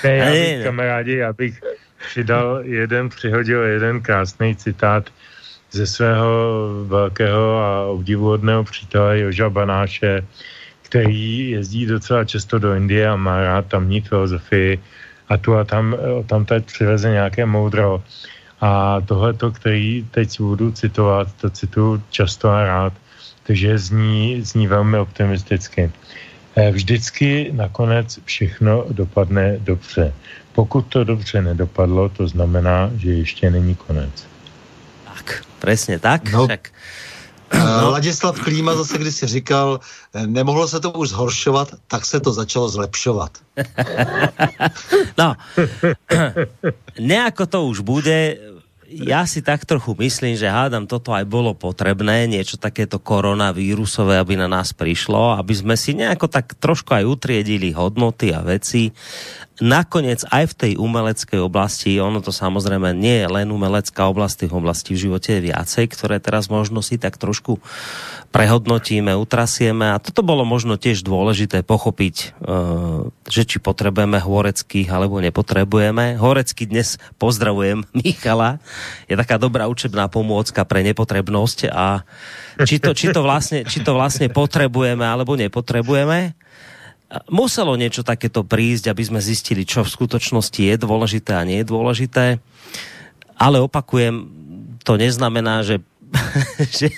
ne, já bych, kamarádi, já bych přidal jeden, přihodil jeden krásný citát ze svého velkého a obdivuhodného přítele Joža Banáše, který jezdí docela často do Indie a má rád tamní filozofii a tu a tam, tam teď přiveze nějaké moudro. A tohleto, který teď budu citovat, to cituju často a rád, takže zní, zní velmi optimisticky. Eh, vždycky nakonec všechno dopadne dobře. Pokud to dobře nedopadlo, to znamená, že ještě není konec. Tak, přesně tak. No. Však... Eh, no. Ladislav Klíma zase když si říkal, eh, nemohlo se to už zhoršovat, tak se to začalo zlepšovat. no, nejako to už bude, ja si tak trochu myslím, že hádam toto aj bolo potrebné, niečo takéto koronavírusové, aby na nás prišlo, aby sme si nejako tak trošku aj utriedili hodnoty a veci. Nakoniec aj v tej umeleckej oblasti, ono to samozrejme nie je len umelecká oblasť, tých oblastí v živote je viacej, ktoré teraz možno si tak trošku prehodnotíme, utrasieme a toto bolo možno tiež dôležité pochopiť, e, že či potrebujeme Horeckých alebo nepotrebujeme. Horecký dnes pozdravujem Michala, je taká dobrá učebná pomôcka pre nepotrebnosť a či to, či to, vlastne, či to vlastne potrebujeme alebo nepotrebujeme. Muselo niečo takéto prísť, aby sme zistili, čo v skutočnosti je dôležité a nie je dôležité. Ale opakujem, to neznamená, že, že,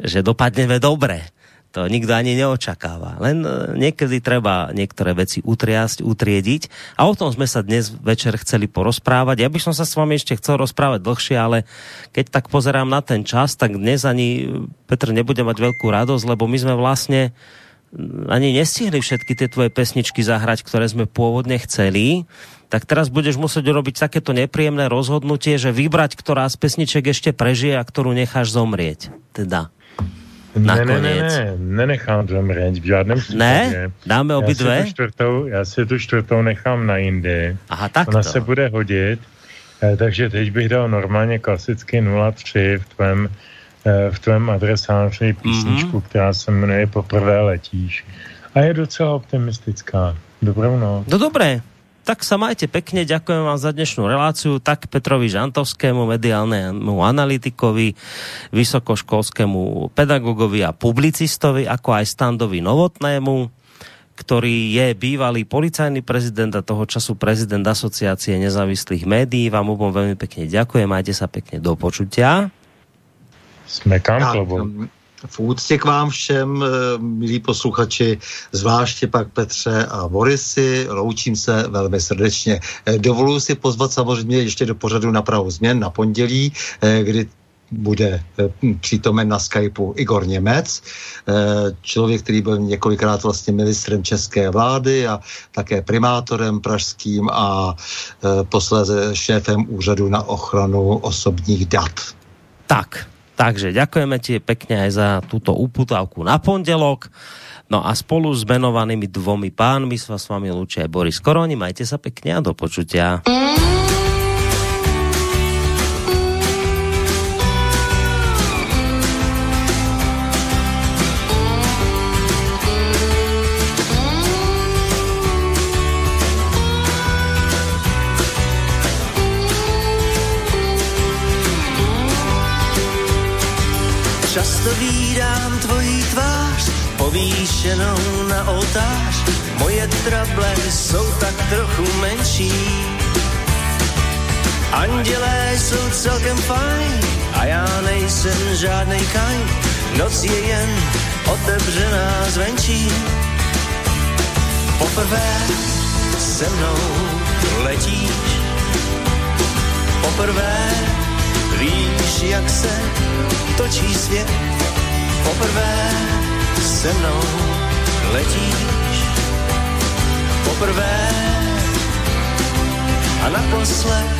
že dopadneme dobre to nikto ani neočakáva. Len e, niekedy treba niektoré veci utriasť, utriediť. A o tom sme sa dnes večer chceli porozprávať. Ja by som sa s vami ešte chcel rozprávať dlhšie, ale keď tak pozerám na ten čas, tak dnes ani Petr nebude mať veľkú radosť, lebo my sme vlastne ani nestihli všetky tie tvoje pesničky zahrať, ktoré sme pôvodne chceli, tak teraz budeš musieť urobiť takéto nepríjemné rozhodnutie, že vybrať, ktorá z pesniček ešte prežije a ktorú necháš zomrieť. Teda. Ne, ne, ne, ne, nenechám zemřít v žádném případě. Ne? Dáme obidve? Já si, tu čtvrtou, já si tu čtvrtou nechám na jindy. Aha, tak Ona to. se bude hodit, eh, takže teď bych dal normálně klasicky 03 v tvém, v tvém adresáři písničku, mm-hmm. která se jmenuje Poprvé letíš. A je docela optimistická. Dobrou noc. No dobré, tak sa majte pekne, ďakujem vám za dnešnú reláciu, tak Petrovi Žantovskému, mediálnemu analytikovi, vysokoškolskému pedagogovi a publicistovi, ako aj Standovi Novotnému, ktorý je bývalý policajný prezident a toho času prezident asociácie nezávislých médií. Vám obom veľmi pekne ďakujem, majte sa pekne do počutia. Smekám klobouk v úctě k vám všem, eh, milí posluchači, zvláště pak Petře a Borisy, loučím se velmi srdečně. Eh, dovoluji si pozvat samozřejmě ještě do pořadu na Prahu změn na pondělí, eh, kdy bude přítomen na Skypeu Igor Němec, člověk, který byl několikrát vlastně ministrem české vlády a také primátorem pražským a posléze šéfem úřadu na ochranu osobních dat. Tak, takže ďakujeme ti pekne aj za túto uputávku na pondelok. No a spolu s menovanými dvomi pánmi sa s vami lúčia Boris Koroni. Majte sa pekne a do počutia. Často vídám tvojí tvář, povýšenou na oltář. Moje trable jsou tak trochu menší. Andělé jsou celkem fajn a já nejsem žádnej kaj. Noc je jen otevřená zvenčí. Poprvé se mnou letíš. Poprvé víš, jak se točí svět. Poprvé se mnou letíš. Poprvé a naposled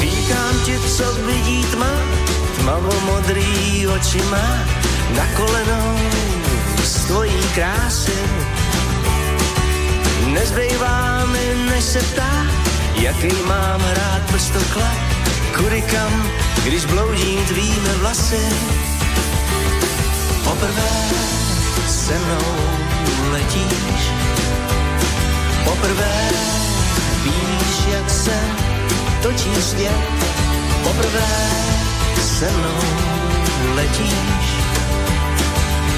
říkám ti, co vidí tma, tmavo modrý oči má, na kolenou z tvojí krásy. Nezbývá mi, než se ptá, jaký mám rád prstoklad, kudy kam když bloudím tvými vlasy. Poprvé se mnou letíš, poprvé víš, jak se točí svět. Poprvé se mnou letíš,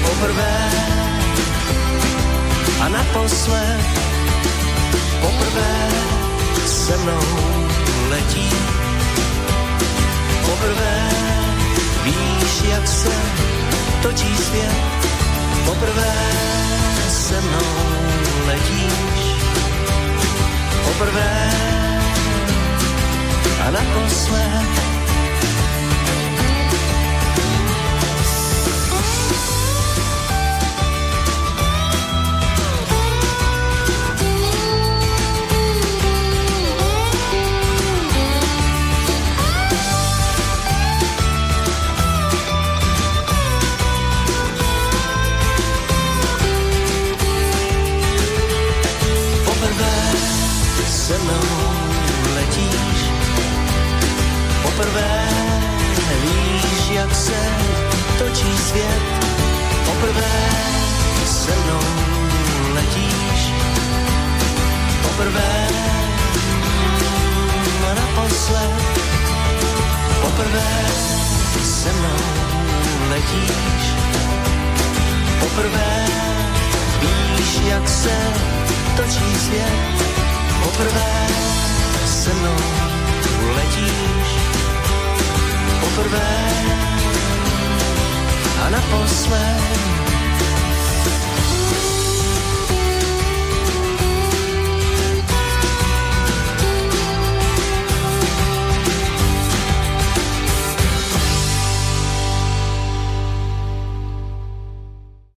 poprvé a naposled poprvé se mnou letíš poprvé víš, jak se točí svět. Poprvé se mnou letíš. Poprvé a naposled poprvé víš, jak se točí svět. Poprvé se mnou letíš. Poprvé a naposled Poprvé se mnou letíš, poprvé víš, jak se točí svět. Poprvé se mnou letíš, poprvé a naposled